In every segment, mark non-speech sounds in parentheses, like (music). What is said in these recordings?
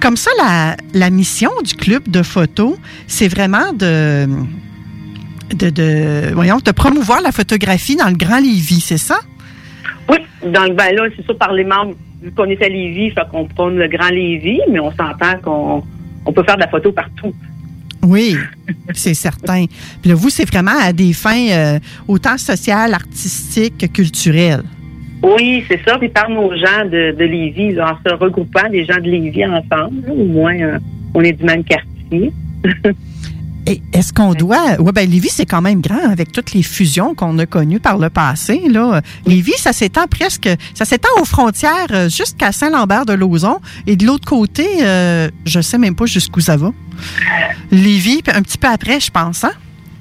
Comme ça, la, la mission du club de photo, c'est vraiment de, de, de, voyons, de promouvoir la photographie dans le Grand Lévis, c'est ça? Oui, dans le ben là, c'est ça par les membres, vu qu'on est à Lévis, fait qu'on prône le Grand Lévis, mais on s'entend qu'on on peut faire de la photo partout. Oui, c'est certain. Puis là, vous, c'est vraiment à des fins euh, autant sociales, artistiques que culturelles. Oui, c'est ça. Puis par nos gens de, de Lévis, là, en se regroupant, des gens de Lévis ensemble, là, au moins, euh, on est du même quartier. (laughs) Et est-ce qu'on doit. Oui, bien, Lévis, c'est quand même grand avec toutes les fusions qu'on a connues par le passé. Là. Lévis, ça s'étend presque. Ça s'étend aux frontières euh, jusqu'à Saint-Lambert-de-Lauzon. Et de l'autre côté, euh, je sais même pas jusqu'où ça va. Lévis, puis un petit peu après, je pense, hein?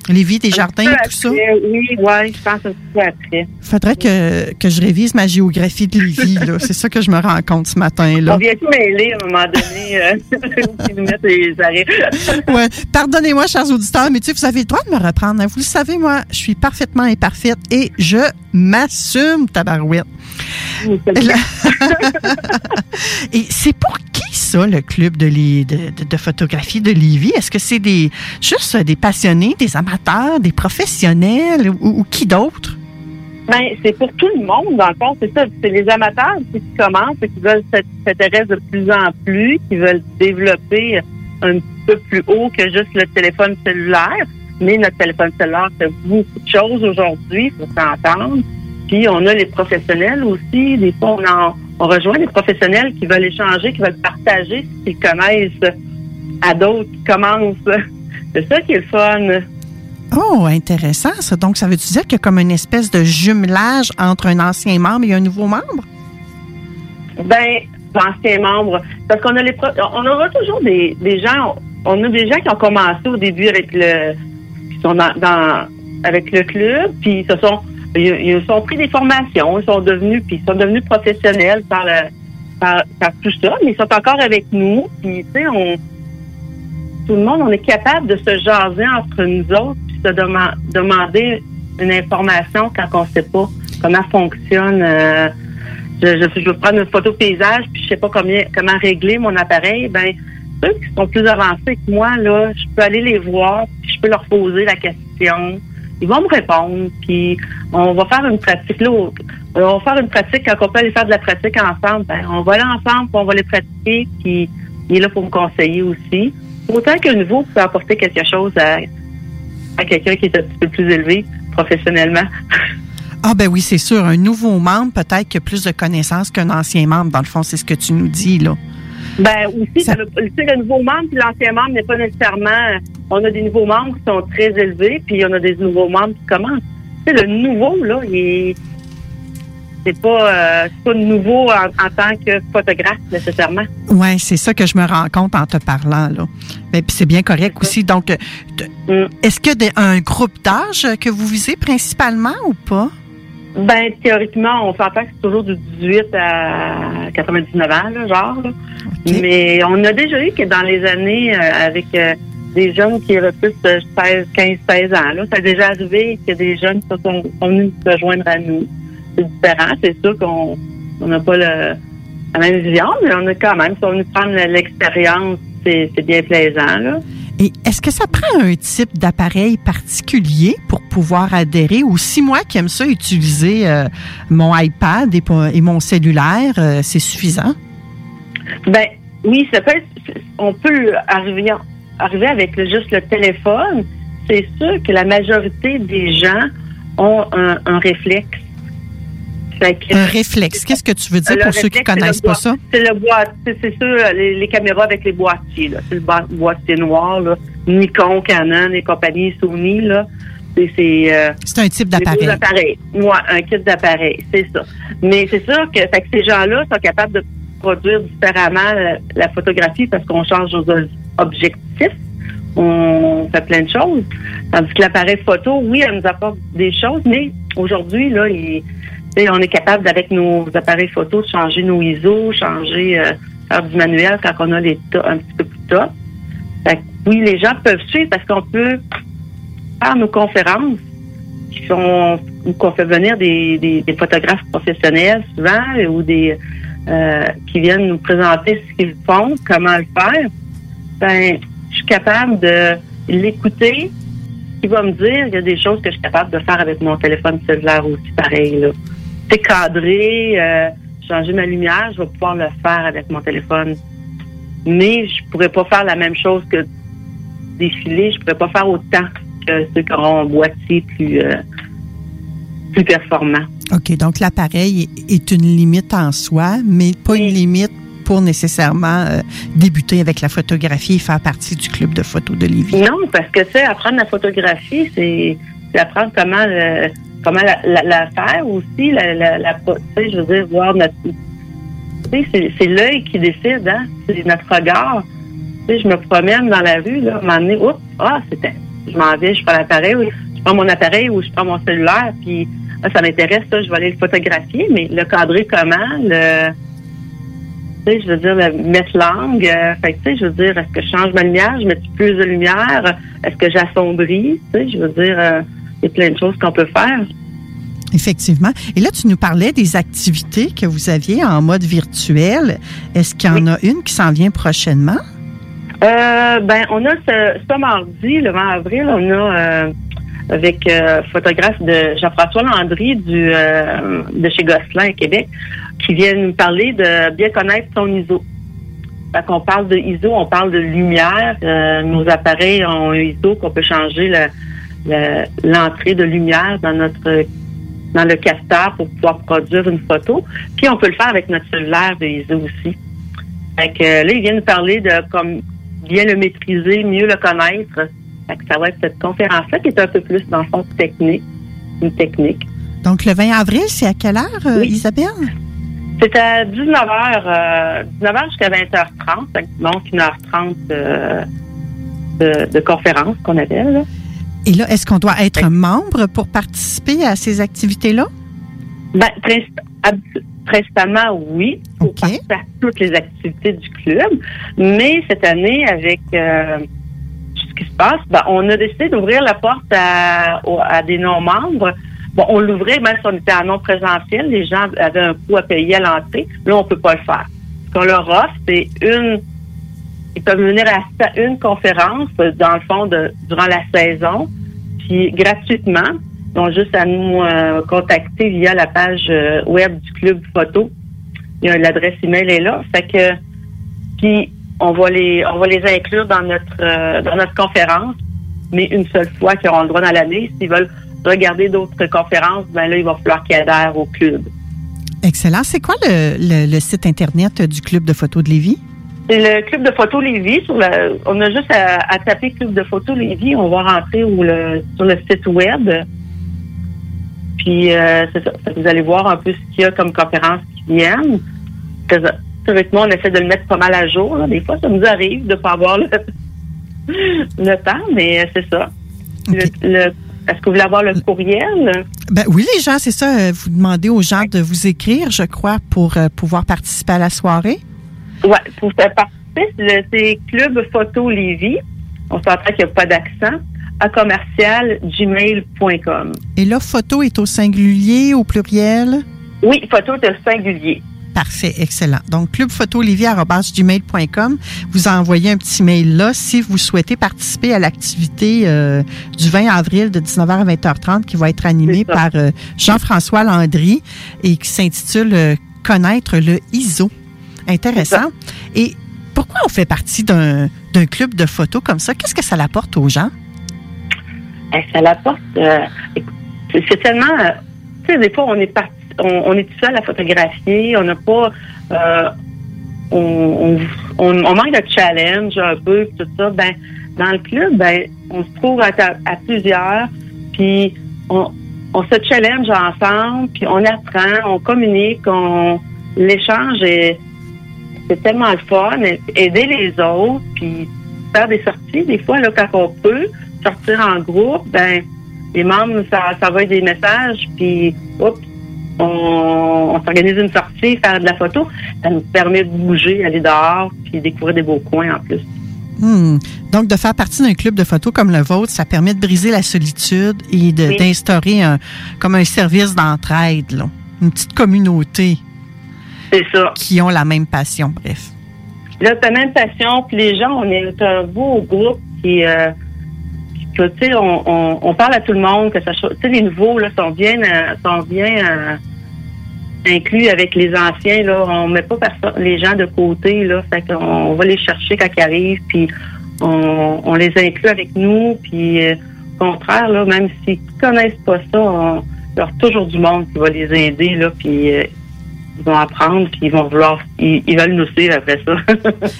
Lévis, des jardins, tout ça? Oui, oui, je pense un peu après. Faudrait que, que je révise ma géographie de Lévis. là. (laughs) C'est ça que je me rends compte ce matin. là. On vient tout mêler à un moment donné, euh. (laughs) (laughs) Ouais. Pardonnez-moi, chers auditeurs, mais tu sais, vous avez le droit de me reprendre. hein. Vous le savez, moi, je suis parfaitement imparfaite et je m'assume, tabarouette. Et c'est pour qui ça, le club de, de, photographie de Lévis? Est-ce que c'est des juste des passionnés, des amateurs, des professionnels ou, qui d'autre? Ben, c'est pour tout le monde, dans le fond, c'est ça. C'est les amateurs qui commencent, et qui veulent s'int- s'intéresser de plus en plus, qui veulent développer un peu plus haut que juste le téléphone cellulaire. Mais notre téléphone cellulaire fait beaucoup de choses aujourd'hui, faut s'entendre. Puis on a les professionnels aussi. Des fois, on, en- on rejoint des professionnels qui veulent échanger, qui veulent partager ce qu'ils connaissent à d'autres qui commencent. (laughs) C'est ça qui est le fun. Oh, intéressant ça. Donc, ça veut-tu dire qu'il y a comme une espèce de jumelage entre un ancien membre et un nouveau membre? Ben, anciens membres, parce qu'on a les, on aura toujours des, des gens, on a des gens qui ont commencé au début avec le, qui sont dans, dans- avec le club, puis ils se sont, ils, sont pris des formations, ils sont devenus, puis ils sont devenus professionnels par par, tout ça, mais ils sont encore avec nous, puis tu sais, on, tout le monde, on est capable de se jaser entre nous autres, puis se dema- demander une information quand on sait pas comment fonctionne. euh, je, veux prendre une photo paysage, puis je sais pas combien, comment régler mon appareil. Ben, ceux qui sont plus avancés que moi, là, je peux aller les voir, puis je peux leur poser la question. Ils vont me répondre, puis on va faire une pratique. Là, on va faire une pratique quand on peut aller faire de la pratique ensemble. Ben, on va aller ensemble, puis on va les pratiquer, puis il est là pour me conseiller aussi. Autant qu'un nouveau peut apporter quelque chose à, à quelqu'un qui est un petit peu plus élevé professionnellement. (laughs) Ah ben oui, c'est sûr. Un nouveau membre, peut-être a plus de connaissances qu'un ancien membre. Dans le fond, c'est ce que tu nous dis, là. Ben aussi, Ça- le, tu sais, le nouveau membre puis l'ancien membre n'est pas nécessairement. On a des nouveaux membres qui sont très élevés, puis on a des nouveaux membres qui commencent. Tu sais, le nouveau là, il est c'est pas euh, pas nouveau en, en tant que photographe nécessairement. Oui, c'est ça que je me rends compte en te parlant, là. Mais puis c'est bien correct aussi. Donc, euh, Mm. est-ce que des- un groupe d'âge que vous visez principalement ou pas? Ben théoriquement, on s'entend que c'est toujours du 18 à 99 ans, là, genre. là. Mais on a déjà eu que dans les années euh, avec euh, des jeunes qui avaient plus de 16, 15, 16 ans. Là, ça a déjà arrivé que des jeunes se sont, sont venus se joindre à nous. C'est différent. C'est sûr qu'on on n'a pas le, la même vision, mais on a quand même, si on veut prendre l'expérience, c'est c'est bien plaisant. Là. Et est-ce que ça prend un type d'appareil particulier pour pouvoir adhérer? Ou si moi qui aime ça utiliser euh, mon iPad et, mon cellulaire, euh, c'est suffisant? Ben oui, ça peut être, on peut arriver, avec juste le téléphone. C'est sûr que la majorité des gens ont un, réflexe. Un réflexe. Qu'est-ce que tu veux dire pour ceux qui ne connaissent pas ça? C'est le boîtier, c'est sûr, les, caméras avec les boîtiers. C'est le boîtier noir, là. Nikon, Canon et compagnie, Sony. Là. C'est, euh, un type d'appareil. Oui, un kit d'appareil, c'est ça. Mais c'est sûr que, que ces gens-là sont capables de produire différemment la, photographie parce qu'on change nos objectifs. On fait plein de choses. Tandis que l'appareil photo, oui, elle nous apporte des choses, mais aujourd'hui, là, on est capable, avec nos appareils photo, de changer nos ISO, changer, euh, faire du manuel quand on a les un petit peu plus top. oui, les gens peuvent suivre parce qu'on peut faire nos conférences qui sont qu'on fait venir des, des, photographes professionnels souvent ou des euh, qui viennent nous présenter ce qu'ils font, comment le faire, ben, je suis capable de l'écouter. Il va me dire, il y a des choses que je suis capable de faire avec mon téléphone cellulaire aussi, pareil. Là. C'est cadré, euh, changer ma lumière, je vais pouvoir le faire avec mon téléphone. Mais je pourrais pas faire la même chose que défiler. Je pourrais pas faire autant que ceux qui auront un boîtier plus, euh, plus performant. OK, donc l'appareil est une limite en soi, mais pas une limite pour nécessairement euh, débuter avec la photographie et faire partie du club de photo de Lévis. Non, parce que, tu sais, apprendre la photographie, c'est apprendre comment comment la, faire aussi, la, la, je veux dire, voir notre... C'est l'œil qui décide, hein? C'est notre regard. Tu sais, je me promène dans la rue, là, à oups, ah, c'était... Je m'en vais, je prends l'appareil, je prends mon appareil ou je prends mon cellulaire, puis ah, ça m'intéresse, ça, je vais aller le photographier, mais le cadrer comment, le tu sais, je veux dire, mettre l'angle. Euh, fait tu sais, je veux dire, est-ce que je change ma lumière, je mets plus de lumière, est-ce que j'assombris, tu sais, je veux dire, euh, il y a plein de choses qu'on peut faire. Effectivement. Et là, tu nous parlais des activités que vous aviez en mode virtuel. Est-ce qu'il y en a une qui s'en vient prochainement? Euh, ben, on a ce, ce mardi, le 20 avril, on a euh, avec euh, photographe de Jean-François Landry du, euh, de chez Gosselin à Québec, qui vient nous parler de bien connaître son ISO. Quand on parle de ISO, on parle de lumière. Euh, nos appareils ont un ISO qu'on peut changer l'entrée de lumière dans notre dans le capteur pour pouvoir produire une photo. Puis on peut le faire avec notre cellulaire de ISO aussi. Fait que là, il vient nous parler de comme bien le maîtriser, mieux le connaître ça va être cette conférence-là qui est un peu plus, dans le fond, technique, une technique. Donc, le 20 avril, c'est à quelle heure, euh, Isabelle? C'est à 19h, 19h euh, jusqu'à 20h30, donc 1h30 euh, de, de, conférence qu'on appelle. Et là, est-ce qu'on doit être membre pour participer à ces activités-là? Ben, principalement, oui, pour participer à toutes les activités du club. Mais cette année, avec qui se passe, ben, on a décidé d'ouvrir la porte à, des non-membres. Bon, on l'ouvrait même si on était en non présentiel, les gens avaient un coût à payer à l'entrée. Là, on peut pas le faire. Ce qu'on leur offre, c'est une ils peuvent venir à une conférence, dans le fond, durant la saison, puis gratuitement. Ils ont juste à nous euh, contacter via la page euh, web du club photo. L'adresse email est là. Fait que puis on va les on va les inclure dans notre euh, dans notre conférence, mais une seule fois qu'ils auront le droit dans l'année. S'ils veulent regarder d'autres conférences, ben là, il va falloir qu'ils adhèrent au club. Excellent. C'est quoi le, le, site internet du club de photo de Lévis? Le club de photo Lévis. Sur on a juste à, taper club de photo Lévis. On va rentrer le, sur le site web. Puis euh, c'est ça. Vous allez voir un peu ce qu'il y a comme conférences qui viennent moi, on essaie de le mettre pas mal à jour. Des fois, ça nous arrive de ne pas avoir (laughs) le, temps, mais c'est ça. est-ce que vous voulez avoir le courriel? Ben oui, les gens, c'est ça. Euh, vous demandez aux gens de vous écrire, je crois, pour euh, pouvoir participer à la soirée. Oui, pour participer, c'est Club Photo Lévis. On s'entend qu'il n'y a pas d'accent à commercial gmail.com. Et là, photo est au singulier, au pluriel? Oui, photo est au singulier. Parfait, excellent. Donc, clubphotoolivier.com, vous envoyez un petit mail là si vous souhaitez participer à l'activité euh, du 20 avril de 19h à 20h30 qui va être animée par euh, Jean-François Landry et qui s'intitule euh, Connaître le ISO. Intéressant. Et pourquoi on fait partie d'un club de photos comme ça? Qu'est-ce que ça l'apporte aux gens? Eh, ça l'apporte. c'est tellement. tu sais, des fois, on est parti on, est tout seul à photographier. On n'a pas. Euh, on, manque de challenge un peu, tout ça. Ben, dans le club, ben, on se trouve à, plusieurs, puis on, se challenge ensemble, puis on apprend, on communique, on l'échange est c'est tellement le fun, aider les autres, puis faire des sorties, des fois, là, quand on peut, sortir en groupe, ben, les membres, ça, ça va être des messages, puis, oups, on, s'organise une sortie, faire de la photo. Ça nous permet de bouger, aller dehors, puis découvrir des beaux coins en plus. Hmm. Donc, de faire partie d'un club de photos comme le vôtre, ça permet de briser la solitude et d'instaurer un, comme un service d'entraide, une petite communauté. C'est ça. Qui ont la même passion, bref. Là, la même passion, puis les gens, on est un beau groupe qui, euh, tu sais, on, parle à tout le monde, que ça, tu sais, les nouveaux là sont bien, euh, sont bien euh, inclus avec les anciens. Là, on met pas les gens de côté. Là, fait qu'on va les chercher quand ils arrivent, puis on, les inclut avec nous. Puis euh, au contraire, là, même s'ils connaissent pas ça, il y aura toujours du monde qui va les aider. Là, puis ils vont apprendre, puis ils vont vouloir, ils, veulent nous suivre après ça.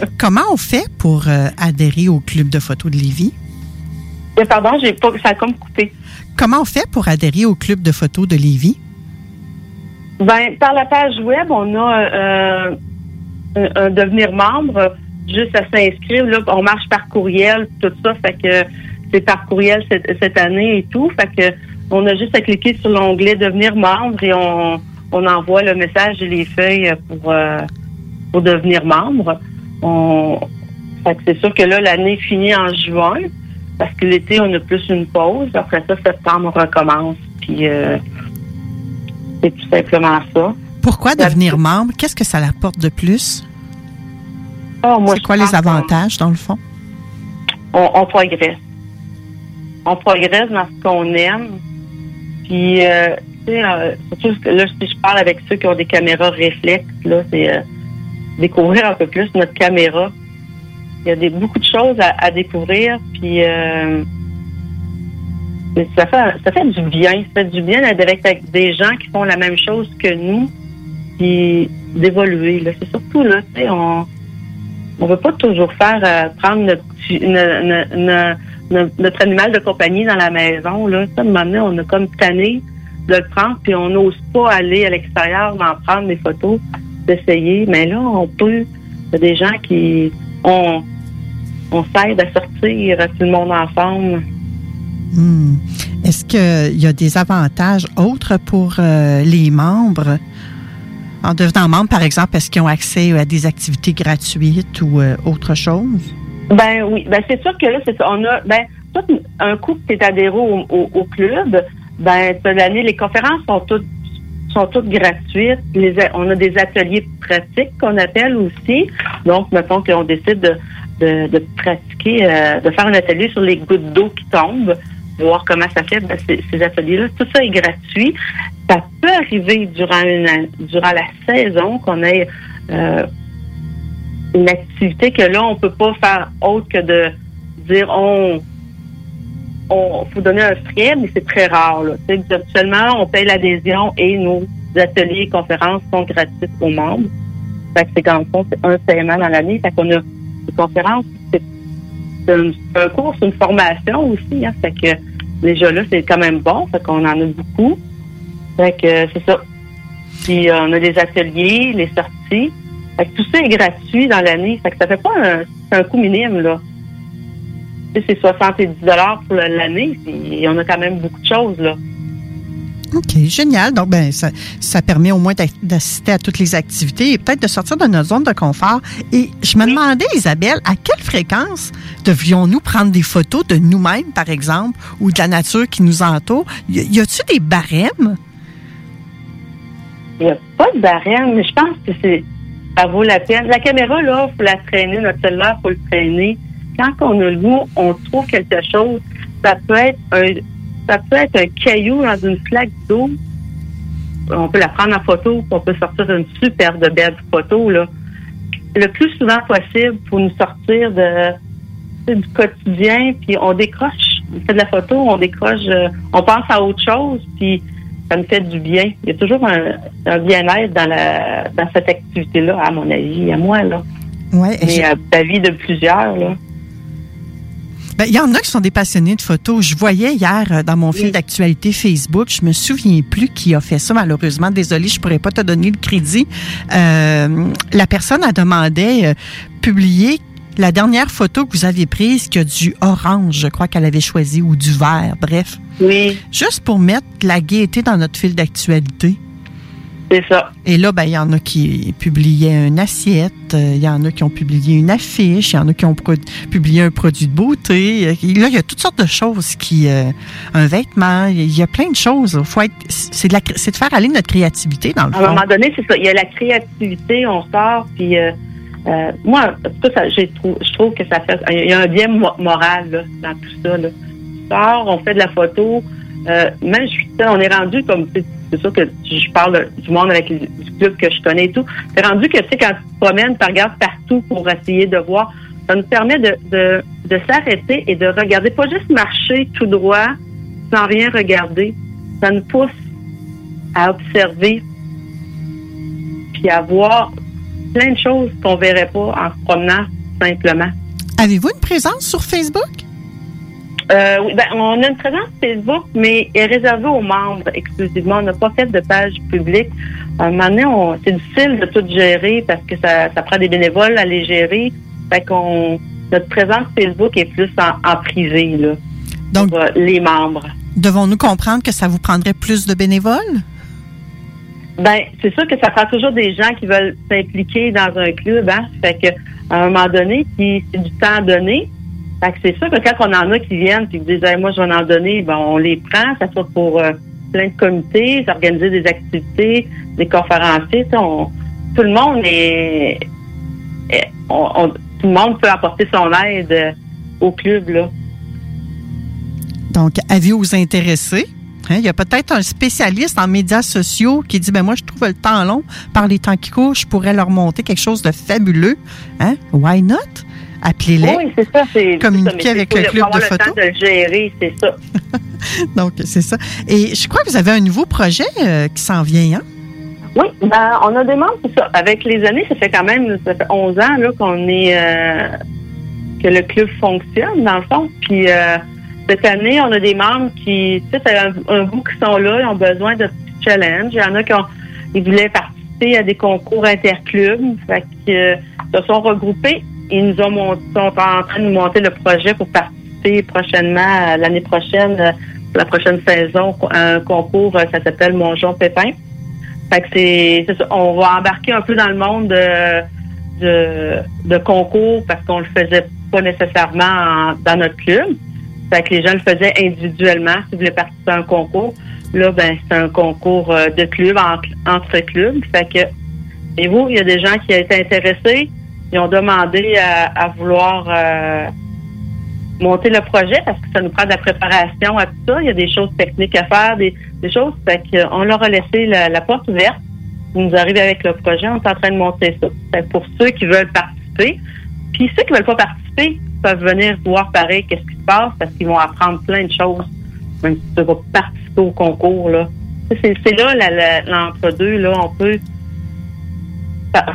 (laughs) Comment on fait pour euh, adhérer au club de photos de Lévis? Pardon, j'ai pas, ça a comme coupé. Comment on fait pour adhérer au club de photos de Lévis? Ben, par la page web, on a euh, un, devenir membre, juste à s'inscrire. Là, on marche par courriel, tout ça, fait que c'est par courriel cette, année et tout. Fait que on a juste à cliquer sur l'onglet devenir membre et on, on envoie le message et les feuilles pour, euh, pour devenir membre. On, c'est sûr que là, l'année finit en juin, parce que l'été, on a plus une pause. Après ça, septembre, on recommence. Puis euh, c'est tout simplement ça. Pourquoi devenir membre? Qu'est-ce que ça apporte de plus? Ah, c'est quoi les avantages, dans le fond? On, progresse. On progresse dans ce qu'on aime. Puis, euh, euh, surtout que là, si je parle avec ceux qui ont des caméras réflexes, là, c'est euh, découvrir un peu plus notre caméra. Il y a des, beaucoup de choses à, découvrir. Puis, ça fait, ça fait du bien. Ça fait du bien d'être avec des gens qui font la même chose que nous, puis d'évoluer. C'est surtout là, on on veut pas toujours faire euh, prendre notre, animal de compagnie dans la maison. Là. Ça, moment on a comme tanné de le prendre, puis on n'ose pas aller à l'extérieur, en prendre des photos, d'essayer. Mais là, on peut. Il y a des gens qui on, on s'aide à sortir tout le monde ensemble. Hmm. Est-ce qu'il y a des avantages autres pour euh, les membres? En devenant membre, par exemple, est-ce qu'ils ont accès à des activités gratuites ou euh, autre chose? Ben oui. Ben c'est sûr que là, c'est ça. On a ben tout un coup que tu es adhéré au, club, ben cette année, les conférences sont toutes sont toutes gratuites. on a des ateliers pratiques qu'on appelle aussi. Donc, mettons qu'on décide de, de, pratiquer, euh, de faire un atelier sur les gouttes d'eau qui tombent voir comment ça fait ben, ces, ateliers-là. Tout ça est gratuit. Ça peut arriver durant une durant la saison qu'on ait euh, une activité que là, on peut pas faire autre que de dire on on faut donner un frais, mais c'est très rare. Là. Actuellement, on paye l'adhésion et nos ateliers et conférences sont gratuits aux membres. Fait que c'est quand fond, c'est un paiement dans l'année. Fait qu'on a des conférences, c'est un, cours, c'est une formation aussi. Hein, fait que déjà là, c'est quand même bon. Fait qu'on en a beaucoup. Fait que c'est ça. Puis euh, on a des ateliers, les sorties. Fait que tout ça est gratuit dans l'année. Fait que ça fait pas un, un coût minime, là. C'est 70 pour l'année. On a quand même beaucoup de choses, là. OK, génial. Donc, ben, ça, ça permet au moins d'assister à toutes les activités et peut-être de sortir de notre zone de confort. Et je me demandais, Isabelle, à quelle fréquence devrions-nous prendre des photos de nous-mêmes, par exemple, ou de la nature qui nous entoure? Y, a-t-il des barèmes? Il n'y a pas de barème, mais je pense que c'est ça vaut la peine. La caméra, là, il faut la traîner. Notre cellulaire, il faut le traîner. Quand on a le goût, on trouve quelque chose. Ça peut être un, ça peut être un caillou dans une flaque d'eau. On peut la prendre en photo, on peut sortir une super de belle photo, là. Le plus souvent possible pour nous sortir de, du quotidien, puis on décroche. On fait de la photo, on décroche, euh, on pense à autre chose, puis ça me fait du bien. Il y a toujours un, bien-être dans, la, dans cette activité-là, à mon avis, à moi. Là. Ouais, Et à la vie de plusieurs. Là. Ben, il y en a qui sont des passionnés de photos. Je voyais hier euh, dans mon fil d'actualité Facebook, je me souviens plus qui a fait ça, malheureusement. Désolée, je pourrais pas te donner le crédit. Euh, la personne a demandé euh, publier la dernière photo que vous aviez prise qui a du orange, je crois qu'elle avait choisi, ou du vert, bref. Oui. Juste pour mettre la gaieté dans notre fil d'actualité. C'est ça. Et là, ben, il y en a qui publiaient une assiette, euh, il y en a qui ont publié une affiche, il y en a qui ont publié un produit de beauté. Là, il y a toutes sortes de choses qui, euh, un vêtement, il y a plein de choses. Faut être, c'est de, la, c'est de faire aller notre créativité dans le fond. À un moment donné, c'est ça. Il y a la créativité, on sort, puis euh, euh, moi, ça, ça je trouve que ça fait, il y a un bien moral là, dans tout ça. Là. Sort, on fait de la photo. Même je, on est rendu comme c'est sûr que je parle du monde avec les, du club que je connais et tout. C'est rendu que tu sais quand tu te promènes, tu regardes partout pour essayer de voir. Ça nous permet de, de, s'arrêter et de regarder, pas juste marcher tout droit sans rien regarder. Ça nous pousse à observer puis à voir plein de choses qu'on verrait pas en se promenant simplement. Avez-vous une présence sur Facebook? Euh, oui, ben, on a une présence Facebook, mais elle est réservée aux membres exclusivement. On n'a pas fait de page publique. À un moment donné, c'est difficile de tout gérer parce que ça, ça prend des bénévoles à les gérer. Fait qu'on notre présence Facebook est plus en, privé, là. Donc, pour, euh, les membres. Devons-nous comprendre que ça vous prendrait plus de bénévoles? Ben, c'est sûr que ça prend toujours des gens qui veulent s'impliquer dans un club, hein. Fait que, à un moment donné, si c'est du temps donné, fait que c'est sûr que quand on en a qui viennent et qui disent moi je vais en donner, on les prend, ça soit pour euh, plein de comités, s'organiser des activités, des conférenciers, on, tout le monde est, tout le monde peut apporter son aide euh, au club là. Donc, avis aux intéressés? Hein, il y a peut-être un spécialiste en médias sociaux qui dit ben moi je trouve le temps long par les temps qui courent, je pourrais leur monter quelque chose de fabuleux. Hein? Why not? Appelez-les. Oui, c'est ça. C'est, communiquer avec le club de photo. le temps de le gérer, c'est ça. (laughs) Donc, c'est ça. Et je crois que vous avez un nouveau projet euh, qui s'en vient, hein? Oui, ben, on a des membres, c'est ça. Avec les années, ça fait quand même, ça fait 11 ans là, qu'on est, euh, que le club fonctionne, dans le fond. Puis, euh, cette année, on a des membres qui, tu sais, un, un bout qui sont là, ils ont besoin de petits challenges. Il y en a qui ont, ils voulaient participer à des concours interclubs. Fait que, se sont regroupés ils nous ont monté, sont en train de monter le projet pour participer prochainement, l'année prochaine, la prochaine saison, un concours, ça s'appelle Monjon Pépin. Fait que c'est, on va embarquer un peu dans le monde de, de, de concours parce qu'on le faisait pas nécessairement dans notre club. Fait que les gens le faisaient individuellement s'ils voulaient participer à un concours. Là, ben, c'est un concours euh, de club entre, clubs. Fait que, et vous, il y a des gens qui été intéressés ils ont demandé à, vouloir euh, monter le projet parce que ça nous prend de la préparation à tout ça. Il y a des choses techniques à faire, des, choses. Fait qu'on leur a laissé la, porte ouverte. Ils nous arrivent avec le projet, on est en train de monter ça. Fait pour ceux qui veulent participer, puis ceux qui veulent pas participer peuvent venir voir pareil qu'est-ce qui se passe parce qu'ils vont apprendre plein de choses. Même si tu vas participer au concours, là. C'est là l'entre-deux, là, on peut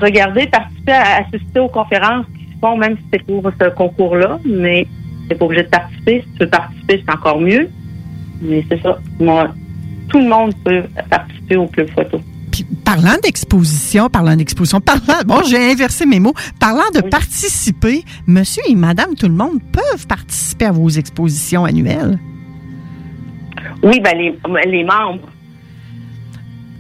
regarder, participer, assister aux conférences qui se font, même si c'est pour ce concours-là, mais c'est pas obligé de participer. Si tu veux participer, c'est encore mieux. Mais c'est ça. Moi, tout le monde peut participer au club photo. Puis, parlant d'exposition, parlant d'exposition, parlant, bon, j'ai inversé mes mots, parlant de participer, monsieur et madame, tout le monde peuvent participer à vos expositions annuelles? Oui, ben les, les membres.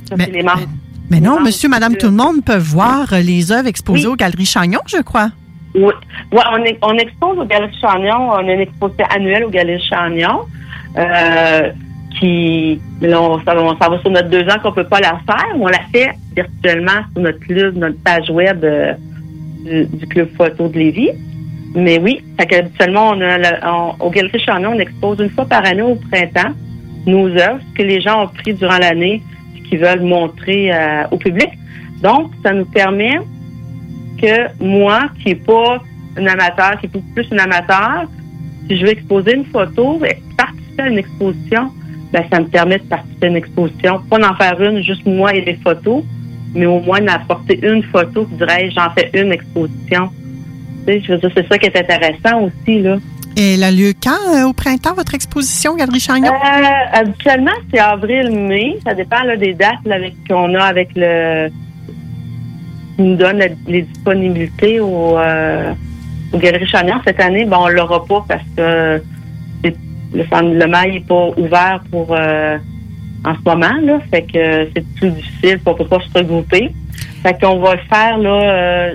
Ça, les membres. Mais non, monsieur, madame, tout le monde peut voir euh, les œuvres exposées aux Galeries Chagnon, je crois. Oui. on, on, expose aux Galeries Chagnon. On a une exposition annuelle aux Galeries Chagnon. Euh, qui, là, on, ça, on s'en va sur notre deux ans qu'on peut pas la faire. On la fait virtuellement sur notre club, notre page web euh, du, du club photo de Lévis. Mais oui, fait qu'habituellement, on a on- au Galerie Chardonnay, on expose une fois par année au printemps nos œuvres, ce que les gens ont pris durant l'année qu'ils veulent montrer euh, au public. Donc, ça nous permet que moi, qui n'est pas un amateur, qui est plus un amateur, si je veux exposer une photo, et participer à une exposition, ben, ça me permet de participer à une exposition. Pas d'en faire une, juste moi et les photos, mais au moins d'apporter une photo qui dirait j'en fais une exposition. Tu sais, je veux dire, c'est ça qui est intéressant aussi, là. Elle a lieu quand euh, au printemps, votre exposition, Galerie Chagnon? Euh, habituellement, c'est avril-mai. Ça dépend des dates qu'on a avec le qui nous donne les disponibilités au, euh, Chagnon. Cette année, bon, on l'aura pas parce que le, centre- le mail n'est pas ouvert pour euh, en ce moment. Là, fait que c'est plus difficile, on peut pas se regrouper. Fait qu'on va le faire là.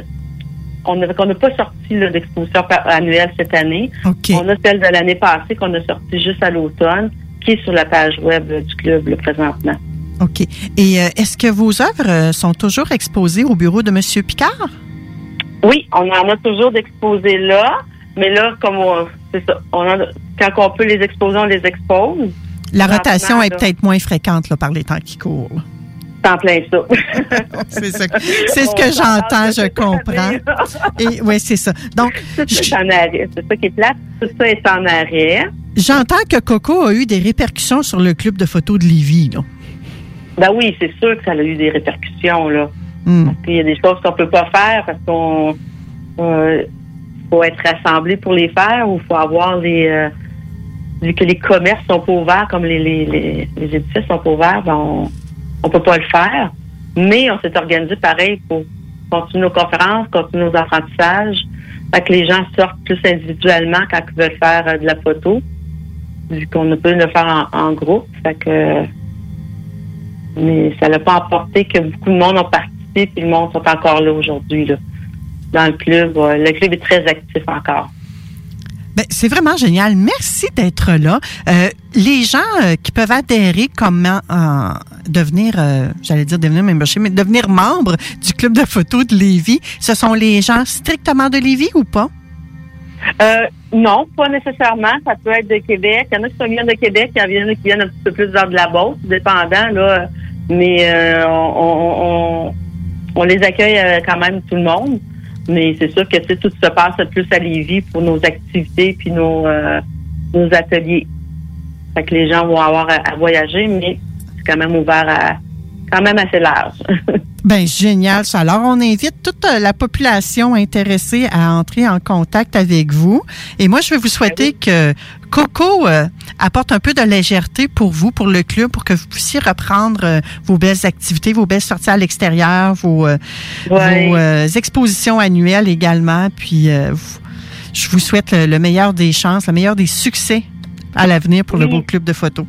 On n'a pas sorti par- annuelle cette année. On a celle de l'année passée qu'on a sortie juste à l'automne, qui est sur la page web du club là, présentement. OK. Et euh, est-ce que vos œuvres euh, sont toujours exposées au bureau de M. Picard? Oui, on en a toujours d'exposés là, mais là, comme on, c'est ça, on en a- quand on peut les exposer, on les expose. La rotation est peut-être moins fréquente là, par les temps qui courent. En plein ça. (laughs) C'est ça- c'est ce que j'entends, je comprends. Et oui, c'est ça. Donc, (laughs) Tout en arrêt. C'est ça qui est plate. Tout ça est en arrêt. j'entends que Coco a eu des répercussions sur le club de photos de Lévis. Là. Ben oui, c'est sûr que ça a eu des répercussions, là. Il y a des choses qu'on peut pas faire parce qu'on euh, faut être rassemblé pour les faire ou faut avoir les euh, vu que les commerces sont pas ouverts comme les les, les, les édifices sont pas ouverts, ben on, on peut pas le faire. Mais on s'est organisé pareil pour continuer nos conférences, continuer nos apprentissages. Fait que les gens sortent plus individuellement quand ils veulent faire euh, de la photo, vu qu'on ne peut le faire en, groupe. Fait que mais ça n'a pas emporté que beaucoup de monde ont participé, puis le monde sont encore là aujourd'hui. Là. Dans le club, euh, le club est très actif encore. Ben, c'est vraiment génial. Merci d'être là. Euh, les gens euh, qui peuvent adhérer, comment euh, devenir, j'allais dire devenir membership, mais devenir membre du club de photos de Lévis, ce sont les gens strictement de Lévis ou pas? Non, pas nécessairement. Ça peut être de Québec. Il y en a qui viennent de Québec, il y en a qui viennent un petit peu plus vers de la Beauce, dépendant. Là. Mais on, les accueille quand même tout le monde. Mais c'est sûr que tout se passe plus à Lévis pour nos activités puis nos, euh, nos ateliers. Fait que les gens vont avoir à voyager, mais c'est quand même ouvert à quand même assez large. (laughs) Ben génial ça. Alors on invite toute euh, la population intéressée à entrer en contact avec vous. Et moi je vais vous souhaiter que Coco euh, apporte un peu de légèreté pour vous, pour le club, pour que vous puissiez reprendre euh, vos belles activités, vos belles sorties à l'extérieur, vos, euh, Ouais. vos expositions annuelles également. Puis je vous souhaite le, le meilleur des chances, le meilleur des succès à l'avenir pour le beau club de photos.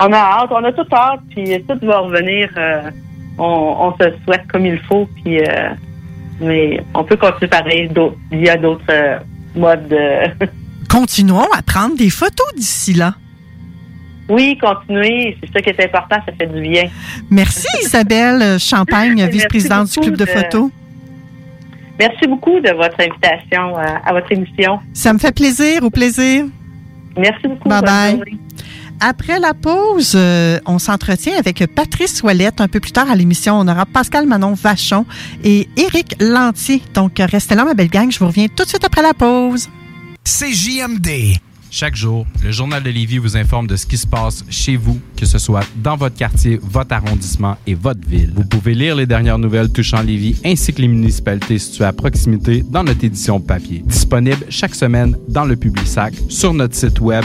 On a hâte, on a tout hâte, puis tout va revenir. euh, on, on se souhaite comme il faut, puis euh, mais on peut continuer pareil. d'autres- Il y a d'autres euh, modes. de- (laughs) Continuons à prendre des photos d'ici là. oui, continuer, c'est ça qui est important, ça fait du bien. Merci (laughs) Isabelle Champagne, vice-présidente du club de de- photos. Merci beaucoup de votre invitation à, à votre émission. Ça me fait plaisir, au plaisir. Merci beaucoup. Bye bye. Après la pause, euh, on s'entretient avec Patrice Ouellette. Un peu plus tard à l'émission, on aura Pascal Manon Vachon et Éric Lantier. Donc, euh, restez là, ma belle gang. Je vous reviens tout de suite après la pause. CJMD. Chaque jour, le Journal de Lévis vous informe de ce qui se passe chez vous, que ce soit dans votre quartier, votre arrondissement et votre ville. Vous pouvez lire les dernières nouvelles touchant Lévis ainsi que les municipalités situées à proximité dans notre édition papier. Disponible chaque semaine dans le Publisac, sur notre site web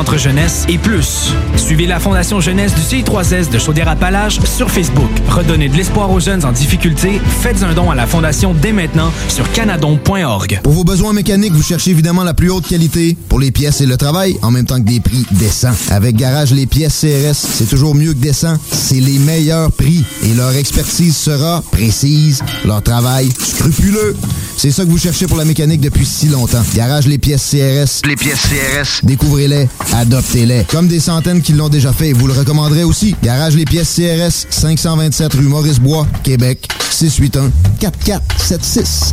centre jeunesse et plus. Suivez la Fondation Jeunesse du CI3S de Chaudière-Appalaches sur Facebook. Redonnez de l'espoir aux jeunes en difficulté. Faites un don à la Fondation dès maintenant sur canadon.org. Pour vos besoins mécaniques, vous cherchez évidemment la plus haute qualité pour les pièces et le travail, en même temps que des prix décents. Avec Garage Les Pièces CRS, c'est toujours mieux que décent. C'est les meilleurs prix et leur expertise sera précise, leur travail scrupuleux. C'est ça que vous cherchez pour la mécanique depuis si longtemps. Garage Les Pièces CRS. Les pièces CRS. Découvrez-les, adoptez-les. Comme des centaines qui l'ont déjà fait, vous le recommanderez aussi. Garage Les Pièces CRS, 527 rue Maurice-Bois, Québec, 681 4476.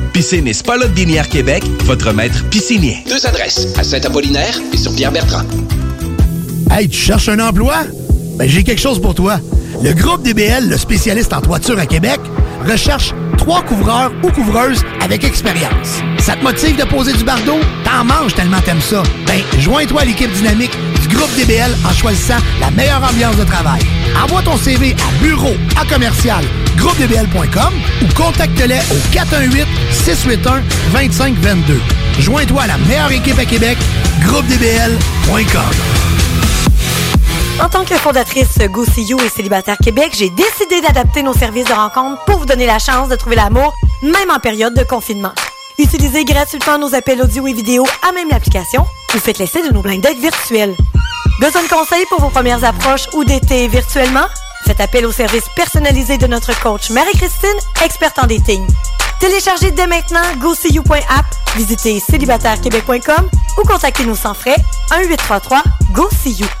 Piscine et Spa Lot Binière Québec, votre maître piscinier. Deux adresses, à Saint-Apollinaire et sur Pierre-Bertrand. Hey, tu cherches un emploi? Ben, j'ai quelque chose pour toi. Le groupe DBL, le spécialiste en toiture à Québec, recherche trois couvreurs ou couvreuses avec expérience. Ça te motive de poser du bardeau? T'en manges tellement t'aimes ça. Ben, joins-toi à l'équipe dynamique du groupe DBL en choisissant la meilleure ambiance de travail. Envoie ton CV à bureau à commercial groupedbl.com ou contacte-les au 418-681-2522. Joins-toi à la meilleure équipe à Québec, groupedbl.com. En tant que fondatrice Go See You et Célibataire Québec, j'ai décidé d'adapter nos services de rencontre pour vous donner la chance de trouver l'amour, même en période de confinement. Utilisez gratuitement nos appels audio et vidéo à même l'application ou faites l'essai de nos blind dates virtuels. Besoin de conseils pour vos premières approches ou d'été virtuellement? Faites appel au service personnalisé de notre coach Marie-Christine, experte en dating. Téléchargez dès maintenant GoSeeYou.app, visitez célibatairequebec.com ou contactez-nous sans frais 1-833-GO-SEE-YOU.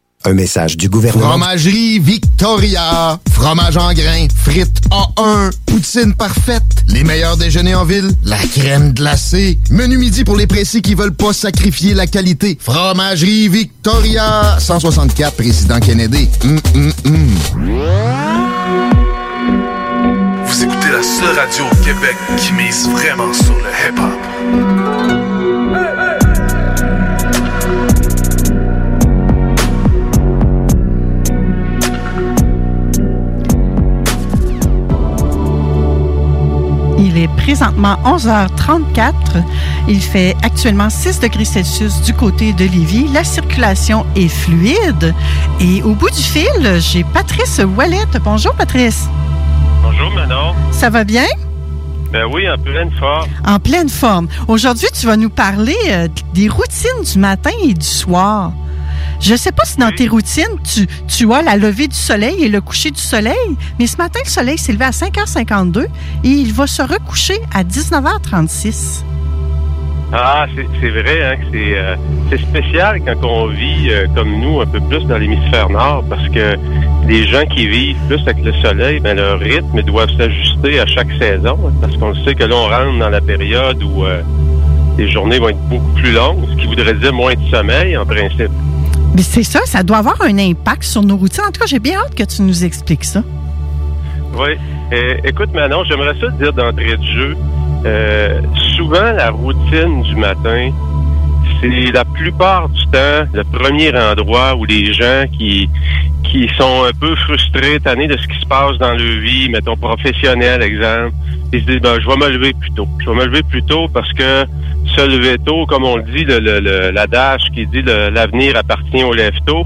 Un message du gouvernement. Fromagerie Victoria. Fromage en grains. Frites A1. Poutine parfaite. Les meilleurs déjeuners en ville. La crème glacée. Menu midi pour les pressés qui veulent pas sacrifier la qualité. Fromagerie Victoria. 164 Président Kennedy. Hum, hum, hum. Vous écoutez la seule radio au Québec qui mise vraiment sur le hip-hop. Il est présentement 11h34. Il fait actuellement 6 degrés Celsius du côté de Lévis. La circulation est fluide. Et au bout du fil, j'ai Patrice Wallet. Bonjour, Patrice. Bonjour, Manon. Ça va bien? Ben oui, en pleine forme. En pleine forme. Aujourd'hui, tu vas nous parler euh, des routines du matin et du soir. Je sais pas si dans tes routines, tu, tu as la levée du soleil et le coucher du soleil, mais ce matin, le soleil s'est levé à 5h52 et il va se recoucher à 19h36. Ah, c'est vrai, hein, que c'est euh, spécial quand on vit euh, comme nous un peu plus dans l'hémisphère nord, parce que les gens qui vivent plus avec le soleil, ben leur rythme doivent s'ajuster à chaque saison, hein, parce qu'on sait que là on rentre dans la période où euh, les journées vont être beaucoup plus longues, ce qui voudrait dire moins de sommeil en principe. Mais c'est ça, ça doit avoir un impact sur nos routines. En tout cas, j'ai bien hâte que tu nous expliques ça. Oui. Euh, écoute, Manon, j'aimerais ça te dire d'entrée de jeu. Euh, souvent, la routine du matin, c'est la plupart du temps le premier endroit où les gens qui qui sont un peu frustrés, tannés de ce qui se passe dans leur vie, mettons professionnel, exemple, ils se disent ben, je vais me lever plus tôt. Je vais me lever plus tôt parce que se lever tôt, comme on le dit, le, le, l'adage qui dit l'avenir appartient aux lève tôt.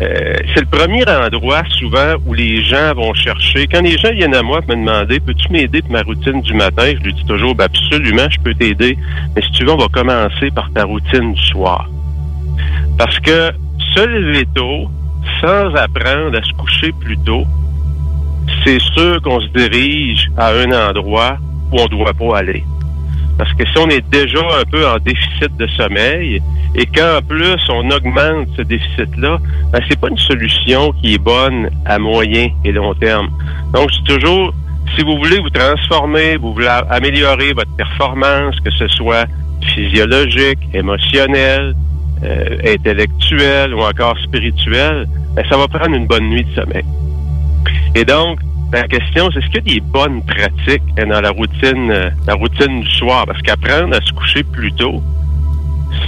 Euh, c'est le premier endroit souvent où les gens vont chercher. Quand les gens viennent à moi pour me demander Peux-tu m'aider pour ma routine du matin? Je lui dis toujours ben absolument, je peux t'aider. Mais si tu veux, on va commencer par ta routine du soir. Parce que se lever tôt, sans apprendre à se coucher plus tôt, c'est sûr qu'on se dirige à un endroit où on ne doit pas aller. Parce que si on est déjà un peu en déficit de sommeil et qu'en plus on augmente ce déficit-là, ben, c'est pas une solution qui est bonne à moyen et long terme. Donc, c'est toujours, si vous voulez vous transformer, vous voulez améliorer votre performance, que ce soit physiologique, émotionnelle, euh, intellectuelle ou encore spirituelle, ben, ça va prendre une bonne nuit de sommeil. Et donc, la question, c'est est-ce qu'il y a des bonnes pratiques dans la routine, euh, la routine du soir? Parce qu'apprendre à se coucher plus tôt,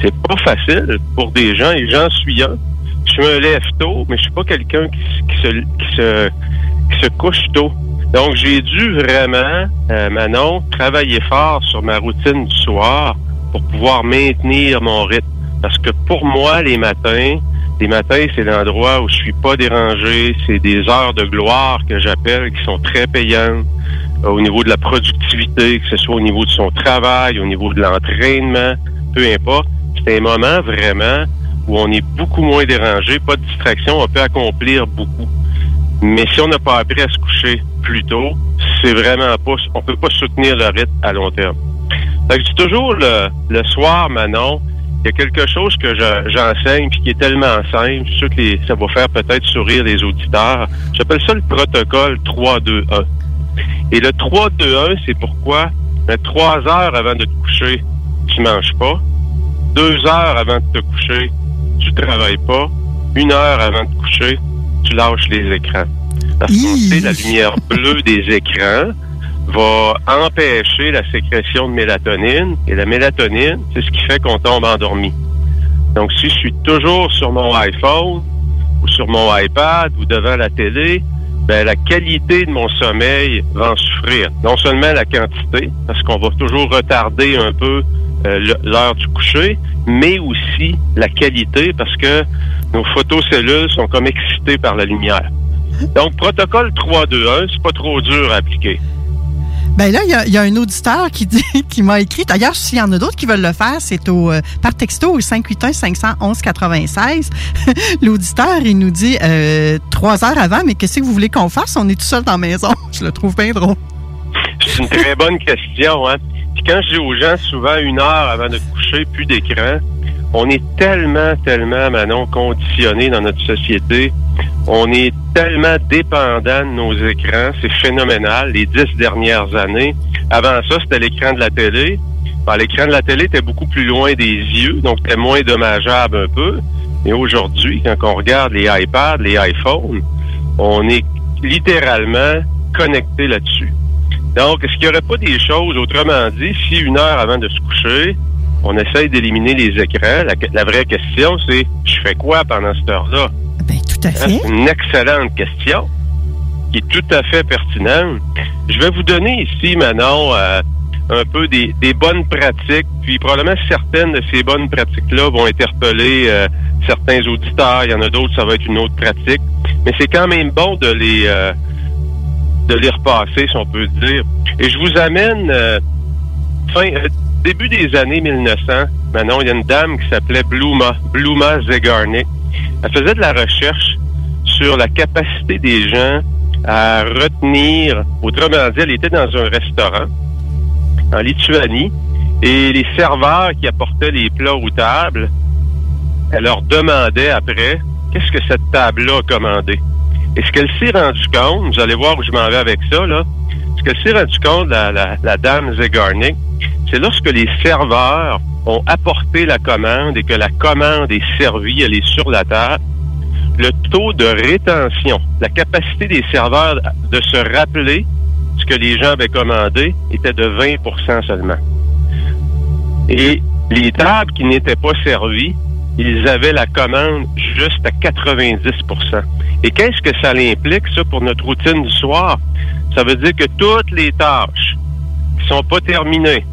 c'est pas facile pour des gens, et j'en suis un. Je me lève tôt, mais je suis pas quelqu'un qui, se, qui, se, qui se couche tôt. Donc, j'ai dû vraiment, euh, Manon, travailler fort sur ma routine du soir pour pouvoir maintenir mon rythme. Parce que pour moi, les matins, les matins, c'est l'endroit où je suis pas dérangé. C'est des heures de gloire que j'appelle qui sont très payantes euh, au niveau de la productivité, que ce soit au niveau de son travail, au niveau de l'entraînement, peu importe. C'est un moment vraiment où on est beaucoup moins dérangé, pas de distraction, on peut accomplir beaucoup. Mais si on n'a pas appris à se coucher plus tôt, c'est vraiment pas, on peut pas soutenir le rythme à long terme. Fait que toujours le, le soir, Manon, il y a quelque chose que j'enseigne puis qui est tellement simple, je suis sûr que ça va faire peut-être sourire les auditeurs. J'appelle ça le protocole 3-2-1. Et le 3-2-1, c'est pourquoi? Mais trois heures avant de te coucher, tu manges pas. Deux heures avant de te coucher, tu travailles pas. Une heure avant de te coucher, tu lâches les écrans. Parce qu'on sait la lumière bleue des écrans va empêcher la sécrétion de mélatonine. Et la mélatonine, c'est ce qui fait qu'on tombe endormi. Donc, si je suis toujours sur mon iPhone ou sur mon iPad ou devant la télé, ben, la qualité de mon sommeil va en souffrir. Non seulement la quantité, parce qu'on va toujours retarder un peu euh, l'heure du coucher, mais aussi la qualité, parce que nos photocellules sont comme excitées par la lumière. Donc, protocole 3-2-1, c'est pas trop dur à appliquer. Ben là, il y, a un auditeur qui dit, (laughs) qui m'a écrit. D'ailleurs, s'il y en a d'autres qui veulent le faire, c'est au euh, par texto au 581 511 96. L'auditeur, il nous dit euh, trois heures avant, mais qu'est-ce que vous voulez qu'on fasse? On est tout seul dans la maison. (laughs) Je le trouve bien drôle. C'est une très bonne question. Hein? Puis quand je dis aux gens souvent une heure avant de coucher, plus d'écran, on est tellement, tellement, Manon, conditionné dans notre société. On est tellement dépendant de nos écrans. C'est phénoménal. Les dix dernières années. Avant ça, c'était l'écran de la télé. l'écran de la télé était beaucoup plus loin des yeux, donc c'était moins dommageable un peu. Et aujourd'hui, quand on regarde les iPads, les iPhones, on est littéralement connecté là-dessus. Donc, est-ce qu'il n'y aurait pas des choses, autrement dit, si une heure avant de se coucher, on essaye d'éliminer les écrans. La, vraie question, c'est je fais quoi pendant cette heure-là? Ben, tout à hein? fait. C'est une excellente question qui est tout à fait pertinente. Je vais vous donner ici, Manon, euh, un peu des, bonnes pratiques, puis probablement certaines de ces bonnes pratiques-là vont interpeller euh, certains auditeurs. Il y en a d'autres, ça va être une autre pratique. Mais c'est quand même bon de les euh, de les repasser, si on peut dire. Et je vous amène fin début des années 1900, maintenant, il y a une dame qui s'appelait Bluma, Bluma Zegarnik. Elle faisait de la recherche sur la capacité des gens à retenir, autrement dit, elle était dans un restaurant en Lituanie et les serveurs qui apportaient les plats aux tables, elle leur demandait après qu'est-ce que cette table-là a commandé? Et ce qu'elle s'est rendu compte, vous allez voir où je m'en vais avec ça, là, ce qu'elle s'est rendu compte, la dame Zegarnik, c'est lorsque les serveurs ont apporté la commande et que la commande est servie, elle est sur la table, le taux de rétention, la capacité des serveurs de se rappeler ce que les gens avaient commandé était de 20% seulement. Et les tables qui n'étaient pas servies, ils avaient la commande juste à 90% Et qu'est-ce que ça implique, ça, pour notre routine du soir? Ça veut dire que toutes les tâches qui sont pas terminées,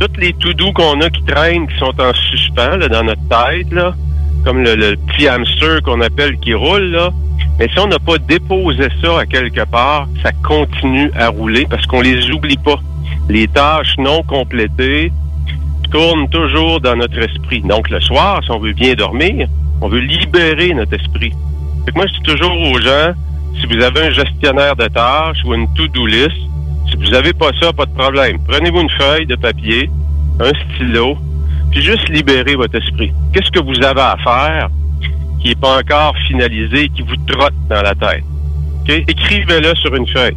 toutes les tout doux qu'on a qui traînent, qui sont en suspens là, dans notre tête, là, comme le, petit hamster qu'on appelle qui roule, là, mais si on n'a pas déposé ça à quelque part, ça continue à rouler parce qu'on les oublie pas. Les tâches non complétées tournent toujours dans notre esprit. Donc le soir, si on veut bien dormir, on veut libérer notre esprit. Fait que moi, je dis toujours aux gens, si vous avez un gestionnaire de tâches ou une to-do list, si vous n'avez pas ça, pas de problème. Prenez-vous une feuille de papier, un stylo, puis juste libérez votre esprit. Qu'est-ce que vous avez à faire qui n'est pas encore finalisé, qui vous trotte dans la tête? Écrivez-le sur une feuille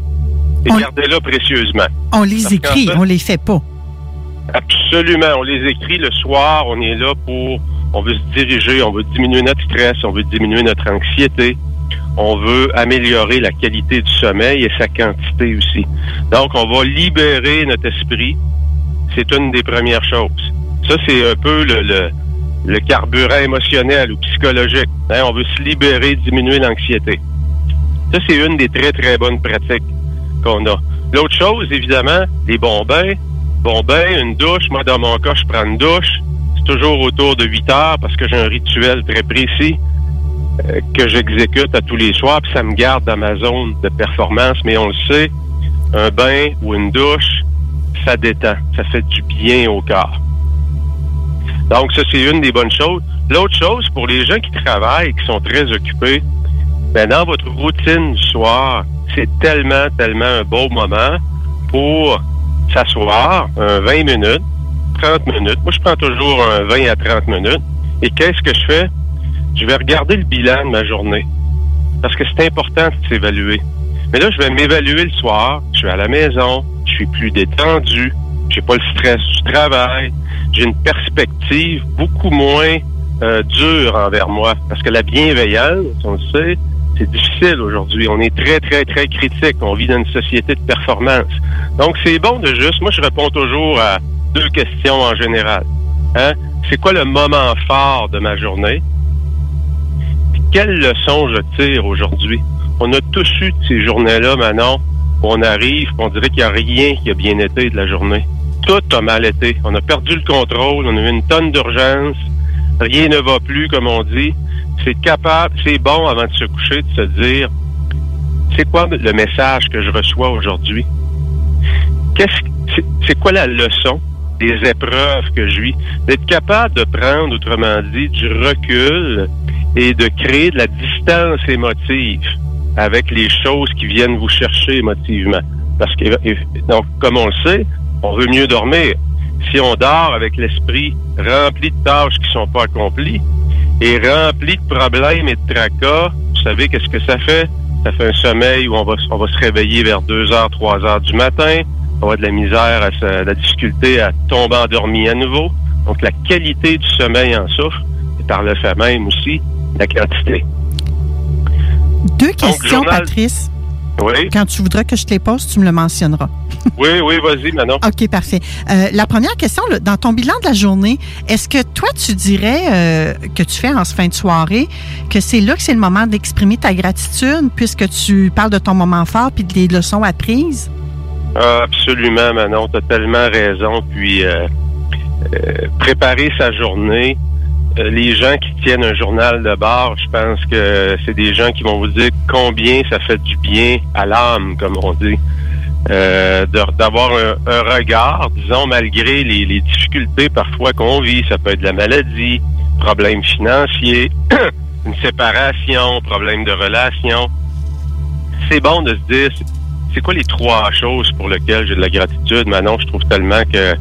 et gardez-le précieusement. On les Parce écrit, on les fait pas. Absolument. On les écrit le soir. On est là pour. On veut se diriger. On veut diminuer notre stress. On veut diminuer notre anxiété. On veut améliorer la qualité du sommeil et sa quantité aussi. Donc, on va libérer notre esprit. C'est une des premières choses. Ça, c'est un peu le, le, carburant émotionnel ou psychologique. Hein, on veut se libérer, diminuer l'anxiété. Ça, c'est une des très, très bonnes pratiques qu'on a. L'autre chose, évidemment, les bons. Bon bain, une douche. Moi, dans mon cas, je prends une douche. C'est toujours autour de 8 heures parce que j'ai un rituel très précis euh, que j'exécute à tous les soirs. Puis ça me garde dans ma zone de performance. Mais on le sait, un bain ou une douche, ça détend. Ça fait du bien au corps. Donc, ça, c'est une des bonnes choses. L'autre chose, pour les gens qui travaillent, qui sont très occupés, ben, dans votre routine du soir, c'est tellement, tellement un beau moment pour s'asseoir, un 20 minutes, 30 minutes. Moi, je prends toujours un 20 à 30 minutes. Et qu'est-ce que je fais? Je vais regarder le bilan de ma journée. Parce que c'est important de s'évaluer. Mais là, je vais m'évaluer le soir. Je suis à la maison. Je suis plus détendu. J'ai pas le stress du travail. J'ai une perspective beaucoup moins euh, dure envers moi. Parce que la bienveillance, on le sait, c'est difficile aujourd'hui. On est très, très, très critique. On vit dans une société de performance. Donc, c'est bon de juste... Moi, je réponds toujours à deux questions en général. Hein? C'est quoi le moment fort de ma journée? Quelle leçon je tire aujourd'hui? On a tous eu ces journées-là, Manon, où on arrive, on dirait qu'il n'y a rien qui a bien été de la journée. Tout a mal été. On a perdu le contrôle, on a eu une tonne d'urgence, rien ne va plus, comme on dit. C'est capable, c'est bon avant de se coucher de se dire, c'est quoi le message que je reçois aujourd'hui? Qu'est-ce, c'est, quoi la leçon des épreuves que je vis? D'être capable de prendre, autrement dit, du recul et de créer de la distance émotive avec les choses qui viennent vous chercher émotivement. Parce que, donc, comme on le sait, on veut mieux dormir. Si on dort avec l'esprit rempli de tâches qui sont pas accomplies et rempli de problèmes et de tracas, vous savez qu'est-ce que ça fait? Ça fait un sommeil où on va, on va se réveiller vers 2 heures, 3 heures du matin. On va avoir de la misère, à se- la difficulté à tomber endormi à nouveau. Donc, la qualité du sommeil en souffre et par le fait même aussi la quantité. Deux questions, journal- Patrice. Oui, Quand tu voudras que je te les pose, tu me le mentionneras. (laughs) oui, oui, vas-y, Manon. OK, parfait. Euh, la première question, là, dans ton bilan de la journée, est-ce que toi, tu dirais euh, que tu fais en ce fin de soirée que c'est là que c'est le moment d'exprimer ta gratitude puisque tu parles de ton moment fort puis des leçons apprises? Ah, absolument, Manon, tu as tellement raison. Puis, euh, préparer sa journée, les gens qui tiennent un journal de bord, je pense que c'est des gens qui vont vous dire combien ça fait du bien à l'âme, comme on dit. Euh, d'avoir un, regard, disons, malgré les, les difficultés parfois qu'on vit. Ça peut être de la maladie, problèmes financiers, (clears throat) une séparation, problème de relation. C'est bon de se dire, c'est- quoi les trois choses pour lesquelles j'ai de la gratitude? Manon, je trouve tellement que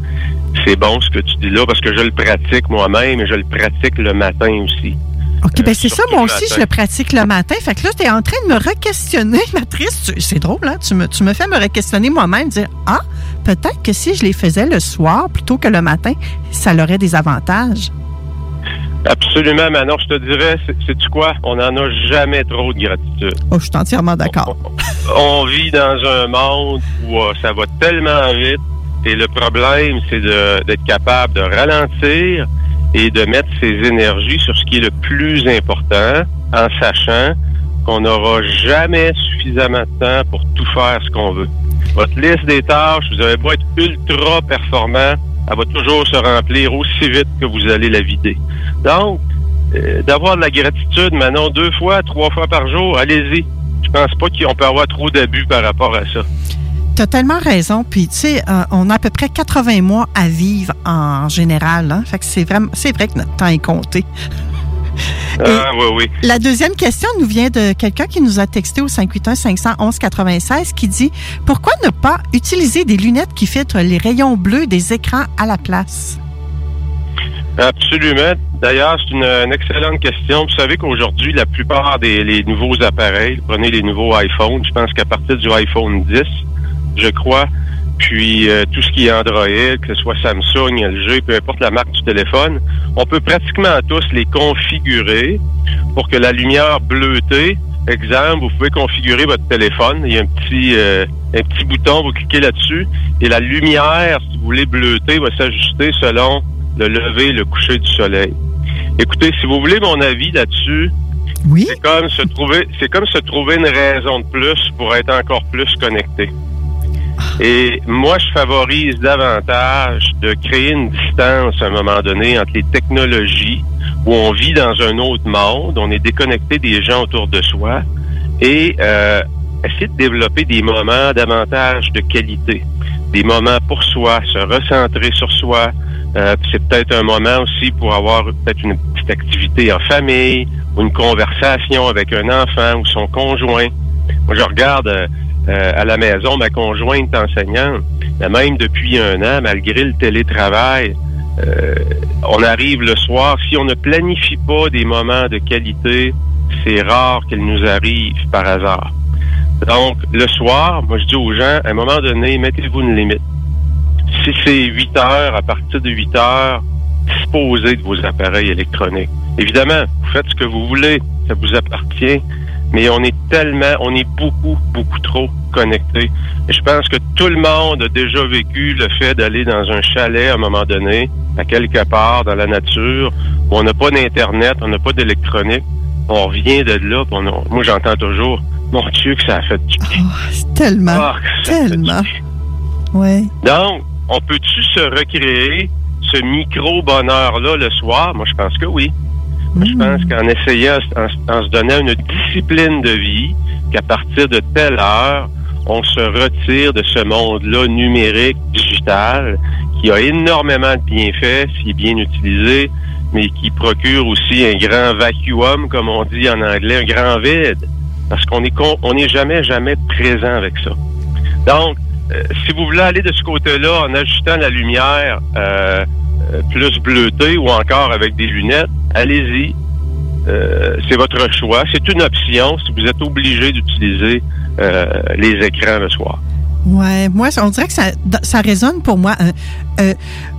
c'est bon ce que tu dis là parce que je le pratique moi-même et je le pratique le matin aussi. OK, ben c'est ça, moi aussi, matin. je le pratique le matin. Fait que là, tu es en train de me re-questionner, (laughs) Patrice. Tu- C'est drôle, hein? Tu me, tu me fais me re-questionner moi-même, dire Ah, peut-être que si je les faisais le soir plutôt que le matin, ça aurait des avantages. Absolument, Manon, je te dirais, c'est- sais-tu quoi? On n'en a jamais trop de gratitude. Oh, je suis entièrement d'accord. On vit dans un monde où euh, ça va tellement vite Et le problème, c'est de- d'être capable de ralentir et de mettre ses énergies sur ce qui est le plus important, en sachant qu'on n'aura jamais suffisamment de temps pour tout faire ce qu'on veut. Votre liste des tâches, vous avez beau être ultra performant, elle va toujours se remplir aussi vite que vous allez la vider. Donc, euh, d'avoir de la gratitude, maintenant deux fois, trois fois par jour, allez-y. Je pense pas qu'on peut avoir trop d'abus par rapport à ça. Tu tellement raison. Puis, tu sais, euh, on a à peu près 80 mois à vivre en général. Hein? Fait que c'est c'est vrai que notre temps est compté. Ah, oui, oui. La deuxième question nous vient de quelqu'un qui nous a texté au 581-511-96 qui dit Pourquoi ne pas utiliser des lunettes qui filtrent les rayons bleus des écrans à la place? Absolument. D'ailleurs, c'est une, une excellente question. Vous savez qu'aujourd'hui, la plupart des les nouveaux appareils, prenez les nouveaux iPhones, je pense qu'à partir du iPhone 10, je crois, puis euh, tout ce qui est Android, que ce soit Samsung, LG, peu importe la marque du téléphone, on peut pratiquement tous les configurer pour que la lumière bleutée, exemple, vous pouvez configurer votre téléphone, il y a un petit euh, un petit bouton, vous cliquez là-dessus, et la lumière, si vous voulez bleuter, va s'ajuster selon le lever et le coucher du soleil. Écoutez, si vous voulez mon avis là-dessus, c'est comme se trouver, c'est comme se trouver une raison de plus pour être encore plus connecté. Et moi, je favorise davantage de créer une distance à un moment donné entre les technologies où on vit dans un autre monde, on est déconnecté des gens autour de soi, et euh, essayer de développer des moments davantage de qualité, des moments pour soi, se recentrer sur soi. Euh, c'est peut-être un moment aussi pour avoir peut-être une petite activité en famille ou une conversation avec un enfant ou son conjoint. Moi, je regarde euh, euh, à la maison ma conjointe enseignante, mais même depuis un an, malgré le télétravail, euh, on arrive le soir. Si on ne planifie pas des moments de qualité, c'est rare qu'ils nous arrivent par hasard. Donc, le soir, moi, je dis aux gens, à un moment donné, mettez-vous une limite. Si c'est 8 heures, à partir de 8 heures, disposez de vos appareils électroniques. Évidemment, vous faites ce que vous voulez, ça vous appartient, mais on est tellement, on est beaucoup, beaucoup trop connectés. Et je pense que tout le monde a déjà vécu le fait d'aller dans un chalet à un moment donné, à quelque part dans la nature, où on n'a pas d'Internet, on n'a pas d'électronique. On revient de là, puis on a- moi j'entends toujours, mon Dieu, que ça a fait du bien. Tellement. Ah, tellement. Ouais. Donc, on peut-tu se recréer ce micro-bonheur-là le soir? Moi, je pense que oui. Je pense qu'en essayant, en, en se donnant une discipline de vie, qu'à partir de telle heure, on se retire de ce monde-là numérique, digital, qui a énormément de bienfaits s'il est bien utilisé, mais qui procure aussi un grand vacuum, comme on dit en anglais, un grand vide, parce qu'on est con- on n'est jamais, jamais présent avec ça. Donc, si vous voulez aller de ce côté-là en ajustant la lumière euh, euh, plus bleutée ou encore avec des lunettes, allez-y. Euh, c'est votre choix. C'est une option si vous êtes obligé d'utiliser euh, les écrans le soir. Ouais, moi, on dirait que ça, ça résonne pour moi. Euh, euh,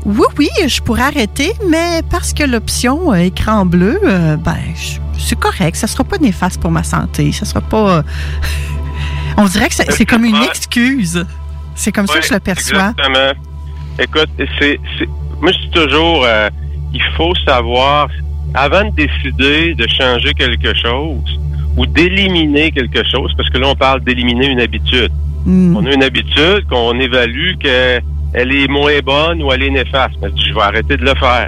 oui, oui, je pourrais arrêter, mais parce que l'option euh, écran bleu, euh, ben, je- c'est correct. Ça sera pas néfaste pour ma santé. Ça sera pas. euh, (laughs) on dirait que c'est comme une excuse. C'est comme ça que je le perçois. Exactement. Écoute, c'est, moi je dis toujours, euh, il faut savoir, avant de décider de changer quelque chose ou d'éliminer quelque chose, parce que là on parle d'éliminer une habitude. On a une habitude qu'on évalue qu'elle est moins bonne ou elle est néfaste. Mais je vais arrêter de le faire.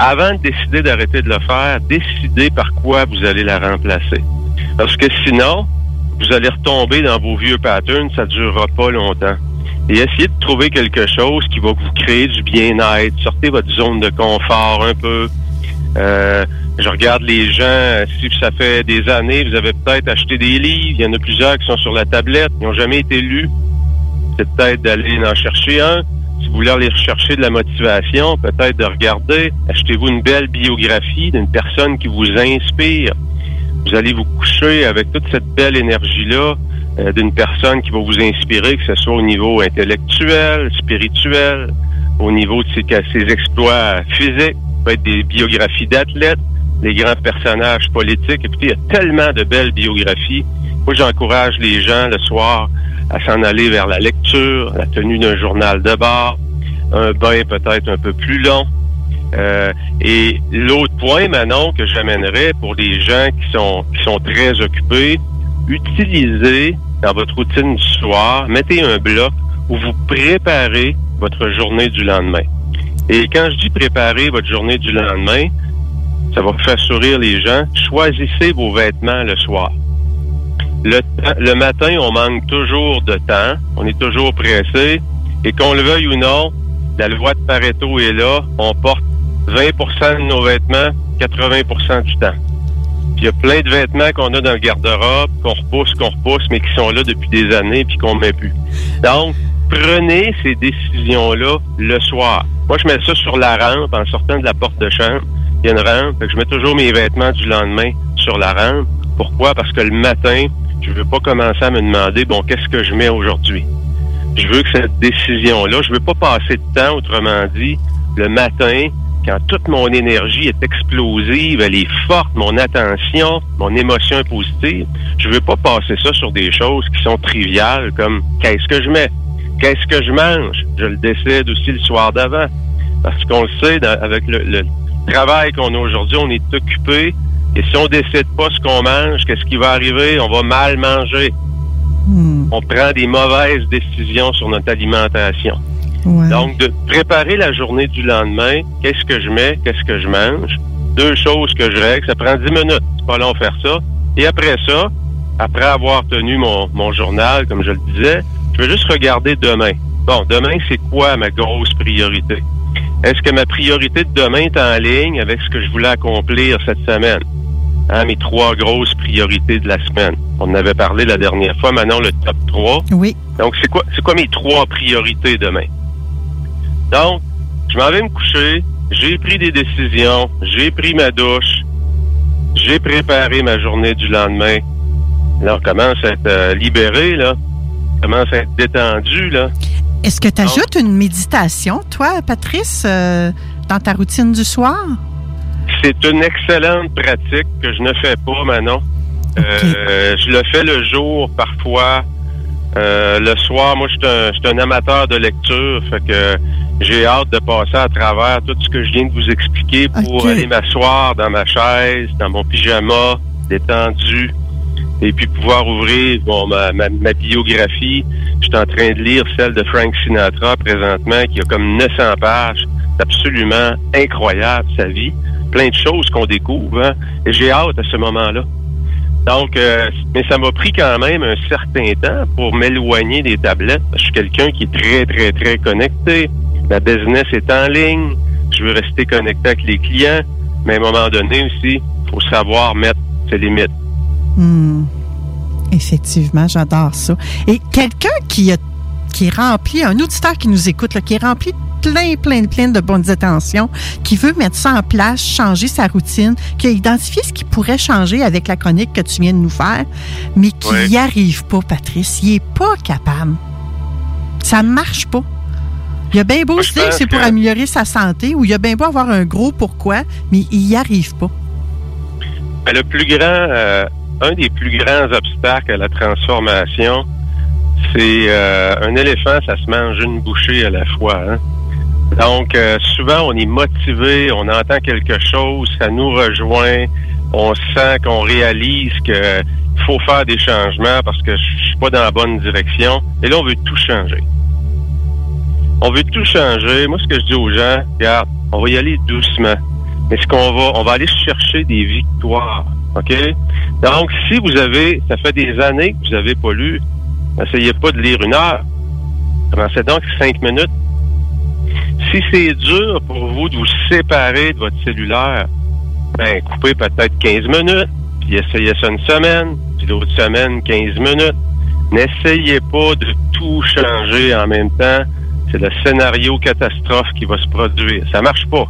Avant de décider d'arrêter de le faire, décidez par quoi vous allez la remplacer. Parce que sinon, vous allez retomber dans vos vieux patterns, ça ne durera pas longtemps. Et essayez de trouver quelque chose qui va vous créer du bien-être. Sortez votre zone de confort un peu. Euh, je regarde les gens, si ça fait des années, vous avez peut-être acheté des livres, il y en a plusieurs qui sont sur la tablette, ils n'ont jamais été lus. C'est peut-être d'aller en chercher un. Si vous voulez aller rechercher de la motivation, peut-être de regarder, achetez-vous une belle biographie d'une personne qui vous inspire. Vous allez vous coucher avec toute cette belle énergie-là euh, d'une personne qui va vous inspirer, que ce soit au niveau intellectuel, spirituel, au niveau de ses, ses exploits physiques, peut être des biographies d'athlètes, des grands personnages politiques. Écoutez, il y a tellement de belles biographies Moi, j'encourage les gens le soir à s'en aller vers la lecture, la tenue d'un journal de bord, un bain peut-être un peu plus long. Euh, et l'autre point, Manon, que j'amènerais pour les gens qui sont qui sont très occupés, utilisez dans votre routine du soir, mettez un bloc où vous préparez votre journée du lendemain. Et quand je dis préparer votre journée du lendemain, ça va faire sourire les gens. Choisissez vos vêtements le soir. Le, le matin, on manque toujours de temps. On est toujours pressé. Et qu'on le veuille ou non, la loi de Pareto est là. On porte 20% de nos vêtements 80% du temps. Puis il y a plein de vêtements qu'on a dans le garde-robe, qu'on repousse, qu'on repousse, mais qui sont là depuis des années puis qu'on met plus. Donc, prenez ces décisions-là le soir. Moi, je mets ça sur la rampe en sortant de la porte de chambre. Il y a une rampe, je mets toujours mes vêtements du lendemain sur la rampe. Pourquoi? Parce que le matin, je veux pas commencer à me demander, bon, qu'est-ce que je mets aujourd'hui? Je veux que cette décision-là, je veux pas passer de temps, autrement dit, le matin, quand toute mon énergie est explosive, elle est forte, mon attention, mon émotion est positive, je veux pas passer ça sur des choses qui sont triviales comme qu'est-ce que je mets, qu'est-ce que je mange? Je le décide aussi le soir d'avant. Parce qu'on le sait, avec le, travail qu'on a aujourd'hui, on est occupé. Et si on décide pas ce qu'on mange, qu'est-ce qui va arriver? On va mal manger. Hmm. On prend des mauvaises décisions sur notre alimentation. Donc, de préparer la journée du lendemain, qu'est-ce que je mets, qu'est-ce que je mange, deux choses que je règle, ça prend dix minutes. C'est pas long faire ça. Et après ça, après avoir tenu mon, mon journal, comme je le disais, je vais juste regarder demain. Bon, demain, c'est quoi ma grosse priorité? Est-ce que ma priorité de demain est en ligne avec ce que je voulais accomplir cette semaine? Hein, mes trois grosses priorités de la semaine. On en avait parlé la dernière fois, maintenant le top 3. Oui. Donc, c'est quoi, c'est quoi mes trois priorités demain? Donc, je m'en vais me coucher, j'ai pris des décisions, j'ai pris ma douche, j'ai préparé ma journée du lendemain. Là, on commence à être euh, libéré, là. On commence à être détendu, là. Est-ce que tu ajoutes une méditation, toi, Patrice, euh, dans ta routine du soir? C'est une excellente pratique que je ne fais pas, Manon. Euh, je le fais le jour, parfois. Le soir, moi, je suis un, amateur de lecture, fait que j'ai hâte de passer à travers tout ce que je viens de vous expliquer pour aller m'asseoir dans ma chaise, dans mon pyjama, détendu, et puis pouvoir ouvrir bon, ma, ma, biographie. Je suis en train de lire celle de Frank Sinatra présentement, qui a comme 900 pages. C'est absolument incroyable, sa vie. Plein de choses qu'on découvre. Hein? Et j'ai hâte à ce moment-là. Donc, euh, mais ça m'a pris quand même un certain temps pour m'éloigner des tablettes. Je suis quelqu'un qui est très, très, très connecté. Ma business est en ligne. Je veux rester connecté avec les clients. Mais à un moment donné aussi, faut savoir mettre ses limites. Hmm. Effectivement, j'adore ça. Et quelqu'un qui, qui est rempli, un auditeur qui nous écoute, là, qui est rempli plein, plein, plein de bonnes intentions, qui veut mettre ça en place, changer sa routine, qui a identifié ce qui pourrait changer avec la chronique que tu viens de nous faire, mais qui n'y arrive pas, Patrice. Il n'est pas capable. Ça ne marche pas. Il y a bien beau se dire que c'est pour améliorer sa santé ou il y a bien beau avoir un gros pourquoi, mais il n'y arrive pas. Ben, le plus grand, euh, un des plus grands obstacles à la transformation, c'est euh, un éléphant, ça se mange une bouchée à la fois. Hein. Donc, euh, souvent, on est motivé, on entend quelque chose, ça nous rejoint, on sent qu'on réalise que faut faire des changements parce que je suis pas dans la bonne direction. Et là, on veut tout changer. On veut tout changer. Moi, ce que je dis aux gens, regarde, on va y aller doucement. Mais ce qu'on va, on va aller chercher des victoires. OK? Donc, si vous avez, ça fait des années que vous n'avez pas lu, essayez pas de lire une heure. Commencez donc cinq minutes. Si c'est dur pour vous de vous séparer de votre cellulaire, ben, coupez peut-être 15 minutes, puis essayez ça une semaine, puis l'autre semaine, 15 minutes. N'essayez pas de tout changer en même temps c'est le scénario catastrophe qui va se produire. Ça marche pas.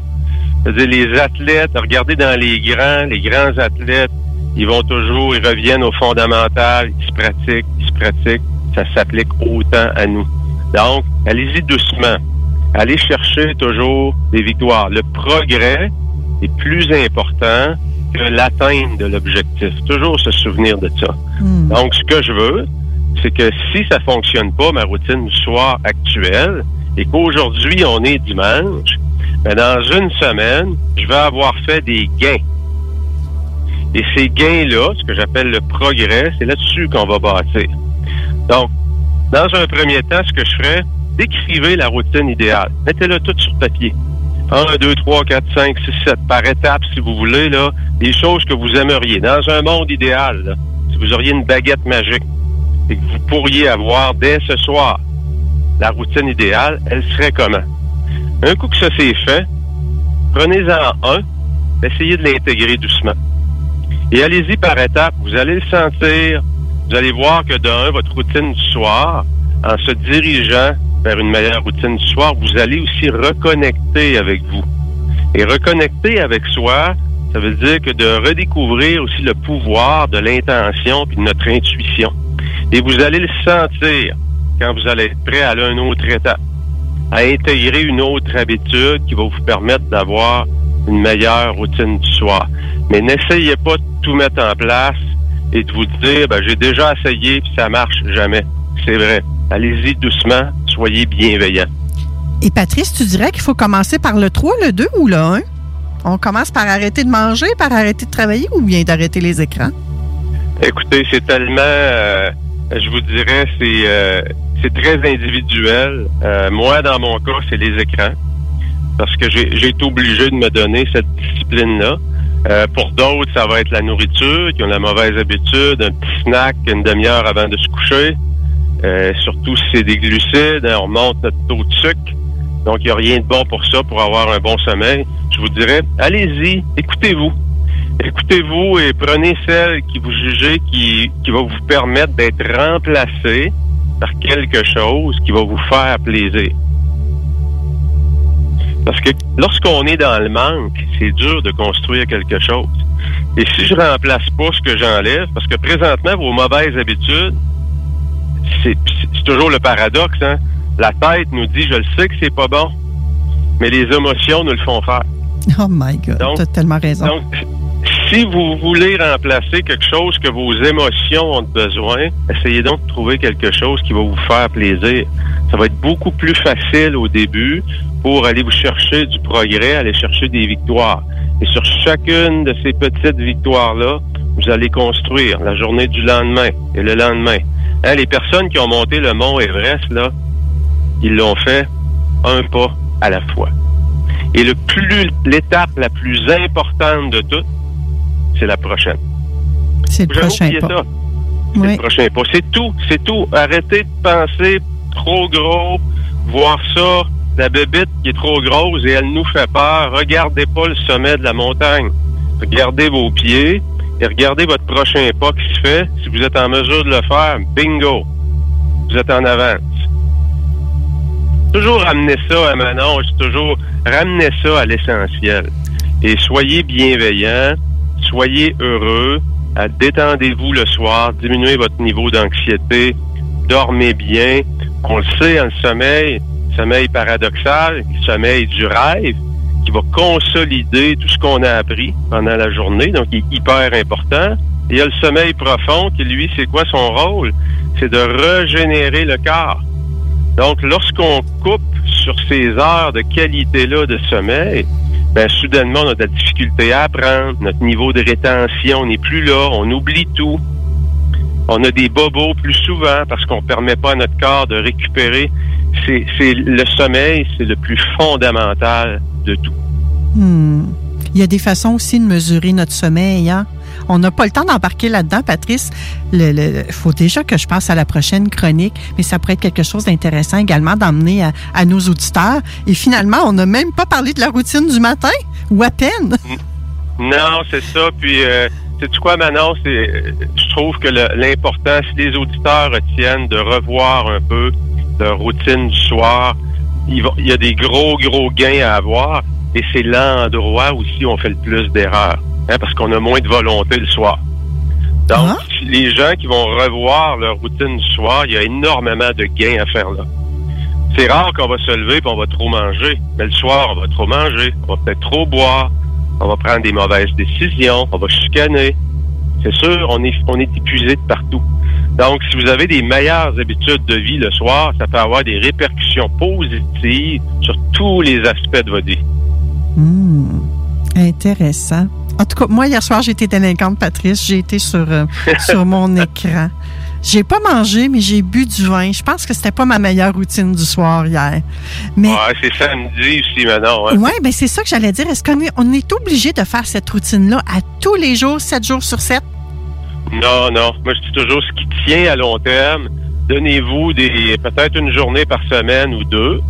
C'est-à-dire, les athlètes, regardez dans les grands, les grands athlètes, ils vont toujours, ils reviennent au fondamental, ils se pratiquent, ils se pratiquent. Ça s'applique autant à nous. Donc, allez-y doucement. Allez chercher toujours des victoires. Le progrès est plus important que l'atteinte de l'objectif. Toujours se souvenir de ça. Donc, ce que je veux, c'est que si ça fonctionne pas, ma routine du soir actuelle, et qu'aujourd'hui, on est dimanche, ben dans une semaine, je vais avoir fait des gains. Et ces gains-là, ce que j'appelle le progrès, c'est là-dessus qu'on va bâtir. Donc, dans un premier temps, ce que je ferais, décrivez la routine idéale. Mettez-la toute sur papier. 1, 2, 3, 4, 5, 6, 7, par étapes, si vous voulez, là, des choses que vous aimeriez. Dans un monde idéal, si vous auriez une baguette magique et que vous pourriez avoir dès ce soir la routine idéale, elle serait comment? Un coup que ça s'est fait, prenez-en un, essayez de l'intégrer doucement. Et allez-y par étapes. Vous allez le sentir. Vous allez voir que d'un, votre routine du soir, en se dirigeant vers une meilleure routine du soir, vous allez aussi reconnecter avec vous. Et reconnecter avec soi, ça veut dire que de redécouvrir aussi le pouvoir de l'intention puis de notre intuition. Et vous allez le sentir quand vous allez être prêt à aller à une autre étape, à intégrer une autre habitude qui va vous permettre d'avoir une meilleure routine du soir. Mais n'essayez pas de tout mettre en place et de vous dire, ben, j'ai déjà essayé puis ça marche jamais. C'est vrai. Allez-y doucement, soyez bienveillants. Et Patrice, tu dirais qu'il faut commencer par le 3, le 2 ou le 1? On commence par arrêter de manger, par arrêter de travailler ou bien d'arrêter les écrans? Écoutez, c'est tellement, euh, je vous dirais, c'est euh, c'est très individuel. Euh, moi, dans mon cas, c'est les écrans parce que j'ai j'ai été obligé de me donner cette discipline-là. Euh, pour d'autres, ça va être la nourriture, qui ont la mauvaise habitude, un petit snack une demi-heure avant de se coucher. Euh, surtout si c'est des glucides, hein, on monte notre taux de sucre. Donc, il n'y a rien de bon pour ça, pour avoir un bon sommeil. Je vous dirais, allez-y, écoutez-vous. Écoutez-vous et prenez celle qui vous jugez qui, qui va vous permettre d'être remplacé par quelque chose qui va vous faire plaisir. Parce que lorsqu'on est dans le manque, c'est dur de construire quelque chose. Et si je remplace pas ce que j'enlève, parce que présentement, vos mauvaises habitudes, c'est toujours le paradoxe, hein? La tête nous dit, je le sais que c'est pas bon, mais les émotions nous le font faire. Oh my God, Donc- tu as tellement raison. Donc, si vous voulez remplacer quelque chose que vos émotions ont besoin, essayez donc de trouver quelque chose qui va vous faire plaisir. Ça va être beaucoup plus facile au début pour aller vous chercher du progrès, aller chercher des victoires. Et sur chacune de ces petites victoires-là, vous allez construire la journée du lendemain et le lendemain. Hein, les personnes qui ont monté le mont Everest, là, ils l'ont fait un pas à la fois. Et le plus l'étape la plus importante de toutes, c'est la prochaine. C'est le J'avoue prochain pas. C'est le prochain pas. C'est tout, c'est tout. Arrêtez de penser trop gros, voir ça, la bébite qui est trop grosse et elle nous fait peur. Regardez pas le sommet de la montagne. Regardez vos pieds et regardez votre prochain pas qui se fait. Si vous êtes en mesure de le faire, bingo, vous êtes en avance. Toujours ramener ça à Manon, toujours ramenez ça à l'essentiel. Et soyez bienveillants, soyez heureux, détendez-vous le soir, diminuez votre niveau d'anxiété, dormez bien. On le sait, hein, le sommeil, sommeil paradoxal, sommeil du rêve, qui va consolider tout ce qu'on a appris pendant la journée, donc il est hyper important. Il y a le sommeil profond qui, lui, c'est quoi son rôle? C'est de régénérer le corps. Donc, lorsqu'on coupe sur ces heures de qualité-là de sommeil, ben, soudainement, on a de la difficulté à apprendre, notre niveau de rétention n'est plus là, on oublie tout. On a des bobos plus souvent parce qu'on permet pas à notre corps de récupérer. C'est, c'est le sommeil, c'est le plus fondamental de tout. Hmm. Il y a des façons aussi de mesurer notre sommeil. Hein? On n'a pas le temps d'embarquer là-dedans, Patrice. Il faut déjà que je passe à la prochaine chronique, mais ça pourrait être quelque chose d'intéressant également d'emmener à, à nos auditeurs. Et finalement, on n'a même pas parlé de la routine du matin, ou à peine. Non, c'est ça. Puis, euh, sais-tu quoi, Manon? C'est, je trouve que l'important, si les auditeurs retiennent de revoir un peu leur routine du soir, il, va- il y a des gros, gros gains à avoir. Et c'est l'endroit aussi où on fait le plus d'erreurs. hein, parce qu'on a moins de volonté le soir. Donc, si les gens qui vont revoir leur routine du soir, il y a énormément de gains à faire là. C'est rare qu'on va se lever et on va trop manger. Mais le soir, on va trop manger, on va peut-être trop boire. On va prendre des mauvaises décisions, on va chicaner. C'est sûr, on est, on est épuisé de partout. Donc, si vous avez des meilleures habitudes de vie le soir, ça peut avoir des répercussions positives sur tous les aspects de votre vie. Hmm. Intéressant. En tout cas, moi, hier soir, j'ai été délinquante, Patrice. J'ai été sur, euh, (laughs) sur mon écran. J'ai pas mangé, mais j'ai bu du vin. Je pense que c'était pas ma meilleure routine du soir hier. Mais Ouais, c'est samedi aussi maintenant. Hein? ouais, ben c'est ça que j'allais dire. Est-ce qu'on est, on est obligé de faire cette routine-là à tous les jours, 7 jours sur 7? Non, non. Moi, je dis toujours ce qui tient à long terme. Donnez-vous des peut-être une journée par semaine ou deux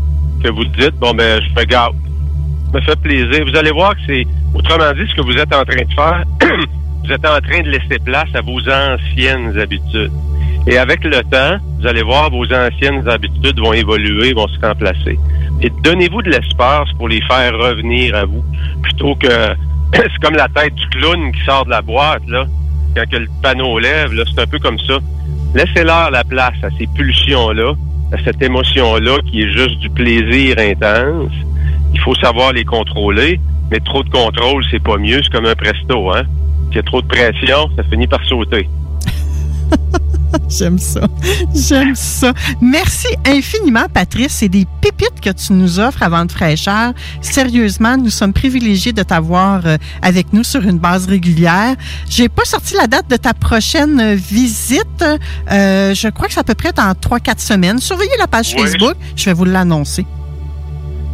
que vous dites bon ben je me garde. me fait plaisir. Vous allez voir que c'est autrement dit ce que vous êtes en train de faire. (clears throat) vous êtes en train de laisser place à vos anciennes habitudes. Et avec le temps, vous allez voir vos anciennes habitudes vont évoluer, vont se remplacer. Et donnez-vous de l'espace pour les faire revenir à vous, plutôt que (coughs) c'est comme la tête du clown qui sort de la boîte là quand que le panneau lève, là, c'est un peu comme ça. Laissez-leur la place à ces pulsions-là, à cette émotion-là qui est juste du plaisir intense. Il faut savoir les contrôler, mais trop de contrôle, c'est pas mieux. C'est comme un presto, hein. S'il y a trop de pression, ça finit par sauter. (laughs) (laughs) J'aime ça. J'aime ça. Merci infiniment, Patrice. C'est des pépites que tu nous offres avant de fraîcheur. Sérieusement, nous sommes privilégiés de t'avoir euh, avec nous sur une base régulière. J'ai pas sorti la date de ta prochaine euh, visite. Euh, je crois que c'est à peu près dans 3-4 semaines. Surveillez la page Oui. Facebook. Je vais vous l'annoncer.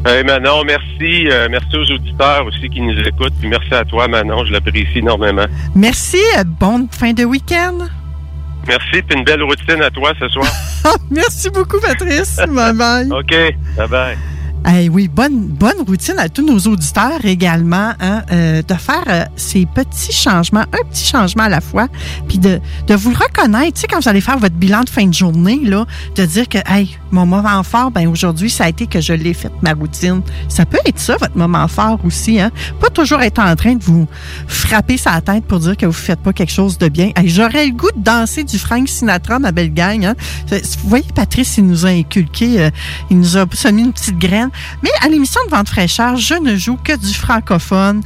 Hey, Manon, merci. euh, merci aux auditeurs aussi qui nous écoutent. Puis merci à toi, Manon. Je l'apprécie énormément. Merci. bonne fin de week-end. Merci. Puis une belle routine à toi ce soir. (laughs) Merci beaucoup, Patrice. bye bye. OK. Bye-bye. Eh oui, bonne, bonne routine à tous nos auditeurs également, hein, euh, de faire euh, ces petits changements, un petit changement à la fois, puis de, de vous le reconnaître, tu sais, quand vous allez faire votre bilan de fin de journée, là, de dire que, hey, mon moment fort, ben aujourd'hui, ça a été que je l'ai fait, ma routine. Ça peut être ça, votre moment fort aussi, hein. Pas toujours être en train de vous frapper sa tête pour dire que vous faites pas quelque chose de bien. Hey, J'aurais le goût de danser du Frank Sinatra, ma belle gang, hein. Vous voyez, Patrice, il nous a inculqué, euh, il nous a semé une petite graine. Mais à l'émission de Vente fraîcheur, je ne joue que du francophone.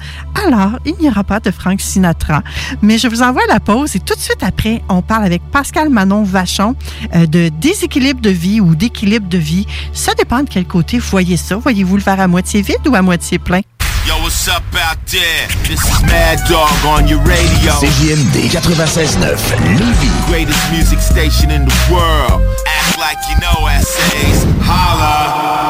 Alors, il n'y aura pas de Frank Sinatra. Mais je vous envoie à la pause et tout de suite après, on parle avec Pascal Manon Vachon euh, de déséquilibre de vie ou d'équilibre de vie. Ça dépend de quel côté vous voyez ça. Voyez-vous le verre à moitié vide ou à moitié plein? Yo, what's up out there? This is Mad Dog on your radio. CJMD 96.9 Lévis. Greatest music station in the world. Act like you know essays. Holla.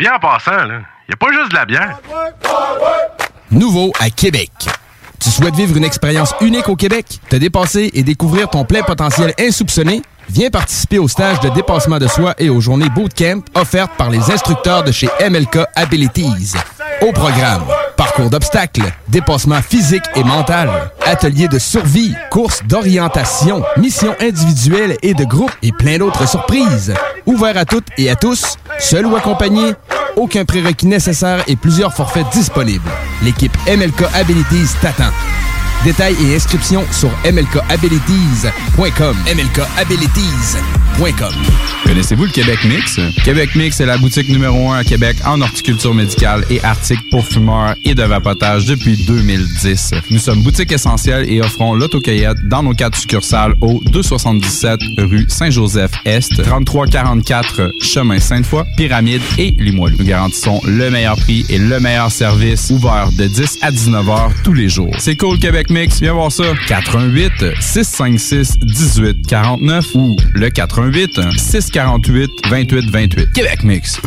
Bien en passant, là, y a pas juste de la bière. Nouveau à Québec. Tu souhaites vivre une expérience unique au Québec, te dépasser et découvrir ton plein potentiel insoupçonné? Viens participer au stage de dépassement de soi et aux journées bootcamp offertes par les instructeurs de chez MLK Abilities. Au programme, parcours d'obstacles, dépassement physique et mental, ateliers de survie, courses d'orientation, missions individuelles et de groupe et plein d'autres surprises. Ouvert à toutes et à tous, seul ou accompagné, aucun prérequis nécessaire et plusieurs forfaits disponibles. L'équipe MLK Abilities t'attend. Détails et inscriptions sur mlkabilities.com. mlkabilities.com. Connaissez-vous le Québec Mix? Québec Mix est la boutique numéro un à Québec en horticulture médicale et articles pour fumeurs et de vapotage depuis 2010. Nous sommes boutique essentielle et offrons l'autocueillette dans nos quatre succursales au 277 rue Saint-Joseph-Est, 3344 chemin Sainte-Foy, Pyramide et Limoilou. Nous garantissons le meilleur prix et le meilleur service ouvert de 10 à 19 heures tous les jours. C'est cool Québec Mix, viens voir ça. 88 656 18 49 ou le 88 648 28 28. Québec Mix.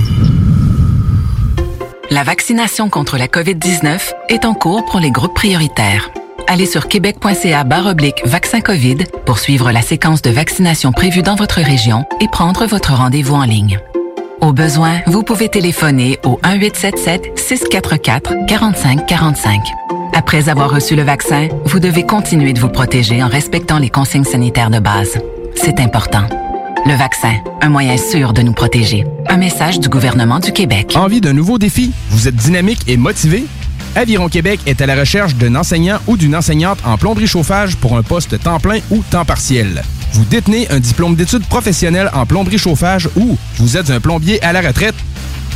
La vaccination contre la COVID-19 est en cours pour les groupes prioritaires. Allez sur québec.ca oblique vaccin COVID pour suivre la séquence de vaccination prévue dans votre région et prendre votre rendez-vous en ligne. Au besoin, vous pouvez téléphoner au 1-877-644-4545. Après avoir reçu le vaccin, vous devez continuer de vous protéger en respectant les consignes sanitaires de base. C'est important. Le vaccin, un moyen sûr de nous protéger. Un message du gouvernement du Québec. Envie d'un nouveau défi? Vous êtes dynamique et motivé? Aviron Québec est à la recherche d'un enseignant ou d'une enseignante en plomberie chauffage pour un poste temps plein ou temps partiel. Vous détenez un diplôme d'études professionnelles en plomberie chauffage ou vous êtes un plombier à la retraite?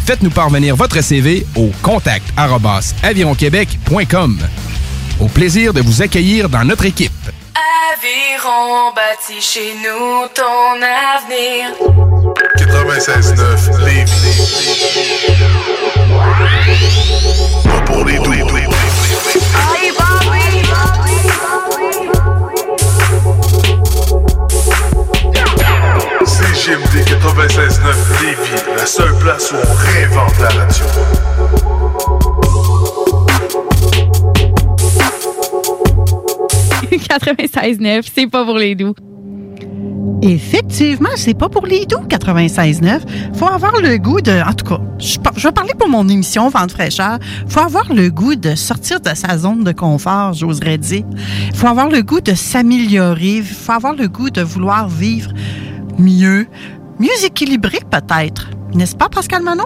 Faites-nous parvenir votre CV au contact avironquebec.com. Au plaisir de vous accueillir dans notre équipe. Aviron bâti chez nous ton avenir. 96.9 Lévis. Pas pour les doux. 96.9 Lévis, la seule place où on réinvente la radio. (laughs) 96.9, c'est pas pour les doux. Effectivement, c'est pas pour les doux, 96.9. Faut avoir le goût de... En tout cas, je, je vais parler pour mon émission Vente fraîcheur. Faut avoir le goût de sortir de sa zone de confort, j'oserais dire. Faut avoir le goût de s'améliorer. Faut avoir le goût de vouloir vivre mieux, mieux équilibré peut-être. N'est-ce pas, Pascal Manon?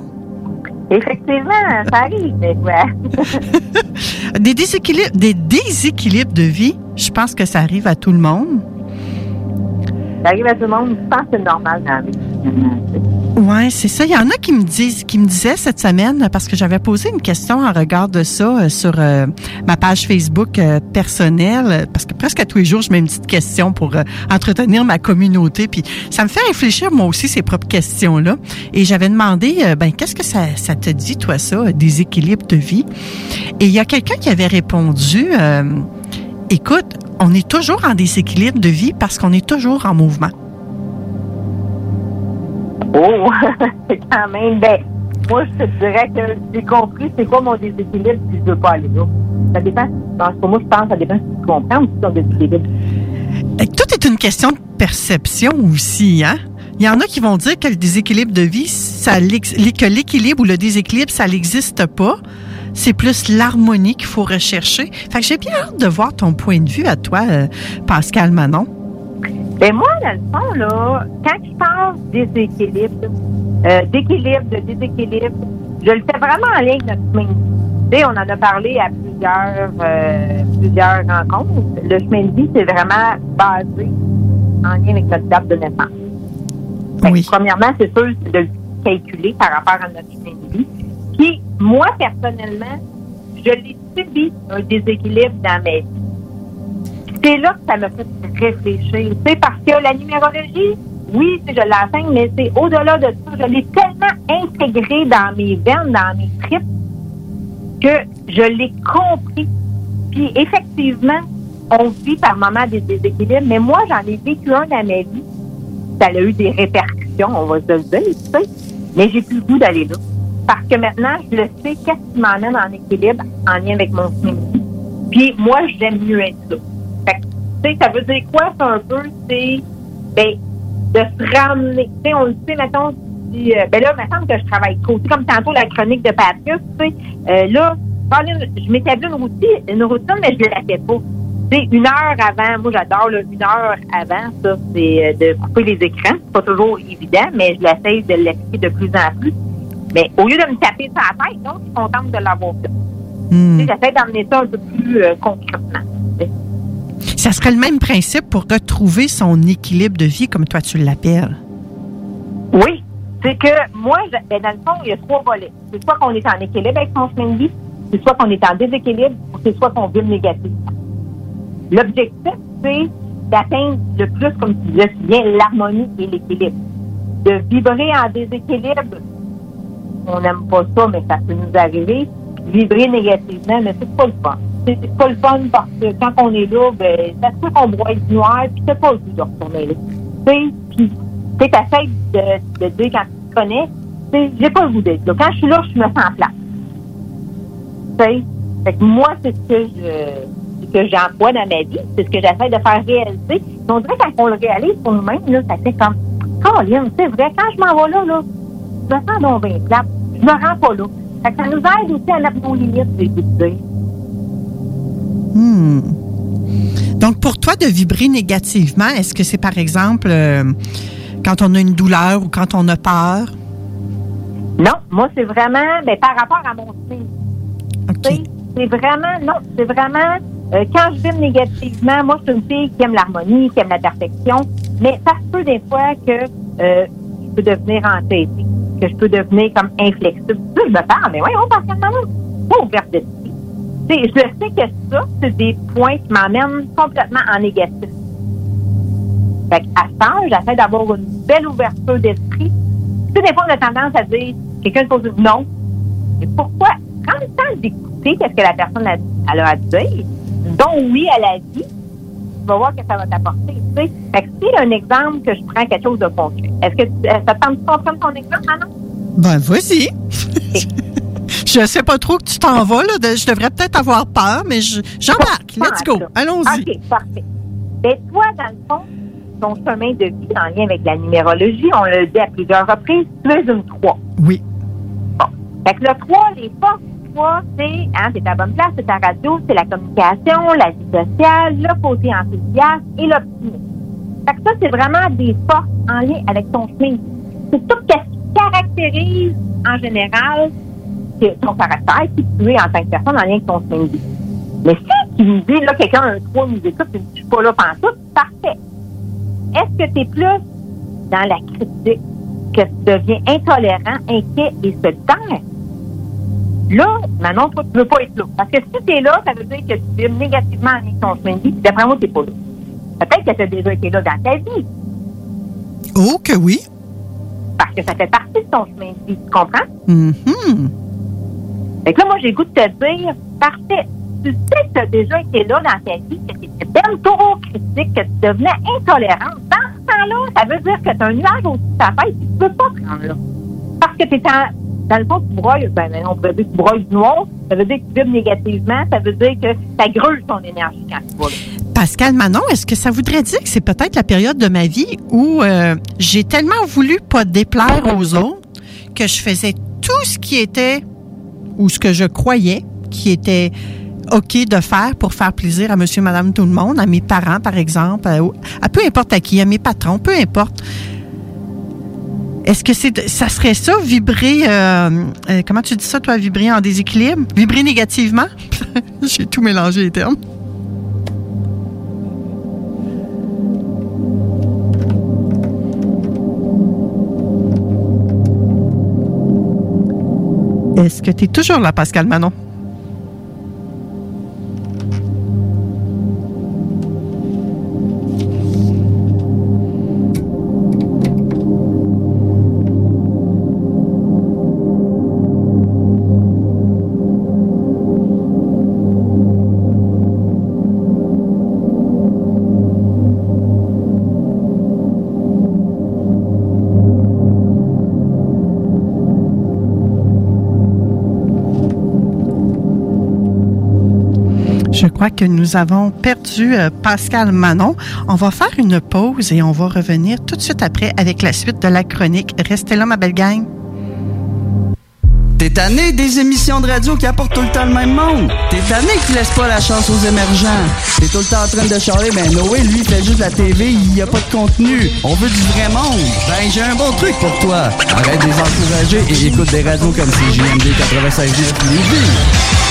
Effectivement, ça arrive (laughs) des déséquilibres, des déséquilibres de vie, je pense que ça arrive à tout le monde. Ça arrive à tout le monde. Je pense que c'est normal dans la vie. Oui, c'est ça. Il y en a qui me disent, qui me disaient cette semaine, parce que j'avais posé une question en regard de ça euh, sur euh, ma page Facebook euh, personnelle, parce que presque tous les jours, je mets une petite question pour entretenir ma communauté. Puis ça me fait réfléchir moi aussi ces propres questions-là. Et j'avais demandé, ben qu'est-ce que ça, ça te dit toi ça, des équilibres de vie? Et il y a quelqu'un qui avait répondu. Écoute, on est toujours en déséquilibre de vie parce qu'on est toujours en mouvement. C'est (laughs) quand même. Ben, moi, je te dirais que j'ai compris c'est quoi mon déséquilibre si je veux pas aller là. Ça dépend. Parce que moi, je pense ça dépend si tu comprends aussi ton déséquilibre. Et Tout est une question de perception aussi, hein? Il y en a qui vont dire que le déséquilibre de vie, ça, que l'équilibre ou le déséquilibre, ça n'existe pas. C'est plus l'harmonie qu'il faut rechercher. Fait que j'ai bien hâte de voir ton point de vue à toi, euh, Pascal Manon. Ben moi, dans le fond, là, quand je parle déséquilibre, euh, d'équilibre, de déséquilibre, je le fais vraiment en ligne notre chemin de vie. On en a parlé à plusieurs, euh, plusieurs rencontres. Le chemin de vie, c'est vraiment basé en lien avec notre date de naissance. Premièrement, c'est sûr, de le calculer par rapport à notre chemin de vie. Puis, moi, personnellement, je l'ai subi un déséquilibre dans ma vie. C'est là que ça me fait réfléchir. Tu sais, parce que la numérologie, oui, je l'enseigne, mais c'est au-delà de ça. Je l'ai tellement intégré dans mes veines, dans mes tripes, que je l'ai compris. Puis effectivement, on vit par moments des déséquilibres, mais moi, j'en ai vécu un dans ma vie. Ça a eu des répercussions, on va se le dire, tu sais. Mais j'ai plus le goût d'aller là. Parce que maintenant, je le sais, qu'est-ce qui m'emmène en équilibre en lien avec mon vie. Puis moi, j'aime mieux être là. Tu sais, ça veut dire quoi, ça, un peu? C'est, ben, de se ramener. Tu sais, on le sait, mettons, si, euh, ben là, il me semble que je travaille trop. C'est comme tantôt la chronique de Patrice, tu sais. Euh, là, je m'établis une routine, une routine, mais je ne la fais pas. Tu sais, une heure avant, moi j'adore une heure avant, ça, c'est euh, de couper les écrans. C'est pas toujours évident, mais je l'essaye de l'appliquer de plus en plus. Mais au lieu de me taper sur la tête, donc, je suis contente de l'avoir fait. Sais, J'essaie d'emmener ça un peu plus euh, concrètement. Ça serait le même principe pour retrouver son équilibre de vie, comme toi tu l'appelles. Oui. C'est que moi, je- ben, dans le fond, il y a trois volets. C'est soit qu'on est en équilibre avec son chemin de vie, c'est soit qu'on est en déséquilibre, ou c'est soit qu'on vibre négativement. L'objectif, c'est d'atteindre le plus, comme tu disais bien, l'harmonie et l'équilibre. De vibrer en déséquilibre, on n'aime pas ça, mais ça peut nous arriver. Vibrer négativement, mais c'est pas le fun. C'est c'est pas le fun parce que quand on est là, ben, ça se peut qu'on broie du noir, puis t'as pas le goût de retourner là. Tu puis tu t'essayes de, de dire quand tu te connais, tu j'ai pas le goût d'être là. Quand je suis là, je me sens place. Tu fait que moi, c'est ce que je, j'emploie dans ma vie, c'est ce que j'essaie de faire réaliser. On dirait quand on le réalise pour nous-mêmes, là, ça fait comme, Colin, c'est vrai, quand je m'en vais là, là, je me sens donc bien plate. Je me rends pas là. Fait que ça nous aide aussi à mettre nos limites, j'ai goût de. Hmm. Donc, pour toi, de vibrer négativement, est-ce que c'est par exemple euh, quand on a une douleur ou quand on a peur? Non, moi, c'est vraiment ben, par rapport à mon sais, C'est vraiment, non, c'est vraiment, euh, quand je vibre négativement, moi, je suis une fille qui aime l'harmonie, qui aime la perfection, mais ça se peut des fois que euh, je peux devenir entêtée, que je peux devenir comme inflexible. Là, je me parle, mais oui, on passe quand même pas ouverte d'esprit. Tu sais, je sais que ça, c'est des points qui m'emmènent complètement en négatif. Fait qu'à ça, j'essaie d'avoir une belle ouverture d'esprit. Tu sais, des fois, on a tendance à dire, quelqu'un pose une non. Mais pourquoi? Prends le temps d'écouter qu'est-ce que la personne a, elle a à dire. Donc, oui à la vie. Tu vas voir que ça va t'apporter. Tu sais. Fait que si un exemple que je prends quelque chose de concret, est-ce que tu- ça te tente de prendre ton exemple, Manon? Ben, vas-y. (laughs) je sais pas trop que tu t'en vas, là. de- je devrais peut-être avoir peur, mais je- j'embarque. Let's go. Allons-y. OK, parfait. Ben, toi, dans le fond, ton chemin de vie en lien avec la numérologie, on l'a dit à plusieurs reprises, tu es une 3. Oui. Bon. Fait que le 3, les forces du 3, c'est, hein, c'est ta bonne place, c'est ta radio, c'est la communication, la vie sociale, le côté enthousiaste et l'optimisme. Fait que ça, c'est vraiment des forces en lien avec ton chemin. C'est tout ce qui caractérise, en général, que- ton caractère, qui tu es en tant que personne en lien avec ton chemin de vie. Mais si tu nous dis, là, quelqu'un a un 3 nous écoute, tu dis, je suis pas là pantoute, parfait. Est-ce que tu es plus dans la critique, que tu deviens intolérant, inquiet et solitaire? Là, Manon, toi, tu veux pas être là. Parce que si tu es là, ça veut dire que tu vibres négativement avec ton chemin de vie. puis D'après moi, tu pas là. Peut-être que tu as déjà été là dans ta vie. Oh, que oui. Parce que ça fait partie de ton chemin de vie. Tu comprends? Mhm. Fait que là, moi, j'ai goût de te dire, parfait. Tu sais que tu as déjà été là dans ta vie, que tu étais bien trop critique, que tu devenais intolérante. Dans ce temps-là, ça veut dire que tu as un nuage au-dessus de ta tête et tu peux pas te rendre là. Parce que tu es en, dans le fond, tu broyes, ben, ben, on pourrait dire que tu broyes du noir, ça veut dire que tu vibres négativement, ça veut dire que ça gruge ton énergie quand tu vas là. Pascal Manon, est-ce que ça voudrait dire que c'est peut-être la période de ma vie où euh, j'ai tellement voulu pas déplaire aux autres que je faisais tout ce qui était ou ce que je croyais qui était OK de faire pour faire plaisir à monsieur, madame, tout le monde, à mes parents, par exemple, à, peu importe à qui, à mes patrons, peu importe. Est-ce que c'est ça serait ça, vibrer, euh, euh, comment tu dis ça, toi, vibrer en déséquilibre? Vibrer négativement? (laughs) J'ai tout mélangé les termes. Est-ce que tu es toujours là, Pascal Manon? Crois que nous avons perdu euh, Pascal Manon. On va faire une pause et on va revenir tout de suite après avec la suite de la chronique. Restez là, ma belle gang. T'es tanné des émissions de radio qui apportent tout le temps le même monde? T'es tanné qui laisse pas la chance aux émergents? T'es tout le temps en train de charler, ben Noé, lui, fait juste la TV, il y a pas de contenu. On veut du vrai monde. Ben, j'ai un bon truc pour toi. Arrête de les encourager et écoute des radios comme CJMD 96.9 Lévis.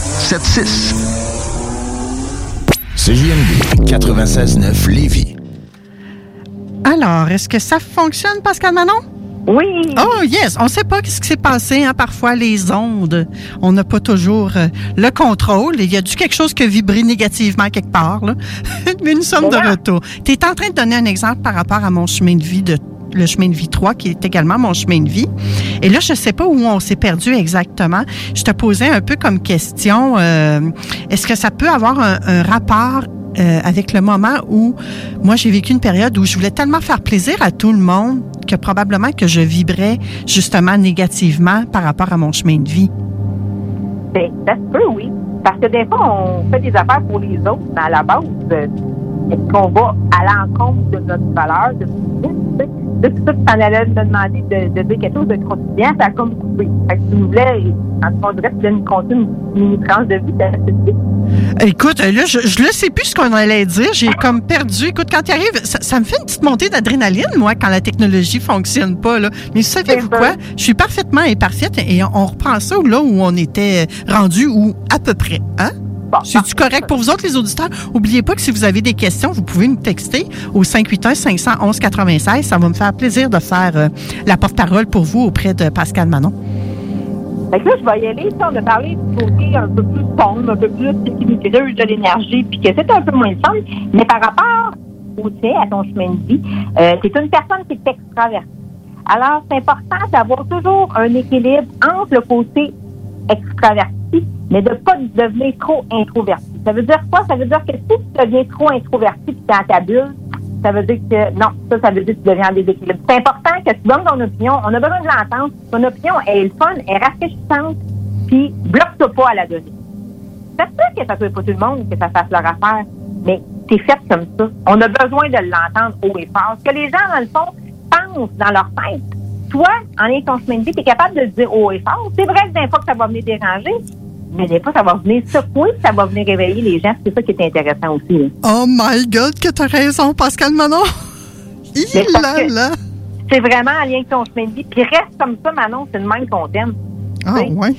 681 4476. CJMD 96.9 Lévis. Alors, est-ce que ça fonctionne, Pascal Manon? Oui. Oh, yes. On ne sait pas ce qui s'est passé. Hein? Parfois, les ondes, on n'a pas toujours euh, le contrôle. Il y a dû quelque chose qui a vibré négativement quelque part. Là. (laughs) Mais nous sommes de retour. Tu es en train de donner un exemple par rapport à mon chemin de vie de le chemin de vie 3, qui est également mon chemin de vie. Et là, je ne sais pas où on s'est perdu exactement. Je te posais un peu comme question, euh, est-ce que ça peut avoir un, rapport euh, avec le moment où moi j'ai vécu une période où je voulais tellement faire plaisir à tout le monde que probablement que je vibrais justement négativement par rapport à mon chemin de vie. Ben, ça se peut, oui. Parce que des fois, on fait des affaires pour les autres, mais à la base, euh, est-ce qu'on va à l'encontre de notre valeur, de sais? Depuis ça, tu t'en allais me demander de, de dire quelque chose de croustillant, ça a comme coupé. Fait que tu nous voulais, en ce dirait, tu nous compter une mini tranche de vie, Écoute, là, je, je ne sais plus ce qu'on allait dire. J'ai comme perdu. Écoute, quand tu arrives, ça, ça me fait une petite montée d'adrénaline, moi, quand la technologie fonctionne pas. Là. Mais savez-vous quoi? Je suis parfaitement imparfaite et on reprend ça là où on était rendu ou à peu près. Hein? C'est-tu correct pour vous autres, les auditeurs? Oubliez pas que si vous avez des questions, vous pouvez nous texter au 581-511-96. Ça va me faire plaisir de faire euh, la porte-parole pour vous auprès de Pascal Manon. Fait que là, je vais y aller. Ça, on a parlé du côté un peu plus sombre, un peu plus équilibreux de l'énergie, puis que c'est un peu moins fun. Mais par rapport au tien, à ton chemin de vie, euh, c'est une personne qui est extravertie. Alors, c'est important d'avoir toujours un équilibre entre le côté extraverti, mais de pas devenir trop introverti. Ça veut dire quoi? Ça veut dire que si tu deviens trop introverti puis tu es dans ta ça veut dire que non, ça, ça veut dire que tu deviens en déséquilibre. C'est important que tu donnes ton opinion. On a besoin de l'entendre. Ton opinion est le fun, elle est rafraîchissante, puis bloque-toi pas à la donner. Ça se peut que ça soit pas tout le monde que ça fasse leur affaire, mais t'es faite comme ça. On a besoin de l'entendre haut et fort. Ce que les gens, dans le fond, pensent dans leur tête. Toi, en ayant ton chemin de vie, tu es capable de le dire haut et fort. C'est vrai que des fois que ça va venir déranger, mais des fois, ça va venir secouer, ça va venir réveiller les gens. C'est ça qui est intéressant aussi. là. Oh my God, que t'as raison, Pascal Manon! Il là, là. C'est vraiment en lien avec ton chemin de vie. Puis reste comme ça, Manon, c'est le même qu'on t'aime. Ah, Tu sais, ouais.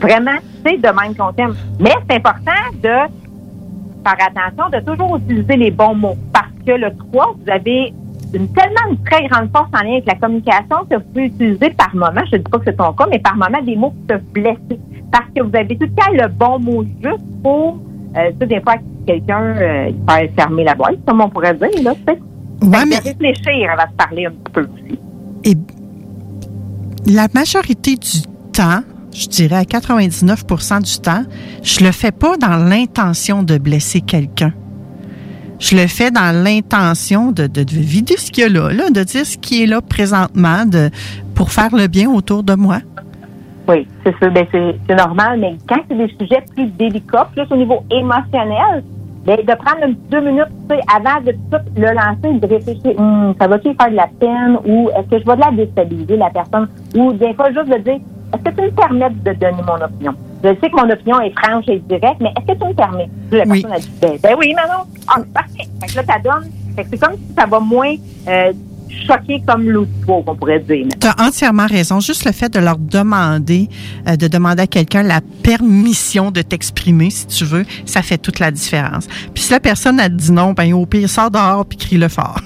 Vraiment, c'est de même qu'on t'aime. Mais c'est important de faire attention, de toujours utiliser les bons mots. Parce que le 3, vous avez une, tellement une très grande force en lien avec la communication que vous pouvez utiliser par moment, je ne dis pas que c'est ton cas, mais par moment des mots qui peuvent blesser. Parce que vous avez tout le temps le bon mot juste pour, euh, tu sais, des fois, quelqu'un euh, il fait fermer la boîte, comme on pourrait dire, là, tu sais. Ouais, mais- réfléchir avant de parler un petit peu aussi. Et la majorité du temps, je dirais à 99% du temps, je le fais pas dans l'intention de blesser quelqu'un. Je le fais dans l'intention de, de, de vider ce qu'il y a là, là, de dire ce qui est là présentement de, pour faire le bien autour de moi. Oui, c'est ça. Ben, c'est normal, mais quand c'est des sujets plus délicats, plus au niveau émotionnel, ben, de prendre deux minutes avant de tout le lancer, de réfléchir, Hum, ça va-tu faire de la peine ou est-ce que je vais de la déstabiliser, la personne? Ou des fois, juste de dire, est-ce que tu me permets de donner mon opinion? Je sais que mon opinion est franche et directe, mais est-ce que tu me permets? La personne a dit, ben, ben oui, Manon. Ah, parfait. Fait que là, ça donne. Fait que c'est comme si ça va moins euh, choquer comme l'autre qu'on pourrait dire. Tu as entièrement raison. Juste le fait de leur demander, euh, de demander à quelqu'un la permission de t'exprimer, si tu veux, ça fait toute la différence. Puis si la personne a dit non, ben au pire, sors dehors puis crie-le fort.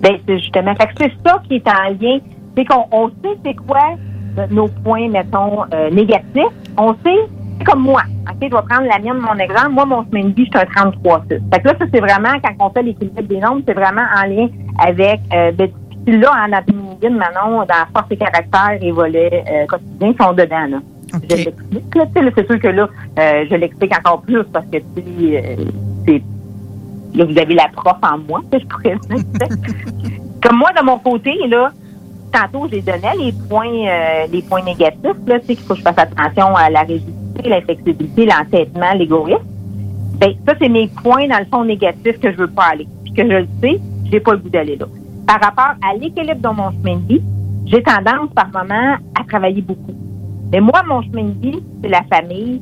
Ben, c'est justement. Fait que c'est ça qui est en lien. C'est qu'on on sait c'est quoi nos points, mettons, euh, négatifs. On sait, c'est comme moi. OK, je vais prendre la mienne, mon exemple. Moi, mon semaine de vie, je suis un 33 6 Fait que là, ça, c'est vraiment, quand on fait l'équilibre des nombres, c'est vraiment en lien avec, euh, ben, puis là, en après-midi, Manon, dans force et caractère et volet euh, quotidien, sont dedans, là. Je l'explique, là, tu sais, là, c'est sûr que là, euh, je l'explique encore plus parce que, tu euh, c'est Là, vous avez la prof en moi, que (laughs) je pourrais dire. Comme moi, de mon côté, là, tantôt, j'ai donné les points, euh, les points négatifs, là, tu qu'il faut que je fasse attention à la rigidité, l'agilité, la flexibilité, l'entêtement, l'égoïsme, ben ça, c'est mes points, dans le fond, négatifs que je veux pas aller. Puis que je le sais, j'ai pas le goût d'aller là. Par rapport à l'équilibre dans mon chemin de vie, j'ai tendance par moment à travailler beaucoup. Mais moi, mon chemin de vie, c'est la famille,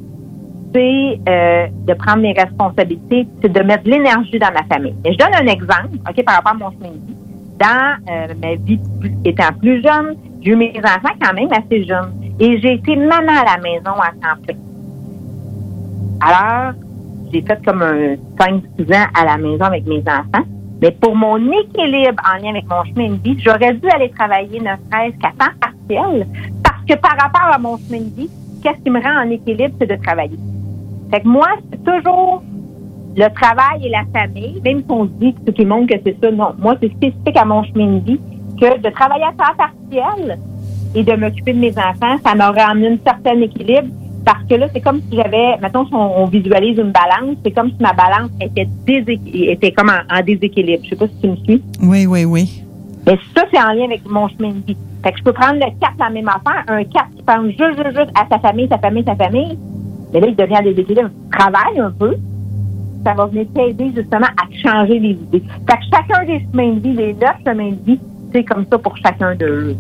c'est euh, de prendre mes responsabilités, c'est de mettre de l'énergie dans ma famille. Et je donne un exemple, OK, par rapport à mon chemin de vie. Dans euh, ma vie étant plus jeune, j'ai eu mes enfants quand même assez jeunes. Et j'ai été maman à la maison à temps plein. Alors, j'ai fait comme un 5-6 ans à la maison avec mes enfants. Mais pour mon équilibre en lien avec mon chemin de vie, j'aurais dû aller travailler ne serait-ce qu'à temps partiel. Parce que par rapport à mon chemin de vie, qu'est-ce qui me rend en équilibre, c'est de travailler. Fait que moi, c'est toujours le travail et la famille, même si on dit que tout le monde que c'est ça, non. Moi, c'est spécifique à mon chemin de vie que de travailler à temps partiel et de m'occuper de mes enfants, ça m'aurait amené un certain équilibre. Parce que là, c'est comme si j'avais, mettons, si on, on visualise une balance, c'est comme si ma balance était, était comme en, en déséquilibre. Je sais pas si tu me suis. Oui, oui, oui. Mais ça, c'est en lien avec mon chemin de vie. Fait que je peux prendre le 4 la même affaire, un 4 qui pense juste, juste, juste à sa famille, sa famille, sa famille. Mais là, il devient des équilibres. Travaille un peu. Ça va venir t'aider justement à changer les idées. Fait que chacun des chemins de vie, les neuf chemins de vie, c'est comme ça pour chacun d'eux.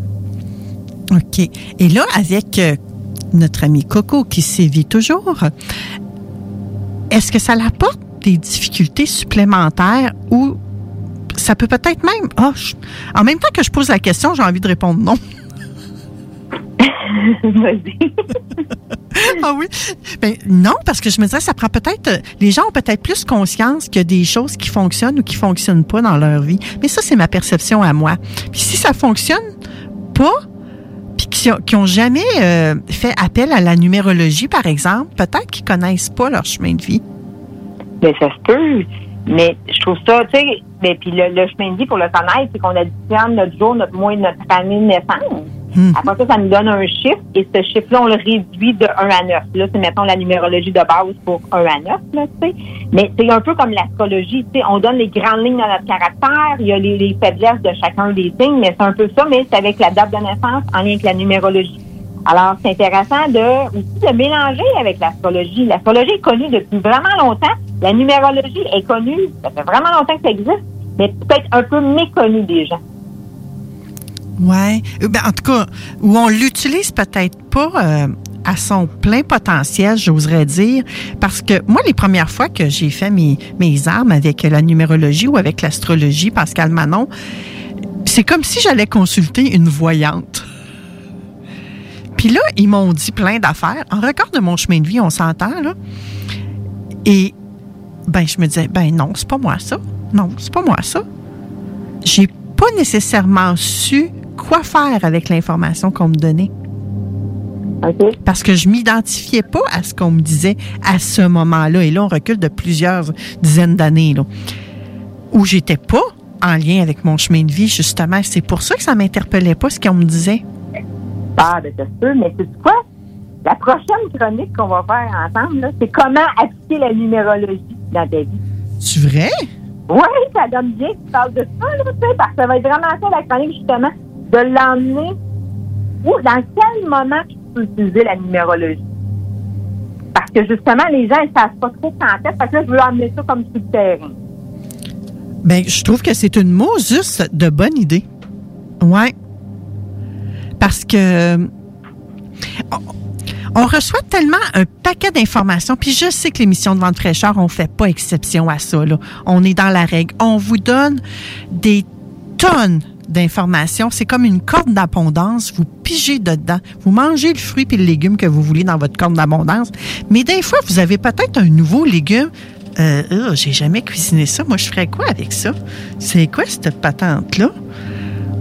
OK. Et là, avec euh, notre ami Coco qui sévit toujours, est-ce que ça l'apporte des difficultés supplémentaires ou ça peut peut-être même... Je- en même temps que je pose la question, j'ai envie de répondre non. (laughs) Vas-y. (laughs) (laughs) ah oui? Ben, non, parce que je me disais, ça prend peut-être. Les gens ont peut-être plus conscience a des choses qui fonctionnent ou qui fonctionnent pas dans leur vie. Mais ça, c'est ma perception à moi. Puis si ça fonctionne pas, puis qui qui ont jamais euh, fait appel à la numérologie, par exemple, peut-être qu'ils connaissent pas leur chemin de vie. Mais ça se peut. Mais je trouve ça, tu sais, mais puis le, chemin de vie pour le connaître, c'est qu'on additionne notre jour, notre mois notre année de naissance. Après ça, ça nous donne un chiffre et ce chiffre-là, on le réduit de 1 à 9. Là, c'est mettons la numérologie de base pour 1 à 9, là, tu sais. Mais c'est un peu comme l'astrologie, tu sais. On donne les grandes lignes dans notre caractère, il y a les, les faiblesses de chacun des signes, mais c'est un peu ça, mais c'est avec la date de naissance en lien avec la numérologie. Alors, c'est intéressant de aussi de mélanger avec l'astrologie. L'astrologie est connue depuis vraiment longtemps. La numérologie est connue, ça fait vraiment longtemps que ça existe, mais peut-être un peu méconnue des gens. Ouais. Euh, Ben, en tout cas, où on l'utilise peut-être pas euh, à son plein potentiel, j'oserais dire, parce que moi, les premières fois que j'ai fait mes, mes armes avec la numérologie ou avec l'astrologie, Pascal Manon, c'est comme si j'allais consulter une voyante. Puis là, ils m'ont dit plein d'affaires. En regard de mon chemin de vie, on s'entend, là. Et, ben, je me disais, ben non, c'est pas moi ça. Non, c'est pas moi ça. J'ai pas nécessairement su quoi faire avec l'information qu'on me donnait. Parce que je m'identifiais pas à ce qu'on me disait à ce moment-là. Et là, on recule de plusieurs dizaines d'années, là, où j'étais pas en lien avec mon chemin de vie, justement. C'est pour ça que ça m'interpellait pas ce qu'on me disait. Ah, ben, c'est sûr, mais c'est quoi? La prochaine chronique qu'on va faire ensemble, là, c'est comment appliquer la numérologie dans ta vie. C'est vrai? Oui, ça donne bien que tu parles de ça, là, parce que ça va être vraiment ça, la justement, de l'emmener où, dans quel moment tu peux utiliser la numérologie? Parce que, justement, les gens, ils savent pas trop quand est, parce que là, je veux emmener ça comme sur le terrain. Ben, je trouve que c'est une juste de bonne idée. Ouais. Parce que on, reçoit tellement un paquet d'informations, puis je sais que l'émission de Vente fraîcheur, on fait pas exception à ça. On est dans la règle. On vous donne des tonnes d'informations. C'est comme une corde d'abondance. Vous pigez dedans. Vous mangez le fruit et le légume que vous voulez dans votre corde d'abondance. Mais des fois, vous avez peut-être un nouveau légume. Euh, euh, j'ai jamais cuisiné ça. Moi, je ferais quoi avec ça? C'est quoi cette patente-là?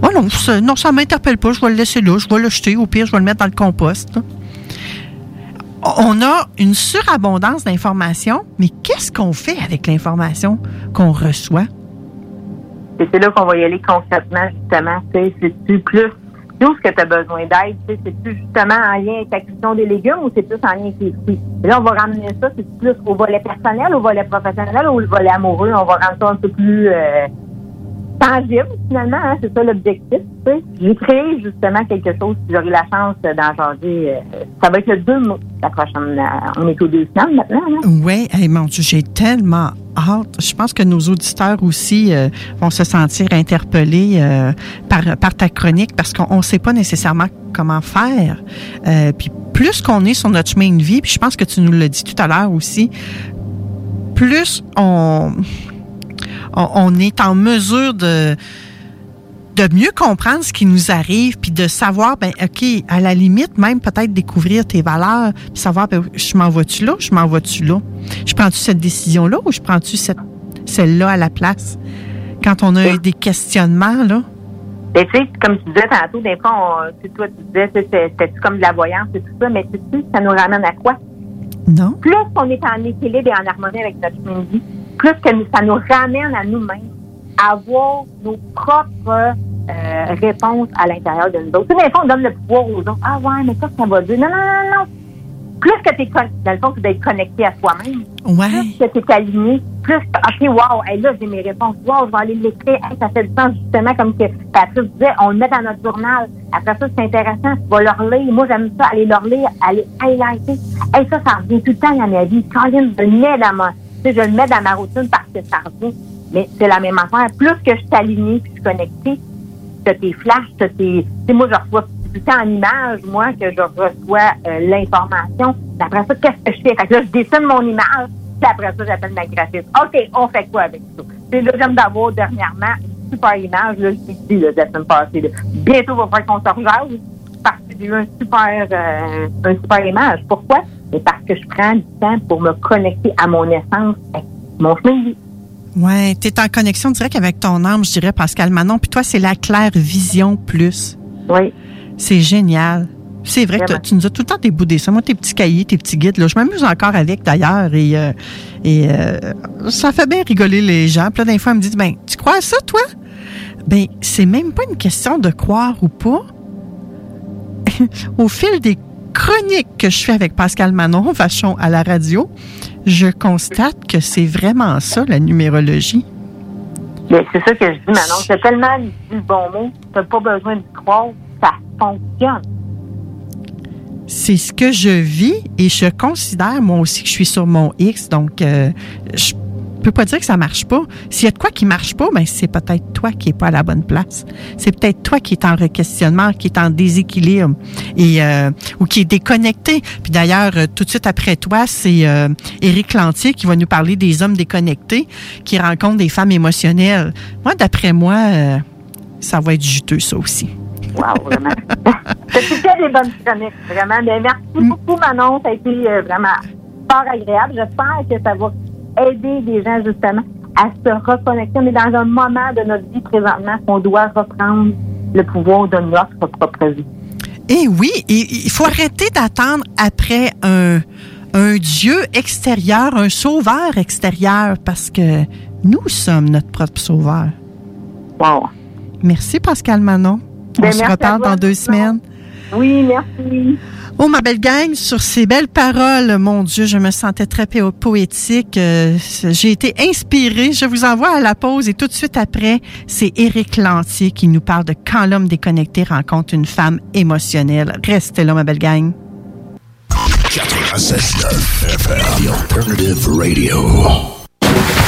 Oh non, ça, non, ça m'interpelle pas. Je vais le laisser là. Je vais le jeter. Au pire, je vais le mettre dans le compost. On a une surabondance d'informations, mais qu'est-ce qu'on fait avec l'information qu'on reçoit? C'est là qu'on va y aller concrètement, justement. C'est-tu plus où est-ce que tu as besoin d'aide? C'est-tu justement en lien avec la cuisson des légumes ou c'est plus en lien avec les fruits? Là, on va ramener ça, c'est plus au volet personnel, au volet professionnel ou au volet amoureux? On va rendre ça un peu plus euh, tangible, finalement. Hein, c'est ça l'objectif. J'ai créé justement quelque chose, si j'aurai la chance d'en changer. euh, ça va être le 2 mai, la prochaine. euh, on est aux deux maintenant. hein. Oui, hey, mon Dieu, j'ai tellement hâte. Je pense que nos auditeurs aussi euh, vont se sentir interpellés euh, par, par ta chronique parce qu'on ne sait pas nécessairement comment faire. Euh, puis plus qu'on est sur notre chemin de vie, puis je pense que tu nous l'as dit tout à l'heure aussi, plus on, on, on est en mesure de de mieux comprendre ce qui nous arrive, puis de savoir, ben OK, à la limite, même peut-être découvrir tes valeurs, puis savoir, ben, je m'en vas-tu là, je m'en vas-tu là? Je prends-tu cette décision-là ou je prends-tu cette, celle-là à la place? Quand on a des questionnements, là. Ben, tu sais, comme tu disais tantôt, des fois, on, tu toi, tu disais, tu c'était comme de la voyance et tout ça, mais tu sais, ça nous ramène à quoi? Non. Plus on est en équilibre et en harmonie avec notre chemin de vie, plus que nous- ça nous ramène à nous-mêmes, à avoir nos propres euh, réponses à l'intérieur de nous autres. Tu sais, des fois, on donne le pouvoir aux autres. Ah ouais, mais ça, ça va dire? Non, non, non, non. Plus que tu es, dans le fond, c'est d'être connecté à soi-même. Ouais. Plus que tu es aligné, plus que, OK, wow, hey, là, j'ai mes réponses. Wow, je vais aller l'écrire. Hey, ça fait du sens, justement, comme que Patrice disait, on le met dans notre journal. Après ça, c'est intéressant. Tu vas le relire. Moi, j'aime ça, aller le relire, aller highlighter. Hey, ça, ça revient tout le temps dans ma vie. Colin, je le mets dans ma, je le mets dans ma routine parce que ça revient. Mais c'est la même affaire. Plus que je suis alignée puis je suis connectée, t'as tes flashs, t'as tes. Tu sais, moi, je reçois temps en image, moi, que je reçois euh, l'information. Après ça, qu'est-ce que je fais? Là, je dessine mon image, puis après ça, j'appelle ma graphiste. OK, on fait quoi avec ça? Puis là, j'aime d'avoir dernièrement une super image, là, je l'ai dit, là, la semaine passée. Bientôt, il va falloir qu'on se parce que j'ai eu super, euh, un super image. Pourquoi? Mais parce que je prends du temps pour me connecter à mon essence, à mon chemin de vie. Ouais, tu es en connexion directe avec ton âme, je dirais, Pascal Manon. Puis toi, c'est la claire vision plus. Oui. C'est génial. C'est vrai que tu nous as tout le temps déboudé ça. Moi, tes petits cahiers, tes petits guides, là, je m'amuse encore avec d'ailleurs. Et, euh, et euh, ça fait bien rigoler les gens. Puis là, des fois, elle me dit ben, tu crois à ça, toi? Ben, c'est même pas une question de croire ou pas. (laughs) Au fil des chroniques que je fais avec Pascal Manon, Vachon à la radio, je constate que c'est vraiment ça, la numérologie. Mais c'est ça que je dis, Manon. C'est tellement dit le bon mot. T'as pas besoin de croire. Ça fonctionne. C'est ce que je vis et je considère moi aussi que je suis sur mon X. Donc, euh, je peux pas dire que ça marche pas. S'il y a de quoi qui marche pas, ben c'est peut-être toi qui est pas à la bonne place. C'est peut-être toi qui est en requestionnement, qui est en déséquilibre et euh, ou qui est déconnecté. Puis d'ailleurs, euh, tout de suite après toi, c'est euh, Éric Lantier qui va nous parler des hommes déconnectés qui rencontrent des femmes émotionnelles. Moi, d'après moi, euh, ça va être juteux ça aussi. Wow, vraiment. (laughs) C'était des bonnes chroniques, vraiment. Mais merci beaucoup, Manon. Ça a été vraiment fort agréable. J'espère que ça va aider des gens, justement, à se reconnecter. On est dans un moment de notre vie présentement qu'on doit reprendre le pouvoir de notre propre vie. Eh oui, et il faut arrêter d'attendre après un, un Dieu extérieur, un sauveur extérieur, parce que nous sommes notre propre sauveur. Wow. Merci, Pascal Manon. On Ben, se reparle dans deux semaines. Oui, merci. Oh, ma belle gang, sur ces belles paroles, mon Dieu, je me sentais très po- poétique. Euh, J'ai été inspirée. Je vous envoie à la pause et tout de suite après, c'est Éric Lantier qui nous parle de quand l'homme déconnecté rencontre une femme émotionnelle. Restez là, ma belle gang. 96.9 FM, The Alternative Radio.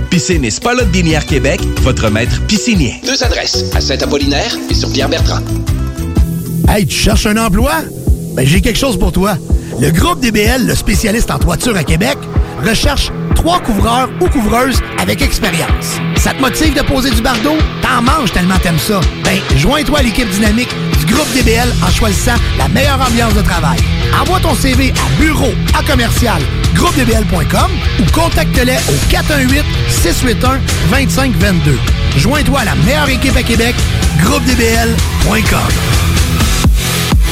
Piscine et Spa Lot Binière Québec, votre maître piscinier. Deux adresses, à Saint-Apollinaire et sur Pierre-Bertrand. Hey, tu cherches un emploi? Ben, j'ai quelque chose pour toi. Le groupe DBL, le spécialiste en toiture à Québec, recherche trois couvreurs ou couvreuses avec expérience. Ça te motive de poser du bardeau? T'en manges tellement t'aimes ça. Ben, joins-toi à l'équipe dynamique du groupe DBL en choisissant la meilleure ambiance de travail. Envoie ton CV à bureau à commercial groupedbl.com ou contacte-les au 418-681-2522. Joins-toi à la meilleure équipe à Québec, groupedbl.com.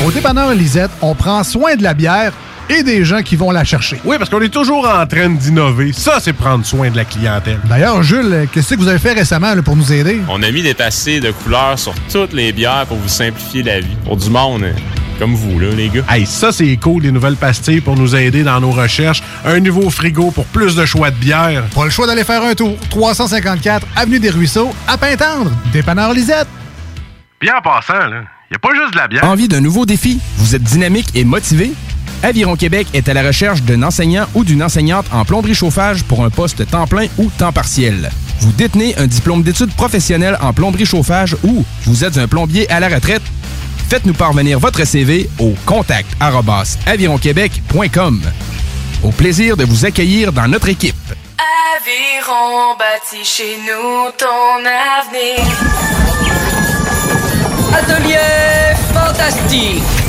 Au dépanneur Lisette, on prend soin de la bière et des gens qui vont la chercher. Oui, parce qu'on est toujours en train d'innover. Ça, c'est prendre soin de la clientèle. D'ailleurs, Jules, qu'est-ce que vous avez fait récemment là, pour nous aider? On a mis des passés de couleurs sur toutes les bières pour vous simplifier la vie. Pour du monde euh, comme vous, là, les gars. Hey, ça, c'est cool, les nouvelles pastilles pour nous aider dans nos recherches. Un nouveau frigo pour plus de choix de bière. Pas le choix d'aller faire un tour. 354 Avenue des Ruisseaux, à Pintendre. Dépanneur Lisette. Bien en passant, là, y a pas juste de la bière. Envie d'un nouveau défi? Vous êtes dynamique et motivé? Aviron Québec est à la recherche d'un enseignant ou d'une enseignante en plomberie chauffage pour un poste temps plein ou temps partiel. Vous détenez un diplôme d'études professionnelles en plomberie chauffage ou vous êtes un plombier à la retraite? Faites-nous parvenir votre CV au contact avironquebec.com. Au plaisir de vous accueillir dans notre équipe. Aviron bâti chez nous ton avenir. Atelier fantastique.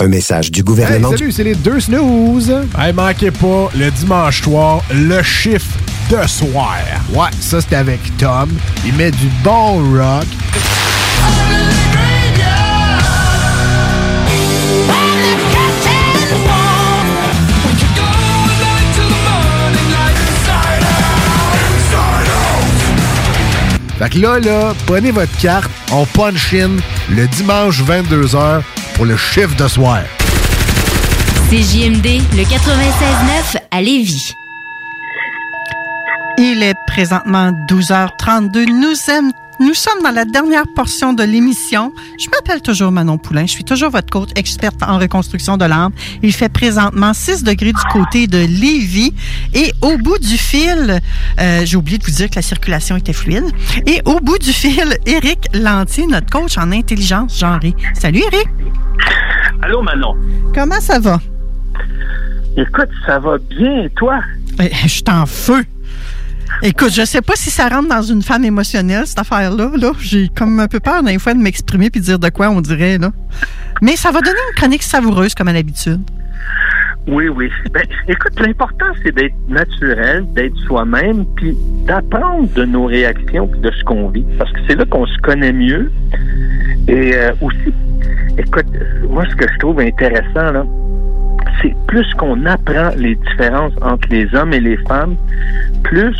Un message du gouvernement. Hey, salut, c'est les deux snooze. Hey, manquez pas, le dimanche soir, le chiffre de soir. Ouais, ça c'est avec Tom. Il met du bon rock. Fait que là, là, prenez votre carte, on punch in le dimanche 22h pour le chiffre de soir. CJMD, le 96.9 à Lévis. Il est présentement 12h32. Nous, aime- nous sommes dans la dernière portion de l'émission. Je m'appelle toujours Manon Poulain. Je suis toujours votre coach experte en reconstruction de l'âme. Il fait présentement 6 degrés du côté de Lévis. Et au bout du fil, euh, j'ai oublié de vous dire que la circulation était fluide. Et au bout du fil, Éric Lantier, notre coach en intelligence genrée. Salut Éric. Allô, Manon. Comment ça va? Écoute, ça va bien, et toi? Eh, Je suis en feu. Écoute, je sais pas si ça rentre dans une femme émotionnelle, cette affaire-là. Là. J'ai comme un peu peur des fois de m'exprimer puis de dire de quoi on dirait. Là. Mais ça va donner une chronique savoureuse comme à l'habitude. Oui, oui. Ben, écoute, l'important, c'est d'être naturel, d'être soi-même, puis d'apprendre de nos réactions puis de ce qu'on vit. Parce que c'est là qu'on se connaît mieux. Et euh, aussi, écoute, moi, ce que je trouve intéressant, là, c'est plus qu'on apprend les différences entre les hommes et les femmes, plus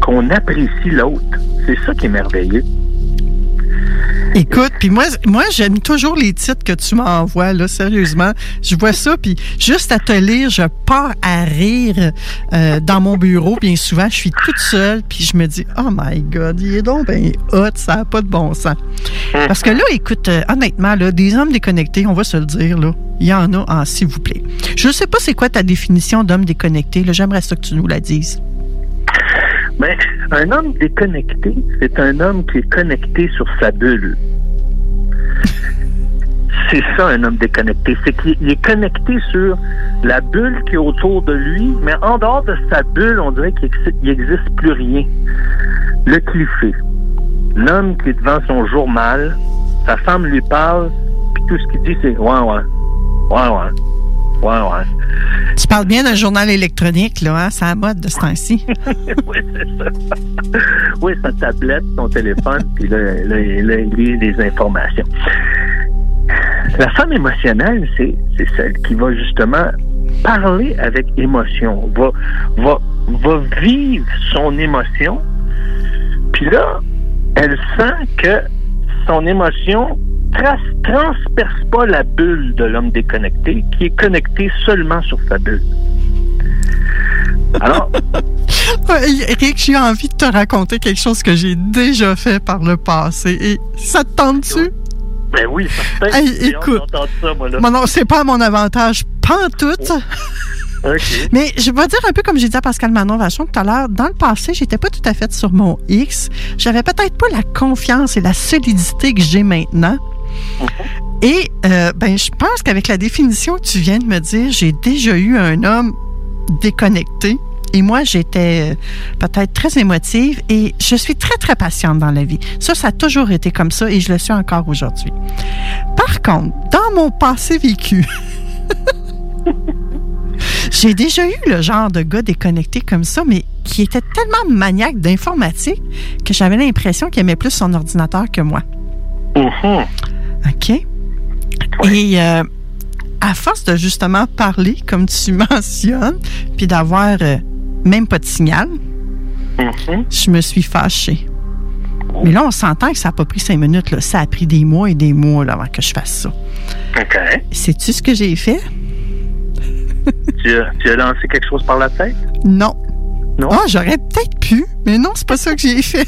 qu'on apprécie l'autre. C'est ça qui est merveilleux. Écoute, puis moi, moi j'aime toujours les titres que tu m'envoies, là, sérieusement. Je vois ça, puis juste à te lire, je pars à rire euh, dans mon bureau. Bien souvent, je suis toute seule, puis je me dis, oh my God, il est donc bien hot, ça n'a pas de bon sens. Parce que là, écoute, euh, honnêtement, là, des hommes déconnectés, on va se le dire, là, il y en a, en s'il vous plaît. Je ne sais pas c'est quoi ta définition d'homme déconnecté, là, j'aimerais ça que tu nous la dises. Mais un homme déconnecté, c'est un homme qui est connecté sur sa bulle. C'est ça, un homme déconnecté. C'est qu'il il est connecté sur la bulle qui est autour de lui, mais en dehors de sa bulle, on dirait qu'il n'existe plus rien. Le cliché. L'homme qui est devant son journal, sa femme lui parle, puis tout ce qu'il dit, c'est ouais, ouais, ouais, ouais, ouais, ouais. Tu parles bien d'un journal électronique, là, hein? C'est à la mode de ce temps-ci. (laughs) oui, c'est ça. oui, sa tablette, son téléphone, puis là, là, là, il lit des informations. La femme émotionnelle, c'est, celle qui va justement parler avec émotion, va, va, va vivre son émotion, puis là, elle sent que son émotion transperce pas la bulle de l'homme déconnecté, qui est connecté seulement sur sa bulle. Alors, (laughs) Eric, j'ai envie de te raconter quelque chose que j'ai déjà fait par le passé. Et ça te tente-tu? ben oui, certain. Hey, écoute. ça, moi, là. Bon, non, c'est pas à mon avantage, pantoute. (laughs) OK. Mais je vais dire un peu comme j'ai dit à Pascal Manon Vachon tout à l'heure, dans le passé, j'étais pas tout à fait sur mon X. J'avais peut-être pas la confiance et la solidité que j'ai maintenant. Et euh, ben, je pense qu'avec la définition que tu viens de me dire, j'ai déjà eu un homme déconnecté. Et moi, j'étais euh, peut-être très émotive et je suis très, très patiente dans la vie. Ça, ça a toujours été comme ça et je le suis encore aujourd'hui. Par contre, dans mon passé vécu, (laughs) j'ai déjà eu le genre de gars déconnecté comme ça, mais qui était tellement maniaque d'informatique que j'avais l'impression qu'il aimait plus son ordinateur que moi. OK? Et euh, à force de justement parler, comme tu (laughs) mentionnes, puis d'avoir euh, même pas de signal, je me suis fâchée. Mais là, on s'entend que ça n'a pas pris cinq minutes. Là. Ça a pris des mois et des mois là, avant que je fasse ça. OK. Sais-tu ce que j'ai fait? Tu as, tu as lancé quelque chose par la tête? Non. Non? Ah, j'aurais peut-être pu, mais non, c'est pas ça que j'ai fait.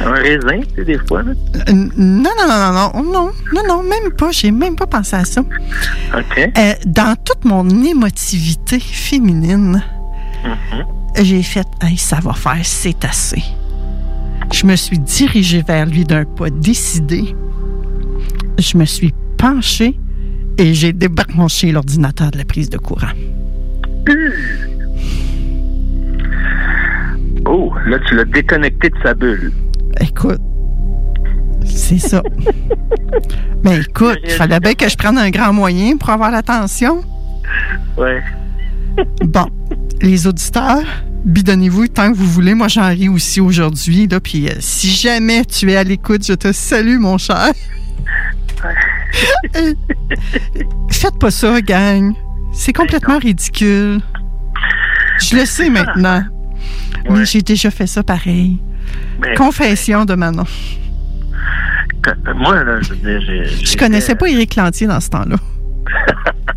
Un raisin, tu sais, des fois, là. Euh, Non, non, non, non, non, non, non, non, même pas. J'ai même pas pensé à ça. OK. Euh, dans toute mon émotivité féminine, j'ai fait Hey, ça va faire, c'est assez. Je me suis dirigée vers lui d'un pas décidé. Je me suis penchée et j'ai débranché l'ordinateur de la prise de courant. Oh, là, tu l'as déconnecté de sa bulle. Écoute, c'est ça. (laughs) Mais écoute, il fallait bien que je prenne un grand moyen pour avoir l'attention. Ouais. (laughs) Bon, les auditeurs, bidonnez-vous tant que vous voulez. Moi, j'en ris aussi aujourd'hui. Là, puis euh, si jamais tu es à l'écoute, je te salue, mon cher. (laughs) Faites pas ça, gang. C'est complètement ridicule. Je le sais maintenant. Mais j'ai déjà fait ça pareil. Mais- Confession de Manon. Que- Moi, là, je veux dire. Je connaissais pas Éric Lantier dans ce temps-là. (laughs)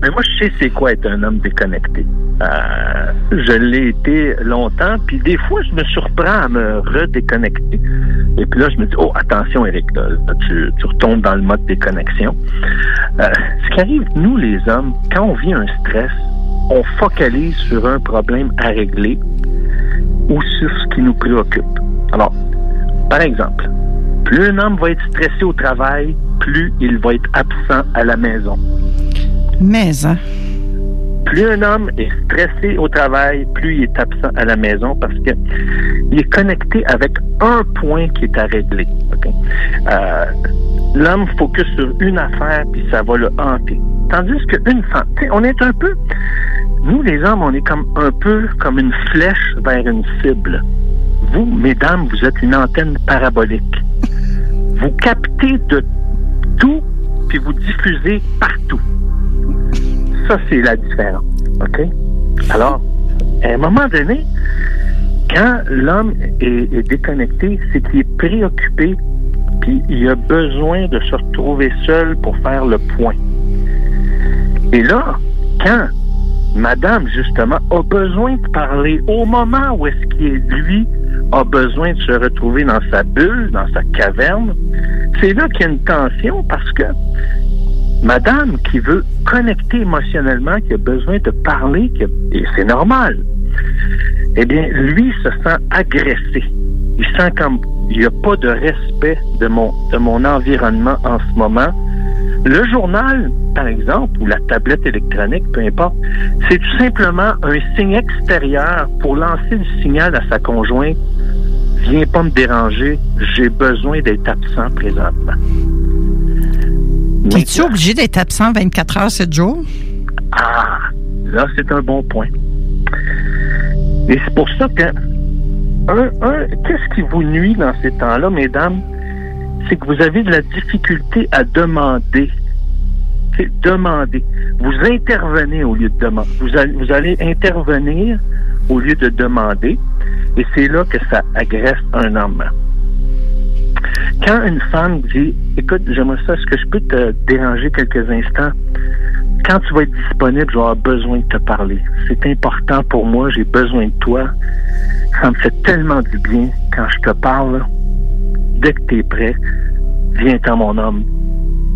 Mais moi, je sais c'est quoi être un homme déconnecté. Euh, je l'ai été longtemps, puis des fois, je me surprends à me redéconnecter. Et puis là, je me dis, oh, attention, Eric, là, là, tu, tu retombes dans le mode déconnexion. Euh, ce qui arrive, nous, les hommes, quand on vit un stress, on focalise sur un problème à régler ou sur ce qui nous préoccupe. Alors, par exemple, plus un homme va être stressé au travail, plus il va être absent à la maison. Mais, hein, Plus un homme est stressé au travail, plus il est absent à la maison parce que il est connecté avec un point qui est à régler. Euh, L'homme focus sur une affaire puis ça va le hanter. Tandis qu'une femme, on est un peu, nous les hommes, on est comme un peu comme une flèche vers une cible. Vous, mesdames, vous êtes une antenne parabolique. Vous captez de tout puis vous diffusez partout. Ça, c'est la différence. OK? Alors, à un moment donné, quand l'homme est, est déconnecté, c'est qu'il est préoccupé, puis il a besoin de se retrouver seul pour faire le point. Et là, quand madame, justement, a besoin de parler au moment où est-ce qu'il lui, a besoin de se retrouver dans sa bulle, dans sa caverne, c'est là qu'il y a une tension parce que madame qui veut connecter émotionnellement, qui a besoin de parler, et c'est normal, eh bien, lui se sent agressé. Il sent comme il n'y a pas de respect de mon, de mon environnement en ce moment. Le journal, par exemple, ou la tablette électronique, peu importe, c'est tout simplement un signe extérieur pour lancer le signal à sa conjointe. Viens pas me déranger, j'ai besoin d'être absent présentement. es-tu obligé d'être absent 24 heures, 7 jours? Ah, là, c'est un bon point. Et c'est pour ça que, un, qu'est-ce qui vous nuit dans ces temps-là, mesdames? C'est que vous avez de la difficulté à demander. C'est demander. Vous intervenez au lieu de demander. Vous allez, vous allez intervenir au lieu de demander. Et c'est là que ça agresse un homme. Quand une femme dit Écoute, j'aimerais ça, est-ce que je peux te déranger quelques instants? Quand tu vas être disponible, je vais avoir besoin de te parler. C'est important pour moi, j'ai besoin de toi. Ça me fait tellement du bien quand je te parle. Dès que tu es prêt, viens-t'en, mon homme.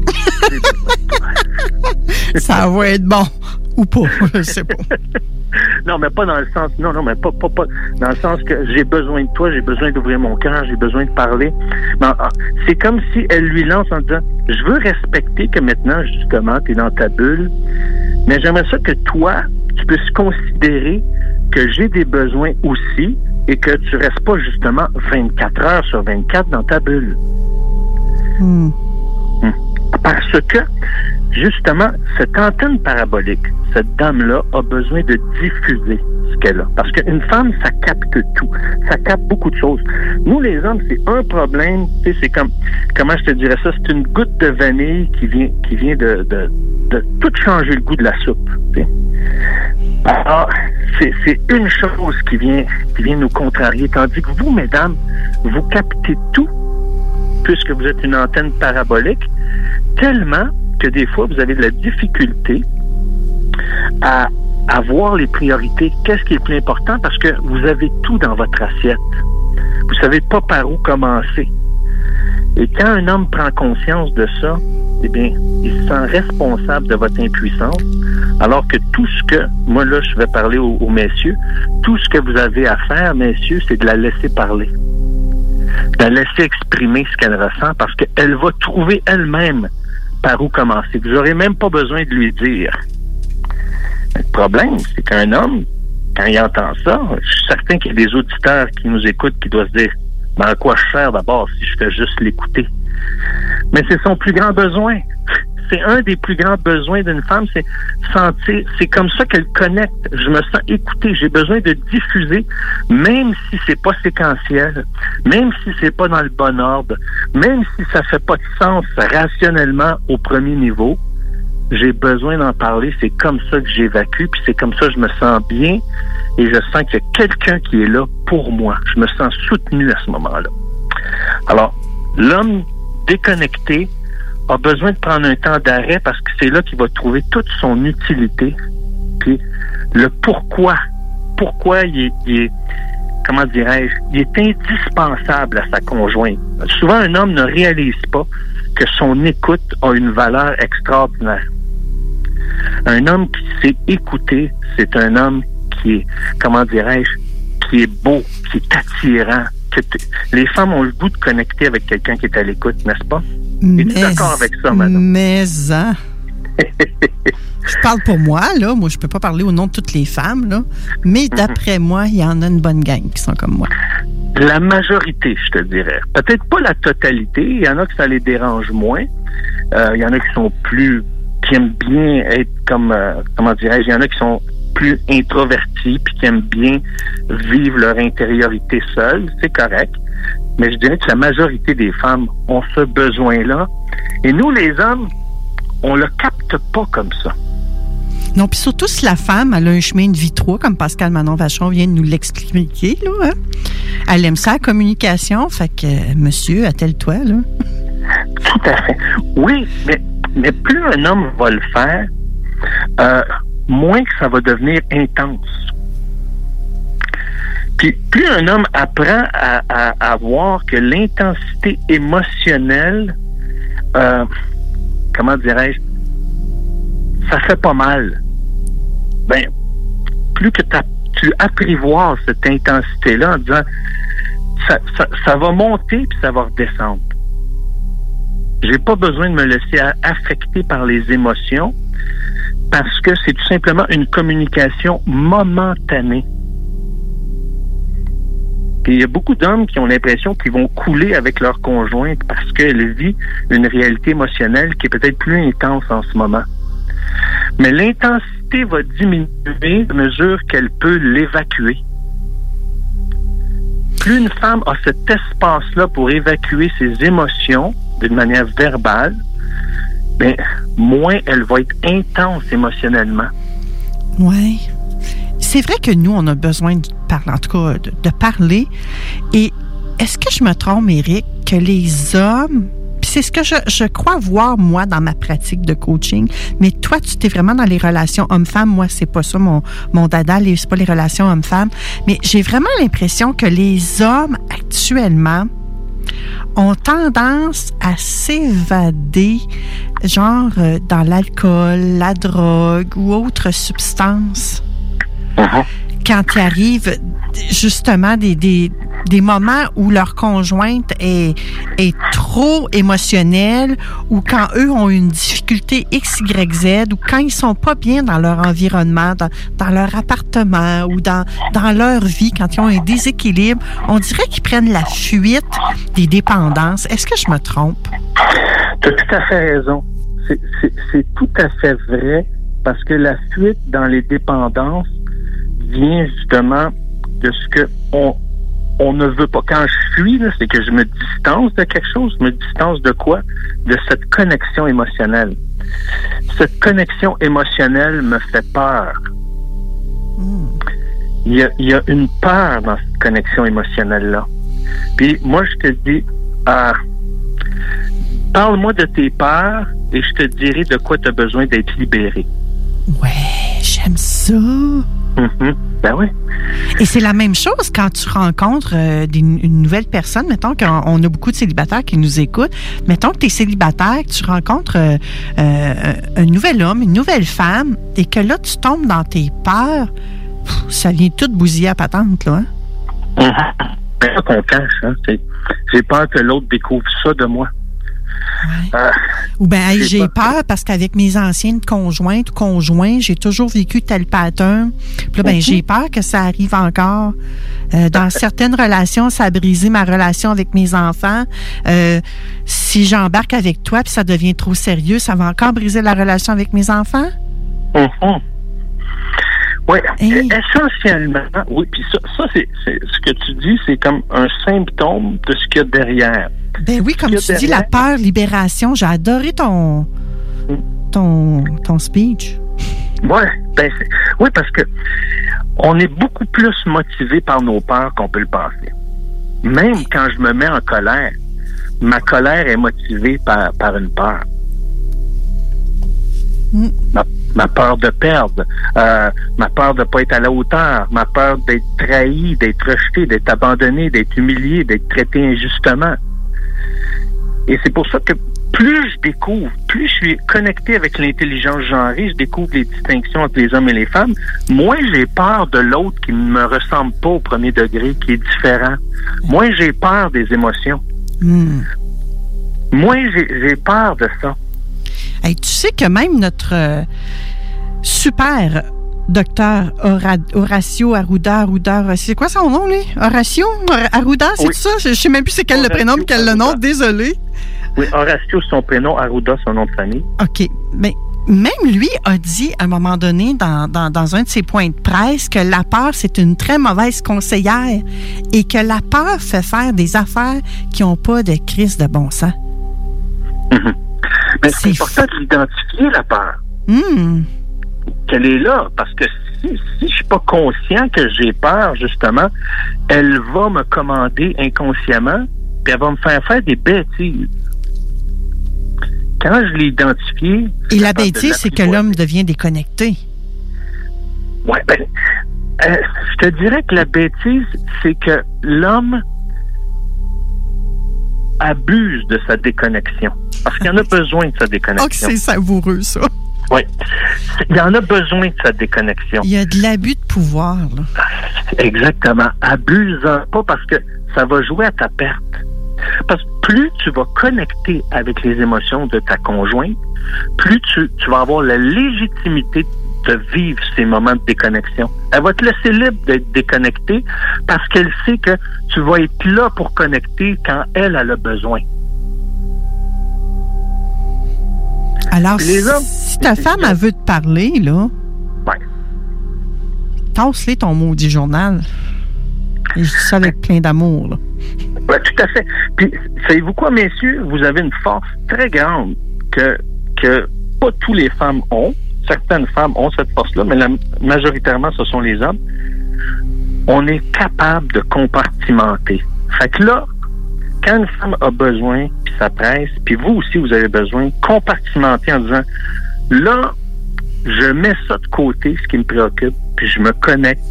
(laughs) (laughs) Ça va être bon. Ou pas, je sais pas. (laughs) (laughs) non, mais pas dans le sens. Non, non, mais pas, pas, pas dans le sens que j'ai besoin de toi, j'ai besoin d'ouvrir mon cœur, j'ai besoin de parler. Mais ah, c'est comme si elle lui lance en disant Je veux respecter que maintenant, justement, tu es dans ta bulle, mais j'aimerais ça que toi, tu puisses considérer que j'ai des besoins aussi et que tu restes pas justement 24 heures sur 24 dans ta bulle. Hmm. Parce que, justement, cette antenne parabolique, cette dame-là a besoin de diffuser ce qu'elle a. Parce qu'une femme, ça capte tout. Ça capte beaucoup de choses. Nous, les hommes, c'est un problème. C'est comme, comment je te dirais ça? C'est une goutte de vanille qui vient, qui vient de, de, de tout changer le goût de la soupe. Alors, c'est c'est une chose qui vient, qui vient nous contrarier. Tandis que vous, mesdames, vous captez tout puisque vous êtes une antenne parabolique, tellement que des fois, vous avez de la difficulté à, à voir les priorités. Qu'est-ce qui est le plus important? Parce que vous avez tout dans votre assiette. Vous savez pas par où commencer. Et quand un homme prend conscience de ça, eh bien, il se sent responsable de votre impuissance, alors que tout ce que, moi là, je vais parler aux, aux messieurs, tout ce que vous avez à faire, messieurs, c'est de la laisser parler de la laisser exprimer ce qu'elle ressent parce qu'elle va trouver elle-même par où commencer. Vous n'aurez même pas besoin de lui dire. Le problème, c'est qu'un homme, quand il entend ça, je suis certain qu'il y a des auditeurs qui nous écoutent qui doivent se dire Mais à quoi je sers d'abord si je fais juste l'écouter? Mais c'est son plus grand besoin. C'est un des plus grands besoins d'une femme, c'est sentir, c'est comme ça qu'elle connecte. Je me sens écoutée, j'ai besoin de diffuser, même si c'est pas séquentiel, même si c'est pas dans le bon ordre, même si ça fait pas de sens rationnellement au premier niveau. J'ai besoin d'en parler, c'est comme ça que j'évacue, puis c'est comme ça que je me sens bien et je sens qu'il y a quelqu'un qui est là pour moi. Je me sens soutenu à ce moment-là. Alors, l'homme déconnecté a besoin de prendre un temps d'arrêt parce que c'est là qu'il va trouver toute son utilité. Puis le pourquoi. Pourquoi il est, comment dirais-je, il est indispensable à sa conjointe. Souvent, un homme ne réalise pas que son écoute a une valeur extraordinaire. Un homme qui sait écouter, c'est un homme qui est, comment dirais-je, qui est beau, qui est attirant. Les femmes ont le goût de connecter avec quelqu'un qui est à l'écoute, n'est-ce pas? Es-tu d'accord avec ça, madame? Mais, hein? (laughs) je parle pour moi, là. Moi, je peux pas parler au nom de toutes les femmes, là. Mais Mhm. d'après moi, il y en a une bonne gang qui sont comme moi. La majorité, je te dirais. Peut-être pas la totalité. Il y en a que ça les dérange moins. Euh, il y en a qui sont plus, qui aiment bien être comme, euh, comment dirais-je, il y en a qui sont plus introvertis puis qui aiment bien vivre leur intériorité seule. C'est correct. Mais je dirais que la majorité des femmes ont ce besoin-là. Et nous, les hommes, on le capte pas comme ça. Non, puis surtout si la femme, elle a un chemin de vie 3, comme Pascal Manon Vachon vient de nous l'expliquer, là. hein. Elle aime ça, la communication. Fait que, euh, monsieur, attelle-toi, là. Tout à fait. Oui, mais, mais plus un homme va le faire, euh, moins que ça va devenir intense. Puis plus un homme apprend à, voir que l'intensité émotionnelle, euh, comment dirais-je, ça fait pas mal. Ben, plus que tu apprivoises cette intensité-là en disant, ça, ça, va monter puis ça va redescendre. J'ai pas besoin de me laisser affecter par les émotions parce que c'est tout simplement une communication momentanée. Il y a beaucoup d'hommes qui ont l'impression qu'ils vont couler avec leur conjointe parce qu'elle vit une réalité émotionnelle qui est peut-être plus intense en ce moment. Mais l'intensité va diminuer à mesure qu'elle peut l'évacuer. Plus une femme a cet espace-là pour évacuer ses émotions d'une manière verbale, ben, moins elle va être intense émotionnellement. Oui. C'est vrai que nous, on a besoin de parler, en tout cas, de, parler. Et est-ce que je me trompe, Eric, que les hommes, c'est ce que je, je crois voir, moi, dans ma pratique de coaching. Mais toi, tu t'es vraiment dans les relations homme-femme. Moi, c'est pas ça mon, mon dada, c'est pas les relations homme-femme. Mais j'ai vraiment l'impression que les hommes, actuellement, ont tendance à s'évader, genre euh, dans l'alcool, la drogue ou autre substance. Quand il arrive justement des, des, des moments où leur conjointe est, est trop émotionnelle ou quand eux ont une difficulté X, Y, Z ou quand ils sont pas bien dans leur environnement, dans, dans leur appartement ou dans, dans leur vie, quand ils ont un déséquilibre, on dirait qu'ils prennent la fuite des dépendances. Est-ce que je me trompe? Tu as tout à fait raison. C'est- tout à fait vrai parce que la fuite dans les dépendances vient justement de ce que on, on ne veut pas. Quand je fuis, c'est que je me distance de quelque chose. Je me distance de quoi? De cette connexion émotionnelle. Cette connexion émotionnelle me fait peur. Il y, a, il y a une peur dans cette connexion émotionnelle-là. Puis moi, je te dis, ah, parle-moi de tes peurs et je te dirai de quoi tu as besoin d'être libéré. J'aime ça. Mhm. Ben oui. Et c'est la même chose quand tu rencontres euh, des- une nouvelle personne. Mettons qu'on on a beaucoup de célibataires qui nous écoutent. Mettons que tu es célibataire, que tu rencontres euh, euh, un nouvel homme, une nouvelle femme, et que là, tu tombes dans tes peurs. Pff, Ça vient tout bousiller à patente, là. hein? (laughs) C'est ça qu'on cache. Hein? J'ai peur que l'autre découvre ça de moi. Euh, Ou bien, J'ai peur parce qu'avec mes anciennes conjointes ou conjoints, j'ai toujours vécu tel pattern. Puis là, ben, j'ai peur que ça arrive encore. Euh, dans certaines relations, ça a brisé ma relation avec mes enfants. Euh, si j'embarque avec toi puis ça devient trop sérieux, ça va encore briser la relation avec mes enfants? Mhm. Oui, essentiellement, oui, puis ça, ça c'est- ce que tu dis, c'est comme un symptôme de ce qu'il y a derrière. Ben oui, comme tu dis, la peur, libération. J'ai adoré ton, ton, ton speech. Ouais, ben oui, parce que on est beaucoup plus motivé par nos peurs qu'on peut le penser. Même quand je me mets en colère, ma colère est motivée par, par une peur. Ma, ma peur de perdre, euh, ma peur de ne pas être à la hauteur, ma peur d'être trahi, d'être rejeté, d'être abandonné, d'être humilié, d'être traité injustement. Et c'est pour ça que plus je découvre, plus je suis connecté avec l'intelligence genrée, je découvre les distinctions entre les hommes et les femmes, moins j'ai peur de l'autre qui ne me ressemble pas au premier degré, qui est différent. Moins j'ai peur des émotions. Hmm. Moins j'ai j'ai peur de ça. Hey, tu sais que même notre euh, super docteur Hora- Horacio Arruda, Arruda, c'est quoi son nom, lui? Horacio? Hor- Arruda, c'est Oui. ça? Je, je sais même plus c'est quel le prénom quel le nom, désolé. Oui, Horacio, son prénom, Arruda, son nom de famille. OK. Mais même lui a dit à un moment donné dans, dans, dans un de ses points de presse que la peur, c'est une très mauvaise conseillère et que la peur fait faire des affaires qui n'ont pas de crise de bon sens. Mais c'est important de l'identifier, la peur. Hmm. Qu'elle est là. Parce que si, si je suis pas conscient que j'ai peur, justement, elle va me commander inconsciemment, puis elle va me faire faire des bêtises. Quand je l'ai identifié, Et la bêtise, c'est que l'homme devient déconnecté. Ouais, ben, euh, je te dirais que la bêtise, c'est que l'homme abuse de sa déconnexion. Parce qu'il en a (laughs) besoin de sa Oh, déconnexion. c'est savoureux, ça. Oui. Il en a besoin de sa déconnexion. Il y a de l'abus de pouvoir, là. Exactement. Abuse-en pas parce que ça va jouer à ta perte. Parce que plus tu vas connecter avec les émotions de ta conjointe, plus tu, tu vas avoir la légitimité de vivre ces moments de déconnexion. Elle va te laisser libre d'être déconnectée parce qu'elle sait que tu vas être là pour connecter quand elle, elle a besoin. Alors, Les hommes- si ta femme, elle veut te parler, là, Ouais. tasse-les ton maudit journal. Et je dis ça avec plein d'amour, là. Tout à fait. Puis, savez-vous quoi, messieurs? Vous avez une force très grande que, que pas toutes les femmes ont. Certaines femmes ont cette force-là, mais la- majoritairement, ce sont les hommes. On est capable de compartimenter. Fait que là, quand une femme a besoin, puis ça presse, puis vous aussi, vous avez besoin, compartimenter en disant, là, je mets ça de côté, ce qui me préoccupe, puis je me connecte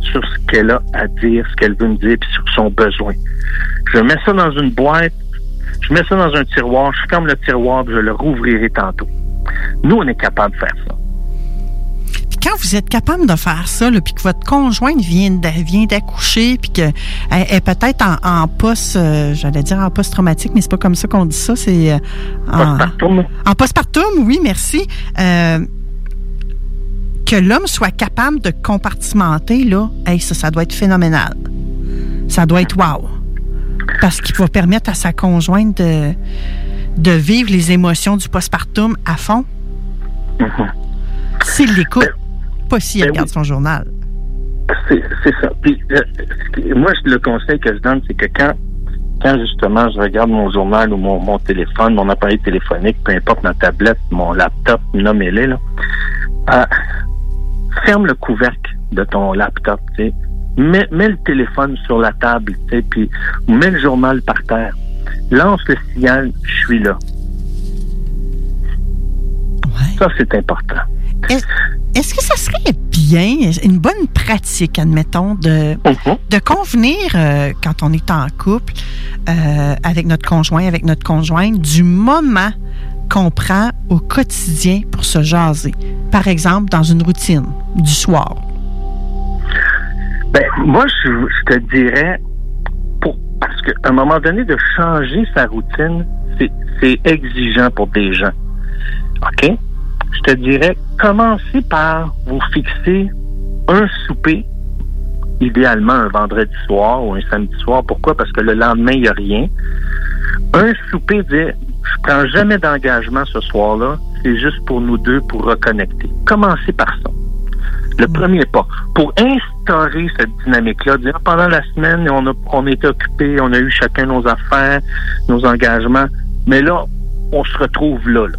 sur ce qu'elle a à dire, ce qu'elle veut me dire, puis sur son besoin. Je mets ça dans une boîte, je mets ça dans un tiroir, je ferme le tiroir, puis je le rouvrirai tantôt. Nous, on est capable de faire ça. Quand vous êtes capable de faire ça, puis que votre conjointe vient d'a- vient d'accoucher, puis qu'elle est peut-être en, en post, euh, j'allais dire en post-traumatique, mais c'est pas comme ça qu'on dit ça, c'est euh, en, Postpartum. en postpartum, oui, merci. Euh, que l'homme soit capable de compartimenter, là, hey, ça, ça doit être phénoménal. Ça doit être wow. Parce qu'il va permettre à sa conjointe de, de vivre les émotions du postpartum à fond. S'il l'écoute, pas s'il regarde son journal. C'est ça. Puis, euh, moi, le conseil que je donne, c'est que quand, quand justement je regarde mon journal ou mon, mon téléphone, mon appareil téléphonique, peu importe ma tablette, mon laptop, nommez-les, là, euh, ferme le couvercle de ton laptop, tu sais. Mets, mets le téléphone sur la table, tu sais, puis mets le journal par terre. Lance le signal, je suis là. Ça, c'est important. Est-ce que ça serait bien, une bonne pratique, admettons, de, de convenir, euh, quand on est en couple, euh, avec notre conjoint, avec notre conjointe, du moment qu'on prend au quotidien pour se jaser? Par exemple, dans une routine du soir. Ben, moi, je, je te dirais, pour, parce qu'à un moment donné, de changer sa routine, c'est, c'est exigeant pour des gens. OK? Je te dirais, commencez par vous fixer un souper, idéalement un vendredi soir ou un samedi soir. Pourquoi? Parce que le lendemain, il n'y a rien. Un souper, dire, je prends jamais d'engagement ce soir-là, c'est juste pour nous deux, pour reconnecter. Commencez par ça. Le premier pas. Pour instaurer cette dynamique-là, dire pendant la semaine, on a, on était occupés, on a eu chacun nos affaires, nos engagements, mais là, on se retrouve là. là.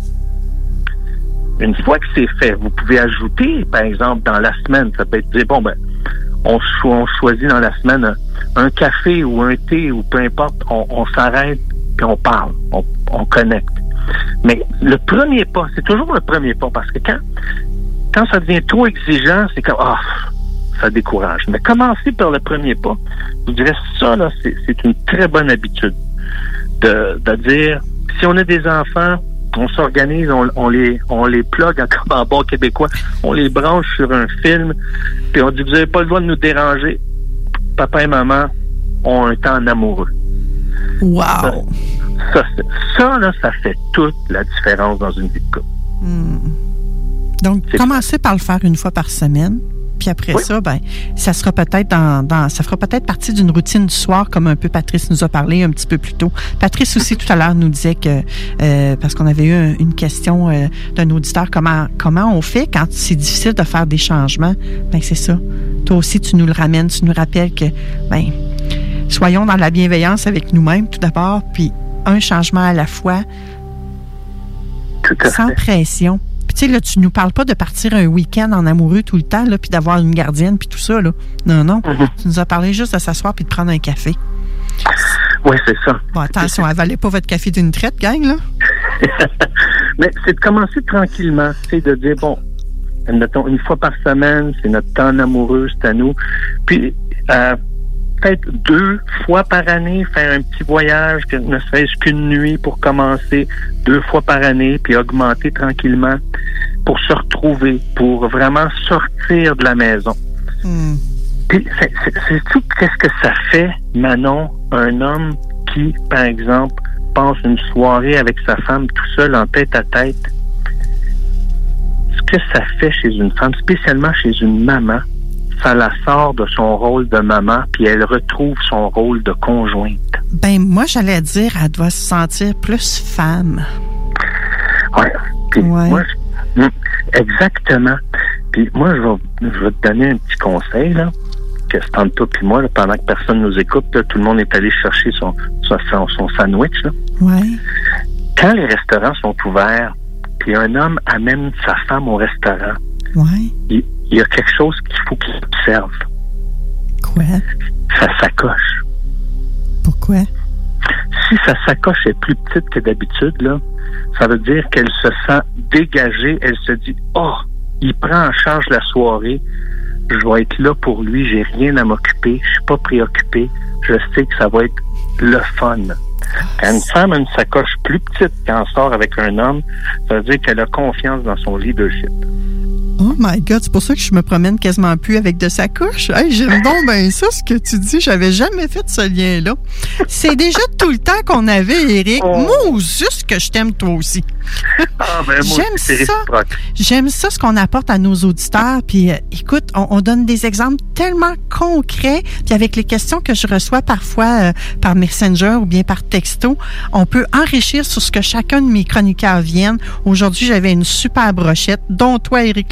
Une fois que c'est fait, vous pouvez ajouter, par exemple, dans la semaine, ça peut être dire, bon, ben, on, cho- on choisit dans la semaine un, café ou un thé ou peu importe, on, s'arrête puis on parle, on, on connecte. Mais le premier pas, c'est toujours le premier pas parce que quand, quand ça devient trop exigeant, c'est comme, ah, ça décourage. Mais commencer par le premier pas, je vous dirais, ça, là, c'est une très bonne habitude de, de dire, si on a des enfants, on s'organise, on, on les on les plug en- (laughs) comme en bon québécois, on les branche sur un film, puis on dit, vous n'avez pas le droit de nous déranger. Papa et maman ont un temps amoureux. Wow! Ça, ça, là, ça fait toute la différence dans une vie de couple. Donc, commencez par le faire une fois par semaine. Puis après ça, ben, ça sera peut-être dans, dans- ça fera peut-être partie d'une routine du soir, comme un peu Patrice nous a parlé un petit peu plus tôt. Patrice aussi tout à l'heure nous disait que euh, parce qu'on avait eu un- une question euh, d'un auditeur, comment comment on fait quand c'est difficile de faire des changements? Ben c'est ça. Toi aussi, tu nous le ramènes, tu nous rappelles que ben soyons dans la bienveillance avec nous-mêmes tout d'abord, puis un changement à la fois, sans pression. Puis tu sais, là, tu nous parles pas de partir un week-end en amoureux tout le temps, là, puis d'avoir une gardienne, puis tout ça, là. Non, non. Tu nous as parlé juste de s'asseoir puis de prendre un café. Oui, c'est ça. Bon, attention, avalez pas votre café d'une traite, gang, là. (laughs) Mais c'est de commencer tranquillement, c'est de dire, bon, admettons, une fois par semaine, c'est notre temps amoureux, c'est à nous. Puis, euh, peut-être deux fois par année, faire un petit voyage, que ne serait-ce qu'une nuit pour commencer, deux fois par année, puis augmenter tranquillement pour se retrouver, pour vraiment sortir de la maison. Puis, c'est c'est tout qu'est-ce que ça fait, Manon, un homme qui, par exemple, passe une soirée avec sa femme tout seul en tête à tête? Ce que ça fait chez une femme, spécialement chez une maman, ça la sort de son rôle de maman, puis elle retrouve son rôle de conjointe. Ben, moi, j'allais dire, elle doit se sentir plus femme. Ouais. Puis moi, je- Mm, exactement. Puis moi, je vais, je vais te donner un petit conseil, là, que c'est entre toi et moi, là, pendant que personne nous écoute, là, tout le monde est allé chercher son, son, son- son sandwich, là. Ouais. Quand les restaurants sont ouverts, puis un homme amène sa femme au restaurant, Ouais. il, il y a quelque chose qu'il faut qu'il observe. Quoi? Ça s'accroche. Pourquoi? si sa sacoche est plus petite que d'habitude, là, ça veut dire qu'elle se sent dégagée. Elle se dit, oh, il prend en charge la soirée. Je vais être là pour lui. J'ai rien à m'occuper. Je suis pas préoccupé. Je sais que ça va être le fun. Quand une femme a une sacoche plus petite elle sort avec un homme, ça veut dire qu'elle a confiance dans son leadership. Oh my God, c'est pour ça que je me promène quasiment plus avec de sacoche. Hey, J'aime donc (laughs) bien ça, ce que tu dis. J'avais jamais fait ce lien-là. C'est déjà tout le temps qu'on avait, Eric. Moi, juste que je t'aime toi aussi. Ah, ben, moi, J'aime ça. J'aime ça, ce qu'on apporte à nos auditeurs. Puis, euh, écoute, on, on donne des exemples tellement concrets. Puis, avec les questions que je reçois parfois euh, par Messenger ou bien par texto, on peut enrichir sur ce que chacun de mes chroniqueurs viennent. Aujourd'hui, j'avais une super brochette, dont toi, Éric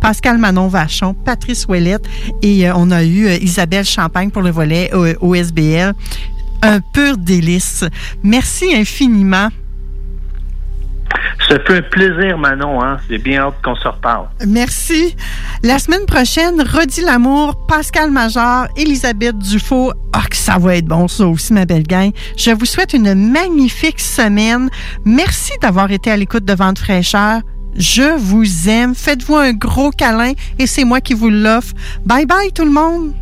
Pascal Manon Vachon, Patrice Ouellette et euh, on a eu euh, Isabelle Champagne pour le volet euh, OSBL. Un pur délice. Merci infiniment. Ça fait un plaisir, Manon. Hein? J'ai bien hâte qu'on se reparle. Merci. La semaine prochaine, Rodi Lamour, Pascal Major, Elisabeth Dufault. Ah, que ça va être bon, ça aussi, ma belle gang. Je vous souhaite une magnifique semaine. Merci d'avoir été à l'écoute de Vente fraîcheur. Je vous aime. Faites-vous un gros câlin et c'est moi qui vous l'offre. Bye bye, tout le monde.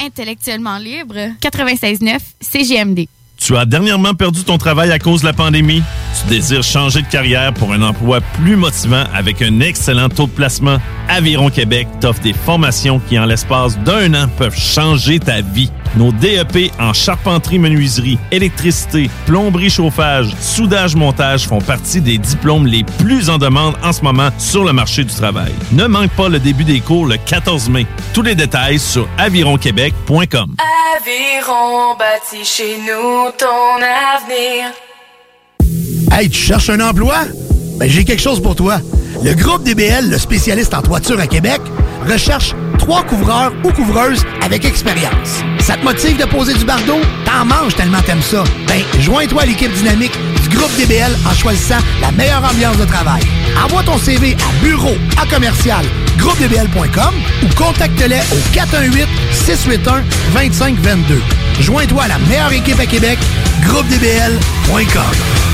Intellectuellement libre, 96.9 CGMD. Tu as dernièrement perdu ton travail à cause de la pandémie? Tu désires changer de carrière pour un emploi plus motivant avec un excellent taux de placement? Aviron Québec t'offre des formations qui, en l'espace d'un an, peuvent changer ta vie. Nos DEP en charpenterie, menuiserie, électricité, plomberie, chauffage, soudage, montage font partie des diplômes les plus en demande en ce moment sur le marché du travail. Ne manque pas le début des cours le 14 mai. Tous les détails sur avironquebec.com. Aviron bâti ton avenir. Hey, tu cherches un emploi? Ben, j'ai quelque chose pour toi. Le groupe DBL, le spécialiste en toiture à Québec, recherche trois couvreurs ou couvreuses avec expérience. Ça te motive de poser du bardeau? T'en manges tellement t'aimes ça. Ben, joins-toi à l'équipe dynamique du groupe DBL en choisissant la meilleure ambiance de travail. Envoie ton CV à bureau à commercial groupedbl.com ou contacte-les au 418-681-2522. Joins-toi à la meilleure équipe à Québec, groupedbl.com.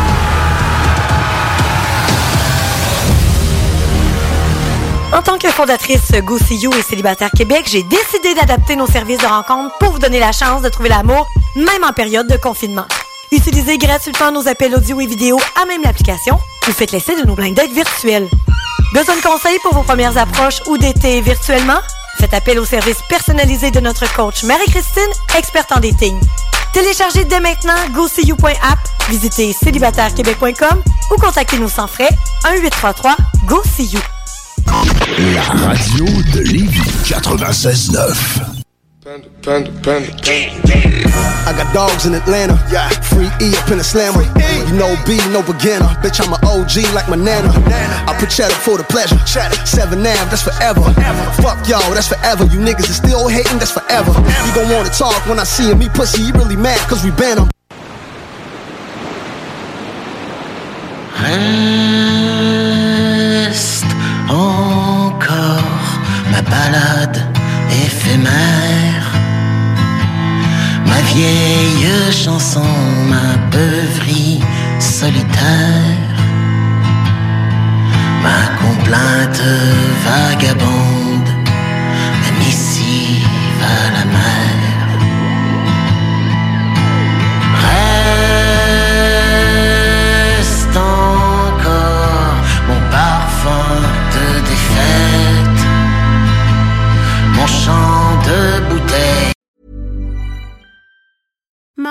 En tant que fondatrice Go See You et Célibataire Québec, j'ai décidé d'adapter nos services de rencontre pour vous donner la chance de trouver l'amour, même en période de confinement. Utilisez gratuitement nos appels audio et vidéo à même l'application ou faites l'essai de nos blind dates virtuels. Besoin de conseils pour vos premières approches ou d'été virtuellement? Faites appel au service personnalisé de notre coach Marie-Christine, experte en dating. Téléchargez dès maintenant GoSeeYou.app, visitez célibatairequebec.com ou contactez-nous sans frais 1-833 See You. La radio de Lévis 96.9. I got dogs in Atlanta. Yeah. Free E up in the slammer. You know B, no beginner. Bitch, I'm an OG like my nana. I put cheddar for the pleasure. Cheddar. Seven nav, that's forever. Fuck y'all, that's forever. You niggas is still hating, that's forever. You gon' wanna talk when I see me pussy. You really mad cause we ban 'em. Encore ma balade éphémère, ma vieille chanson, ma beuverie solitaire, ma complainte vagabonde, ma missive à la mer.